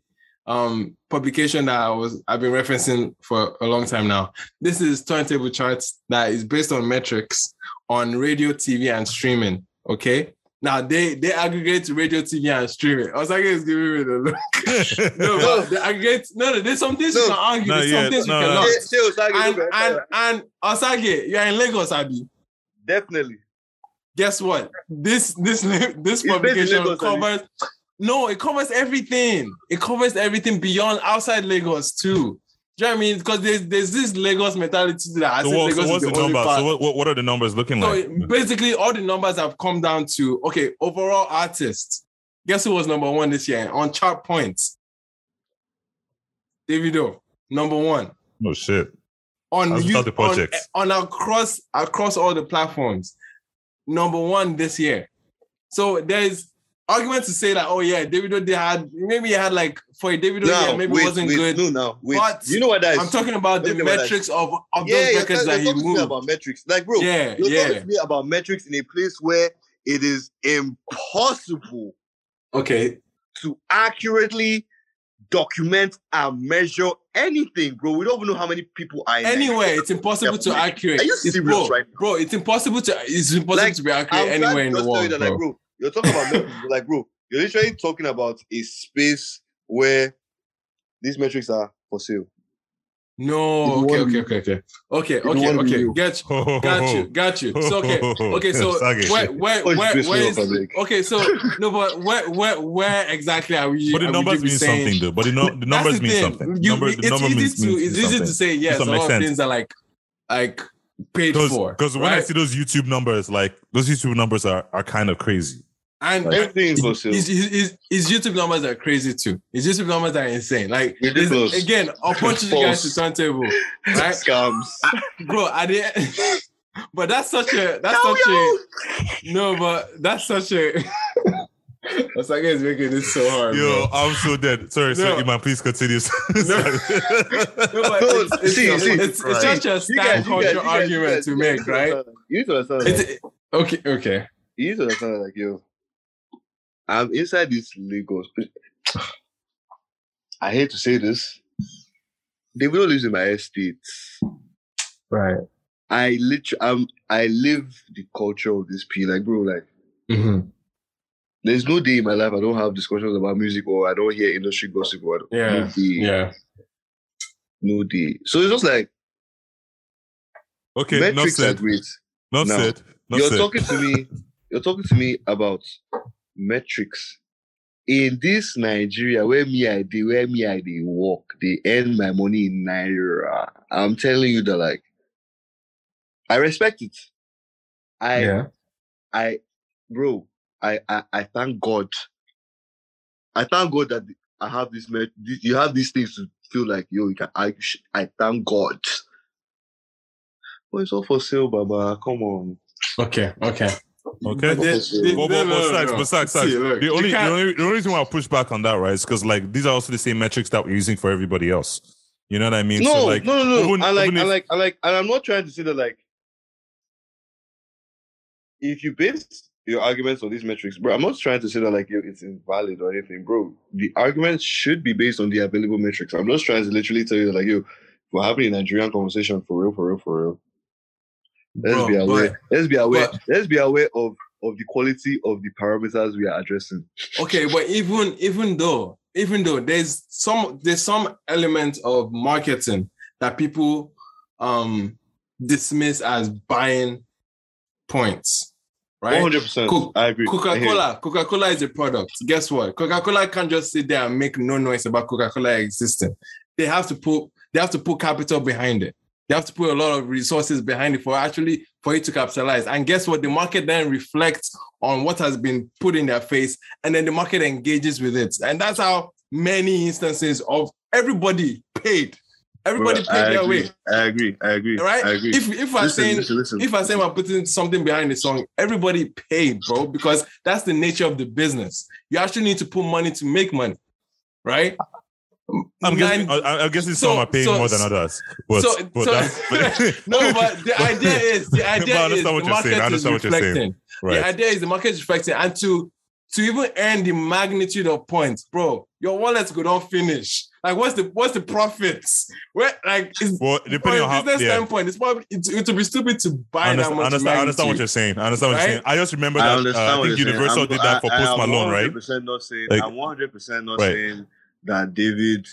um publication that i was i've been referencing for a long time now this is turntable charts that is based on metrics on radio tv and streaming okay now they they aggregate radio tv and streaming i was like it's giving me the look no but they aggregate no no there's some things you No. can argue No, there's yeah, some things no, you no. cannot Say- say Osage, and and that. and osage you're in lagos abi definitely. Guess what? This this this publication covers no, it covers everything. It covers everything beyond outside Lagos too. Do you know what I mean? Because there's there's this Lagos mentality that I So, think what, Lagos so what's is the the only number? part. So what, what, what are the numbers looking So like? basically, all the numbers have come down to okay. Overall artists. Guess who was number one this year on chart points? Davido, number one No shit. on How's you, start the on, projects? on across across all the platforms. Number one this year. So there's arguments to say that oh yeah, Davido they had maybe he had like for a Davido Now, yeah, maybe wait, it wasn't wait, good. No, now, wait. But you know what that is? I'm talking about the Let me know what that metrics of, of yeah, those records that he talking to me moved. about metrics. Like, bro, Yeah, you're yeah. talking to me about metrics in a place where it is impossible Okay. to accurately document and measure anything, bro. We don't even know how many people are Anyway, it's impossible to accurate. Are you It's- serious bro, right now? bro, it's impossible to it's impossible Like, to be accurate I'm anywhere in the just tell you world, that, bro. like, bro, you're talking about like, bro, you're literally talking about a space where these metrics are for sale. No, okay, okay, okay, okay, okay, oh. okay, okay. real. Get you, got you, got you. So okay, okay. So where, where, Push where, this where one is? up, I beg. Okay, so no, but where, where, where exactly are we? But the numbers mean saying- something though. But the, no, the numbers the mean something. You, number, it's the number easy means, to means it's easy to say yes. some A lot of things are like like paid for. Because when I see those YouTube numbers, like those YouTube numbers are, are kind of crazy. And Everything is for his, his, his, his YouTube numbers are crazy too. His YouTube numbers are insane. Like there's- Ridiculous. again, I'll point you guys to False. turntable, right? Scams. bro i didn't but that's such a that's such a no but that's such a Osaka is making this so hard Yo, bro. I'm so dead. Sorry, No. sorry, Iman, please continue. no, No, it's, it's, see, it's, see, it's, it's such a You stand culture guys- you guys- argument you guys- to make right understand. You to understand. like, okay okay you need to understand, like, yo, I'm inside this Lagos. I hate to say this. They will live in my estate. right I literally, um, I live the culture of this P. Like, bro, like, mm-hmm. there's no day in my life I don't have discussions about music or I don't hear industry gossip. Or Yeah, no day, yeah no day. So it's just like okay, not metrics are said. Not Now, said. Not you're said. talking to me. You're talking to me about metrics in this Nigeria where me I do, where me I they work, they earn my money in naira. I'm telling you that like I respect it. I yeah I, bro, I, I, I thank God. I thank God that I have this. met- You have these things to feel like yo. You can. I. I thank God. But it's all for sale, Baba. Come on. Okay, okay. Okay. But they- they- But, but, but, no, but Sax, Sax, See, look, the only, the only the only reason why I push back on that, right, is because like these are also the same metrics that we're using for everybody else. You know what I mean? No, so, like, no, no, no. even- I like, I if- like, I like, and I'm not trying to say that like, if you base your arguments on these metrics, bro, I'm not trying to say that like it's invalid or anything, bro. The argument should be based on the available metrics. I'm just trying to literally tell you that like, yo, if we're having a Nigerian conversation for real, for real, for real. Let's Bro, be aware. but- let's be aware. but- let's be aware of of the quality of the parameters we are addressing. Okay, but even even though even though there's some there's some element of marketing that people um dismiss as buying points, right? 100. percent Cool. I agree. I hear you. Coca-Cola, Coca-Cola is a product. Guess what? Coca-Cola can't just sit there and make no noise about Coca-Cola existing. They have to put they have to put capital behind it. They have to put a lot of resources behind it for actually for it to capitalize. And guess what? The market then reflects on what has been put in their face, and then the market engages with it. And that's how many instances of everybody paid. Everybody paid I their agree. way. I agree. I agree. Right? I agree. If if I'm saying listen, listen. if I say I'm putting something behind the song, everybody paid, bro, because that's the nature of the business. You actually need to put money to make money, right? I'm guessing, Nine- I, I'm guessing so- some are paying so- more than others. But, so, but so- that's, no, but the idea is the But I idea is understand the what saying. Market is understand what you're saying. reflecting. right. The idea is the market is reflecting, and to to even earn the magnitude of points, bro, your wallets go don't finish. Like, what's the what's the profits? Where like is Well, depending a on how, business yeah. standpoint, it's probably it, it would be stupid to buy I that much I understand, I understand what you're saying. I understand what you're saying. I just remember I that uh, I think you're saying. Universal I'm- did that for I- I Post am Malone, right? 100% not saying. Like- I'm 100 percent not Right. saying that David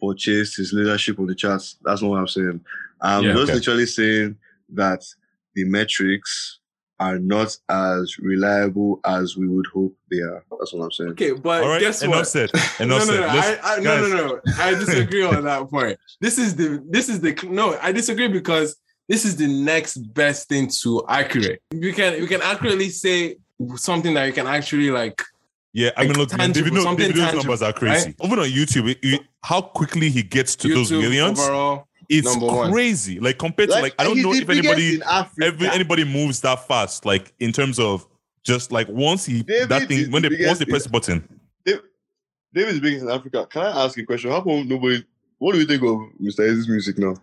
purchased his leadership on the charts. That's not what I'm saying. I'm Yeah, just okay. literally saying that the metrics are not as reliable as we would hope they are. That's what I'm saying. Okay, but All right, guess enough what? said. Enough no, no, no, Let's- I, I, no, no, no. I disagree on that point. This is the this is the no. I disagree because this is the next best thing to accurate. You can you can accurately say something that you can actually like. Yeah, I mean, Like look, man, tangible, David, no, something David's tangible, numbers are crazy. Even on YouTube, it- it- how quickly he gets to those millions, overall. it's number one. crazy. Like compared to like, I don't know if anybody every, anybody moves that fast. Like in terms of just like once he David that is thing when the they once they press the button. David is biggest in Africa. Can I ask you a question? How come nobody? What do you think of Mr. Eazi's music now?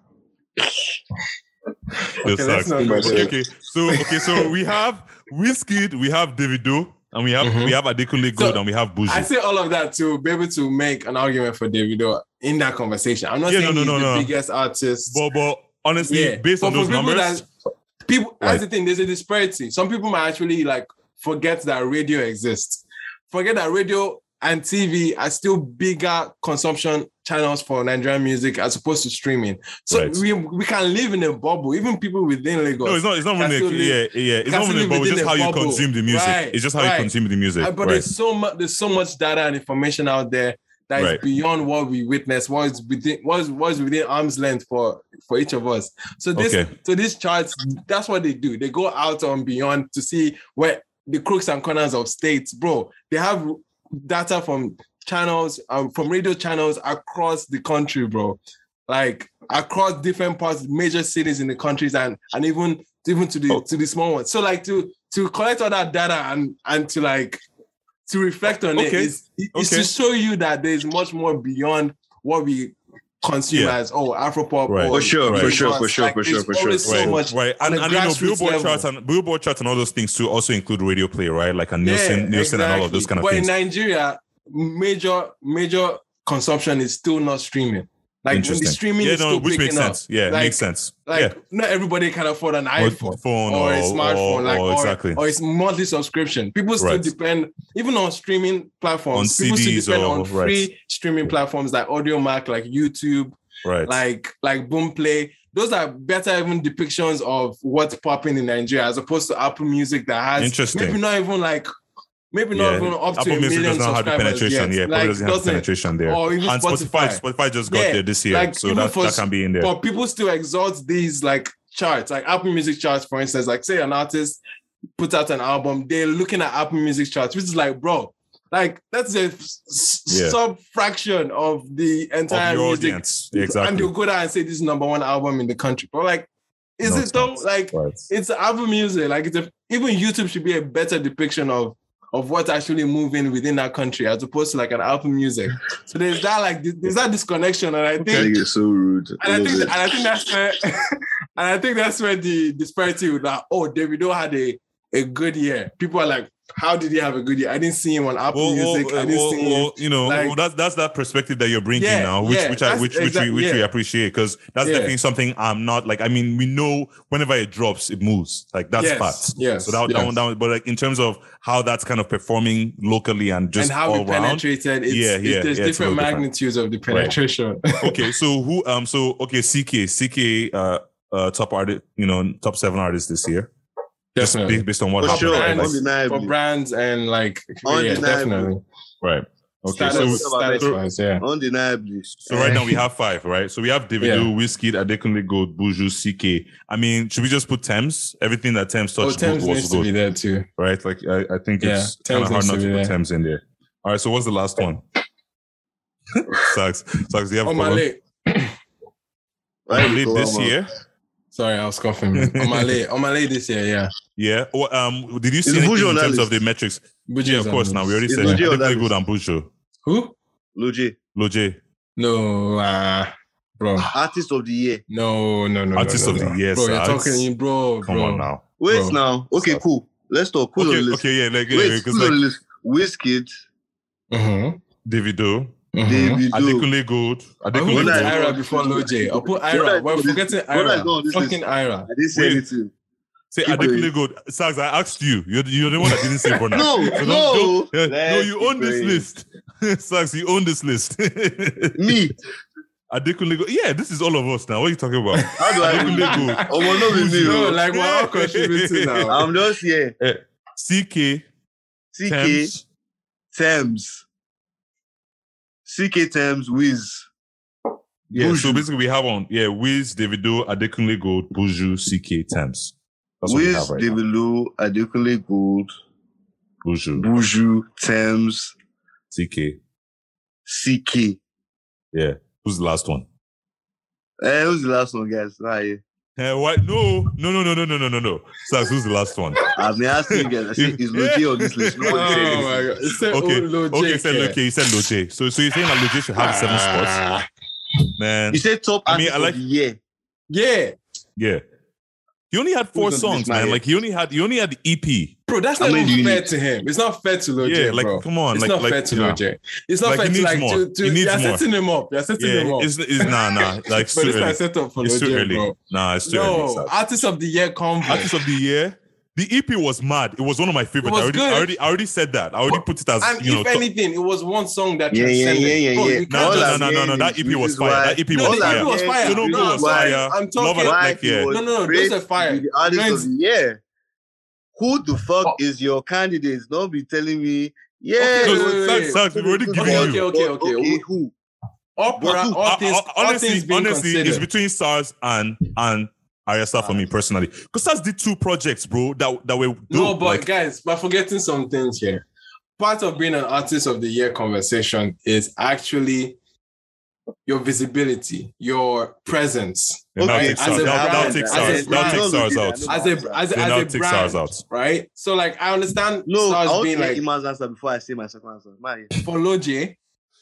Yo, Okay, let's sucks. not go okay, there. okay. So okay, so we have Whiskey, we have Davido, and we have Mhm. we have Adekunle Gold, So, and we have Buju. I say all of that to be able to make an argument for Davido in that conversation. I'm not Yeah, saying no, he's no, the no. biggest artist. but but honestly, Yeah, based but on those people numbers, that- people Right. that's the thing there's a disparity some people might actually like forget that radio exists forget that radio and tv are still bigger consumption channels for nigerian music as opposed to streaming so Right. we, we can live in a bubble even people within lagos no, it's not. It's not really. still yeah, live- yeah. It's not really. live But it's just a how you consume the music. Right, It's just how right. you consume the music. But there's so much there's so much data and information out there that is Right. beyond what we witness what is within what is, what is within arm's length for for each of us so this Okay. so these charts that's what they do they go out on beyond to see where the crooks and corners of states bro they have data from channels um, from radio channels across the country bro like across different parts major cities in the countries and and even even to the Oh. to the small ones so like to to collect all that data and and to like to reflect on it Okay. is, is Okay. to show you that there's much more beyond what we consume Yeah. as oh Afropop. Right. or For sure, for sure, for sure, Like, for sure, for sure. always so right, much right, and, and you know, Billboard level. charts and Billboard charts and all those things too also include radio play, right? Like a Nielsen, Nielsen, and all of those kind of but things. But in Nigeria, major major consumption is still not streaming. Like the streaming yeah, is no, still which makes picking up. sense. Yeah, Like- makes sense. Like yeah, not everybody can afford an Or iPhone phone or, a smartphone, or- like or or, exactly. or it's monthly subscription. People still Right. depend even on streaming platforms. On people CDs still depend or- on right. free streaming platforms like Audiomack, like YouTube, right. like like Boomplay. Those are better even depictions of what's popping in Nigeria as opposed to Apple Music that has Interesting. maybe not even like maybe not yeah. up to Apple a Music million does not have the penetration. yet. Yeah, Like, doesn't have doesn't- penetration there. or even and Spotify, Spotify. Spotify just got Yeah, there this year, like, so that, for that can be in there. But people still exalt these like charts, like Apple Music charts, for instance. Like say an artist puts out an album, they're looking at Apple Music charts, which is like, bro, like that's a Yeah. sub fraction of the entire of music. audience. Exactly. And they'll go there and say this is number one album in the country. But like, is No, it though? Like, Right. it's Apple Music. Like, it's a, even YouTube should be a better depiction of of what's actually moving within that country as opposed to like an Apple Music. So there's that like there's that disconnection, and I think They get so rude. And I think and I think that's where and I think that's where the disparity with that. Oh, Davido had a a good year. People are like, how did he have a good year? I didn't see him on Apple Well, well, Music. I uh, didn't well, see him. well, you know, like- well, that's that's that perspective that you're bringing Yeah, now, which yeah, which I which which we which we appreciate because that's Yeah. definitely something I'm not like. I mean, we know whenever it drops, it moves. Like that's Yes, fact. yes, So that, yes. one, that one, but like in terms of how that's kind of performing locally and just and how all we around. penetrated. It's, Yeah, yeah, there's yeah, it's a different little different. magnitudes of the penetration. okay, so who um so okay CKay CKay uh uh top artist you know top seven artists this year. Just Definitely. based, based on what For happened, sure, right? Like- for brands and like yeah, definitely. right. Okay, Status, so status so, wise, yeah. Undeniably. so right now we have five, right? So we have Davido, Yeah. Whiskey, Adekunle Gold, Buju, CKay. I mean, should we just put Tems? Everything that Tems Oh, touched Tems was needs to be there too. right? Like I, I think Yeah, it's Tems kind of hard not to to put there. Tems in there. All right, so what's the last one? Sucks. Sucks. Do you have On a my follow? late. Right, Late this year? Sorry, I was coughing. on my late. On my late this year, yeah. Yeah. Or, um, did you see Is anything Buju in on that terms of the metrics? Buju Yeah, of course. Now we already said Buju it. on that and Buju. Who? Lojay, Lojay. No, uh, bro. artist of the year. No, no, no. Artist no, of no, the no. year, Bro, you're Sags. talking, bro. Come bro. on now. Wait Bro. now. Okay, cool. Let's talk. Who's on the list? okay, yeah, like, Wait, yeah, because who's on the list? Wizkid, Mm-hmm. Davido, mm-hmm. Davido. Adekunle Gold, I Adekunle put When I- Gold. Ayra before Lojay. I'll put Ayra. We're go on this- forgetting Ayra. go on this Fucking Ayra. I didn't say Wait. anything. Say Keep Adekunle going. Gold. Sags, I asked you. You're, you're the one that didn't say Burna. No, So don't- no. don't- yeah, no, you own this list. Sags, you own this list. Me. Adekunle Gold. Yeah, this is all of us now. What are you talking about? How do I Adekunle Gold. Oh, well, no, be me. Oh. No, oh. like we're all contributing now. I'm just here. Eh, CKay, CKay Tems. Tems. CKay Tems Wiz. Yeah, so basically we have on, yeah, Wiz, Davido, Adekunle Gold, Buju, CKay, Tems. That's what we Wiz, right now. Davido, Adekunle Gold, Buju, Buju, Tems, CKay. CKay. Yeah. Who's the last one? Eh, who's the last one, guys? Right. Eh, what? No, no, no, no, no, no, no, no, no. Sags, who's the last one? I've been asking you guys. I say, is Lojay on this list? Oh my god. Said Okay, Olo okay, you said JK. okay, you said Lojay. So, so you're saying that Lojay should have seven spots, Ah, man? You said top I mean, I like- of the year. Yeah. Yeah. He only had four songs, man. man? Like he only had, he only had the EP. Bro, that's not even fair need? to him. It's not fair to Loj, Yeah, like bro. come on, like it's like not like fair to nah. Loj. It's not Like, fair he to like more. to, to He needs you're more. setting him up. You're setting him up. it's, it's nah, nah. Like it's but too it's not early. set up for It's too Loj, bro. Nah, it's too early. No, Sags. artist of the year convo. Artist of the year. The EP was mad. It was one of my favorites. was I already, good. I already, I already said that. I already put it as and you know. if top- anything, it was one song that Yeah, yeah, transcended. yeah, yeah, oh, Bro, you No, can't no, no, no, no, no. hearing That is EP was fire. That EP No, was the EP was fire. So no No, go was fire. I'm talking- Love like yeah. No, no, no, those praised are fire. to be The artist of the year. Who the fuck Oh. is your candidate? Don't be telling me. Yeah, Okay, No, wait, wait, wait. We've already Okay, given okay, you. okay, okay. Okay, who? Opera, But- all things, honestly, honestly, it's between Sarz and and Ayra Starr for me personally. Because Sarz did two projects, bro, that that were dope. No, but like, guys, we're forgetting some things here. Part of being an artist of the year conversation is actually your visibility, your presence, then that'll Okay, take as Sarz. a That'll, that'll brand, take as a Sarz. That'll brand. take Sarz out. No, as a as, a- Then that'll as a take Sarz brand, out. right? So, like, I understand No, I stars want being to hear like Iman's answer before I say my second answer. Man, for Lojay.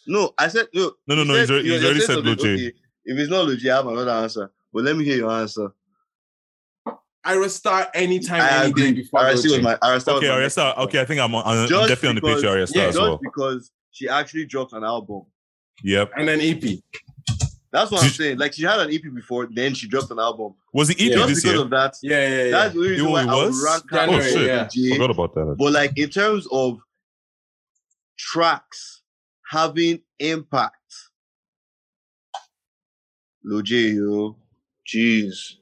No, I said no. No, no, You no, he's said- already- you he's already just said something, Lojay. okay, If it's not Lojay, I have another answer. But let me hear your answer. I restart anytime, I any day before Ayra Starr was Lojay. my Ayra Starr Okay, was my next Ayra Starr. answer. Okay, I think I'm, on, I'm Just definitely on the page because- of Ayra Starr yeah, as Just well. because she actually dropped an album. Yep. And then E EP. That's what I'm saying. Like she had an EP before, then she dropped an album. Was the EP Yeah. Just this because year? of that. Yeah, yeah, yeah. That's the only reason It why I was? would rank her January, Oh, shit. yeah. J. Forgot about that. But like in terms of tracks having impact, Loj, yo, jeez.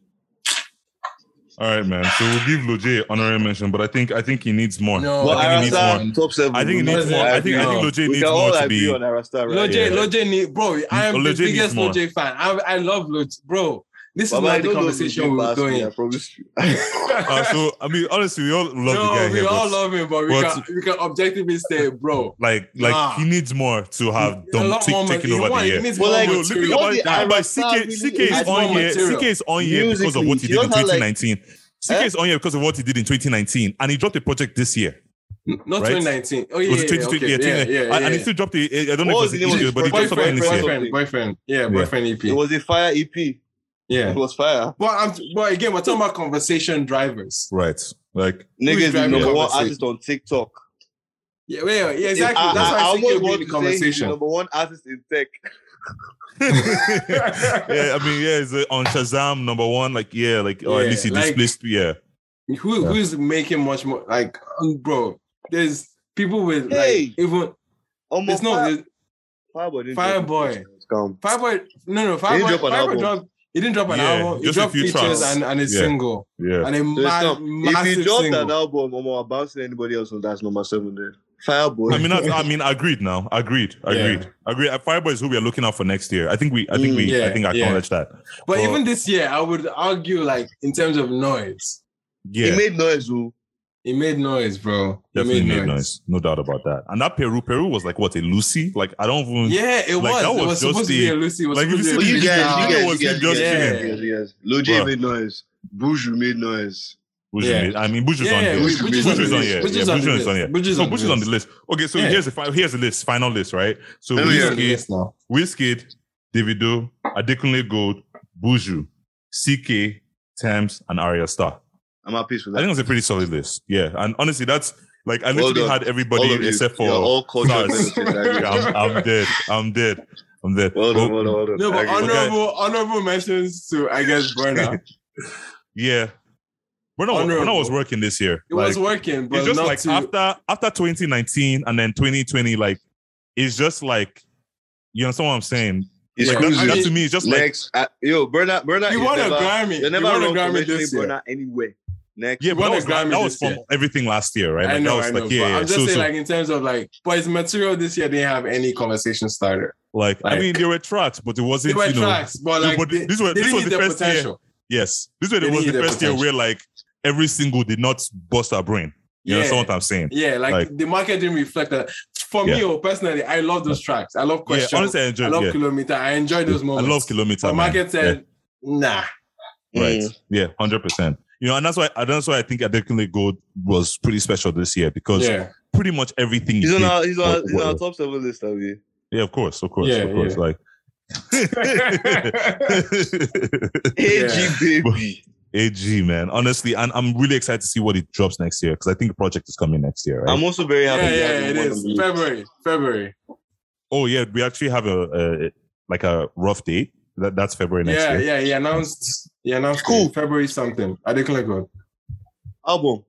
All right, man. So we'll give Lojay honorary mention, but I think I think he needs more. No, But I think he needs more. top seven. I think he needs more. I think I think Lojay needs more to be. on Ayra Starr, right? Lojay, Yeah. Lojay need, bro. I am Lojay the biggest more. Lojay fan. I, I love Lojay, bro. This is Baba, not the don't know if conversation you we were pass me, I promise you. Uh, so I mean, honestly, we all love the no, guy we here. all but, love him, but we but- can we can objectively say, bro. like, like Nah. he needs more to have a done lot take, more taking over One, the year. needs But like, Yo, look what about the that. But CKay, CKay is on more here. CKay is on here because of what he did in know how, like- 2019. CKay Eh? is on here because of what he did in 2019, and he dropped a project this year. Not Right? 2019. Oh It yeah, was yeah, 2020, okay. yeah, yeah, yeah, and, yeah, and he still dropped a, I don't know What if was it was name this of year, his but he dropped something boyfriend, this year. boyfriend, boyfriend. Yeah, Yeah. boyfriend EP. It was a fire EP. Yeah. It was fire. But I'm but again, we're talking about conversation drivers. Right. Like, Niggas is driving number one artist on TikTok. Yeah, yeah, yeah exactly. I, That's I, I why I, almost think want the to say he's conversation. number one artist in tech. yeah, I mean, yeah, it's uh, on Shazam number one. Like, yeah, like, or at least he like- displaced. Yeah. Who Yeah. who's making much more like um, bro? There's people with Hey. like even Almost it's not fire, there's- Fireboy. didn't Fireboy. drop it. Come. Fireboy. No, no, He didn't Fireboy. Fireboy dropped. He didn't drop an Yeah, album. He just a dropped few features tracks. and, and a Yeah. single Yeah. and a So ma- it's not- massive if you drop single. that album, I'm not bouncing anybody else, on that's number seven there. Fireboy. I mean, I, I mean, agreed. Now, agreed, agreed, agreed. Uh, Fireboy is who we are looking out for next year. I think we, I think Mm, we, I think I yeah. acknowledge that. But But- even this year, I would argue like in terms of noise, Yeah, He made noise, oh. He made noise, bro. He definitely made noise. no doubt about that. And that Peru, Peru was like what a Lucy. Like I don't even. Yeah, it Like, was. that it was was just supposed to be a Lucy. It was like, if you to But be see you guys, you guys, was you guys, just you guys, chilling. you guys, you guys. Lil J made noise. Buju made noise. Buju Yeah. made- I mean, Bush is Yeah, on here. yeah, Bush, Bush is on the list. here. Bush Yeah, on Bush on here. Bush So on the Bush is on the list. list. Okay, so Yeah. here's the fi- here's the list, final list, right? So Let me hear it. Wizkid, now. Wizkid, Davido, Adekunle Gold, Buju, CKay, Tems, and Ayra Starr. I'm at peace with that. I think it's a pretty solid list. Yeah, and honestly, that's like I literally done. had everybody All except for all culture Sarz. I agree. I'm, I'm dead. I'm dead. I'm dead. Well done, well done, well done. No, but agree. honorable, honorable mentions to I guess Burna. Yeah. When I, was, when I was working this year, It like, was working, but it's just not like to, after after 2019 and then 2020, like it's just like you understand what I'm saying? It's Like, that, that to me is just like Next, uh, yo, Burna, Burna, He is won a never, Grammy. You're He never won a wrong for Grammy mentioning this year. Burna anywhere. Next, yeah, He but won that was, that was from year. everything last year, right? I know, that was I know. like yeah, but yeah. I'm just so, saying, so, like in terms of like, but his material this year didn't have any conversation starter. like, I mean, there were tracks, but it wasn't. were you know, tracks, but like but they, this was- this was the their first year. Yes, this was, it was the first year where like every single did not bust our brain. You Yeah. understand what I'm saying? Yeah, like, Like- the market didn't reflect that. For me, oh, personally, I love those tracks. I love Yeah, questions. honestly, I enjoyed. I love yeah. Kilometer. I enjoy those moments. I love Kilometer. But man. market said, nah. Right. Mm. Yeah, hundred percent. You know, and that's why and that's why I think Adekunle Gold was pretty special this year because Yeah. pretty much everything he He's on did our, he's on, our, he's on our top seven list, have you? Yeah, of course, of course, Yeah, of course. yeah. Like AG baby. AG, man. Honestly, and I'm really excited to see what it drops next year because I think the project is coming next year, right? I'm also very happy. to yeah, have him it on is. the list. February. February. oh yeah, we actually have a, a like a rough date. That, that's February next Yeah, year. Yeah, yeah. He announced. He announced Cool. cool. February something. Adekunle Gold. Album.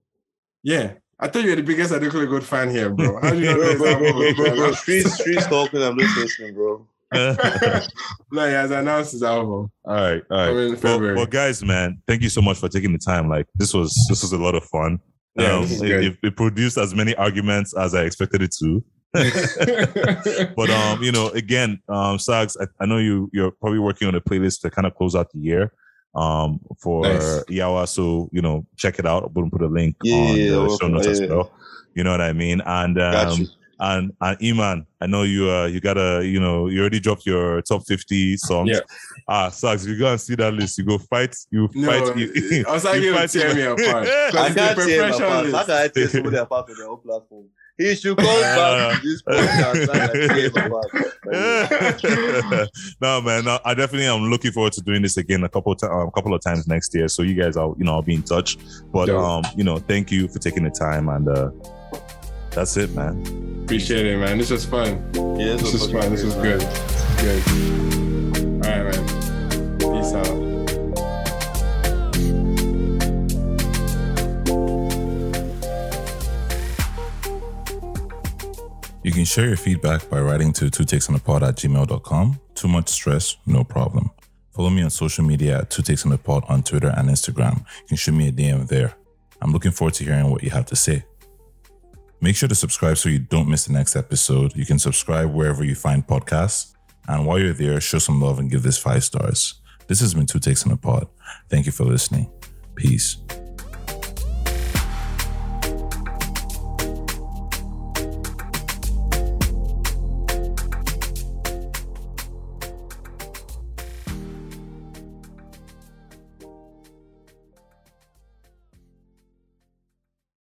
Yeah. I thought you were the biggest Adekunle Gold fan here, bro. How do you know Bro, this bro, bro, album, bro, bro. bro? Streets, streets talking. I'm just listening, bro. no, he has announced his album. all right, all right. In Well, February. well, guys, man, thank you so much for taking the time. Like this was this was a lot of fun. Yeah, Um, it, it- it produced as many arguments as I expected it to. but um, you know, again, um, Sags, I, I know you you're probably working on a playlist to kind of close out the year um for Nice. Yawa. So, you know, check it out. I'm gonna put a link Yeah, on yeah, the well, show notes as well. You know what I mean? And um you. and and Iman, I know you uh you gotta, you know, you already dropped your top 50 songs. Yeah. Ah, sucks. you go and see that list, you go fight, you No, fight you, I was like, you fight tear him. me apart. I Because can't the tear him professional apart. list. How can I tear somebody apart on their own platform? He should come back to this podcast and I tear him apart. no man, no, I definitely am looking forward to doing this again a couple of um, couple of times next year. So you guys are, you know, I'll be in touch. But Dope. um, you know, thank you for taking the time and uh that's it, man. Appreciate it, man. This was fun. Yeah, This was fun. This was good. Good. All right, man. You can share your feedback by writing to two takes on the pod at gmail.com. Too much stress, no problem. Follow me on social media at two takes on the pod on Twitter and Instagram. You can shoot me a DM there. I'm looking forward to hearing what you have to say. Make sure to subscribe so you don't miss the next episode. You can subscribe wherever you find podcasts. And while you're there, show some love and give this five stars. This has been Two Takes on a Pod. Thank you for listening. Peace.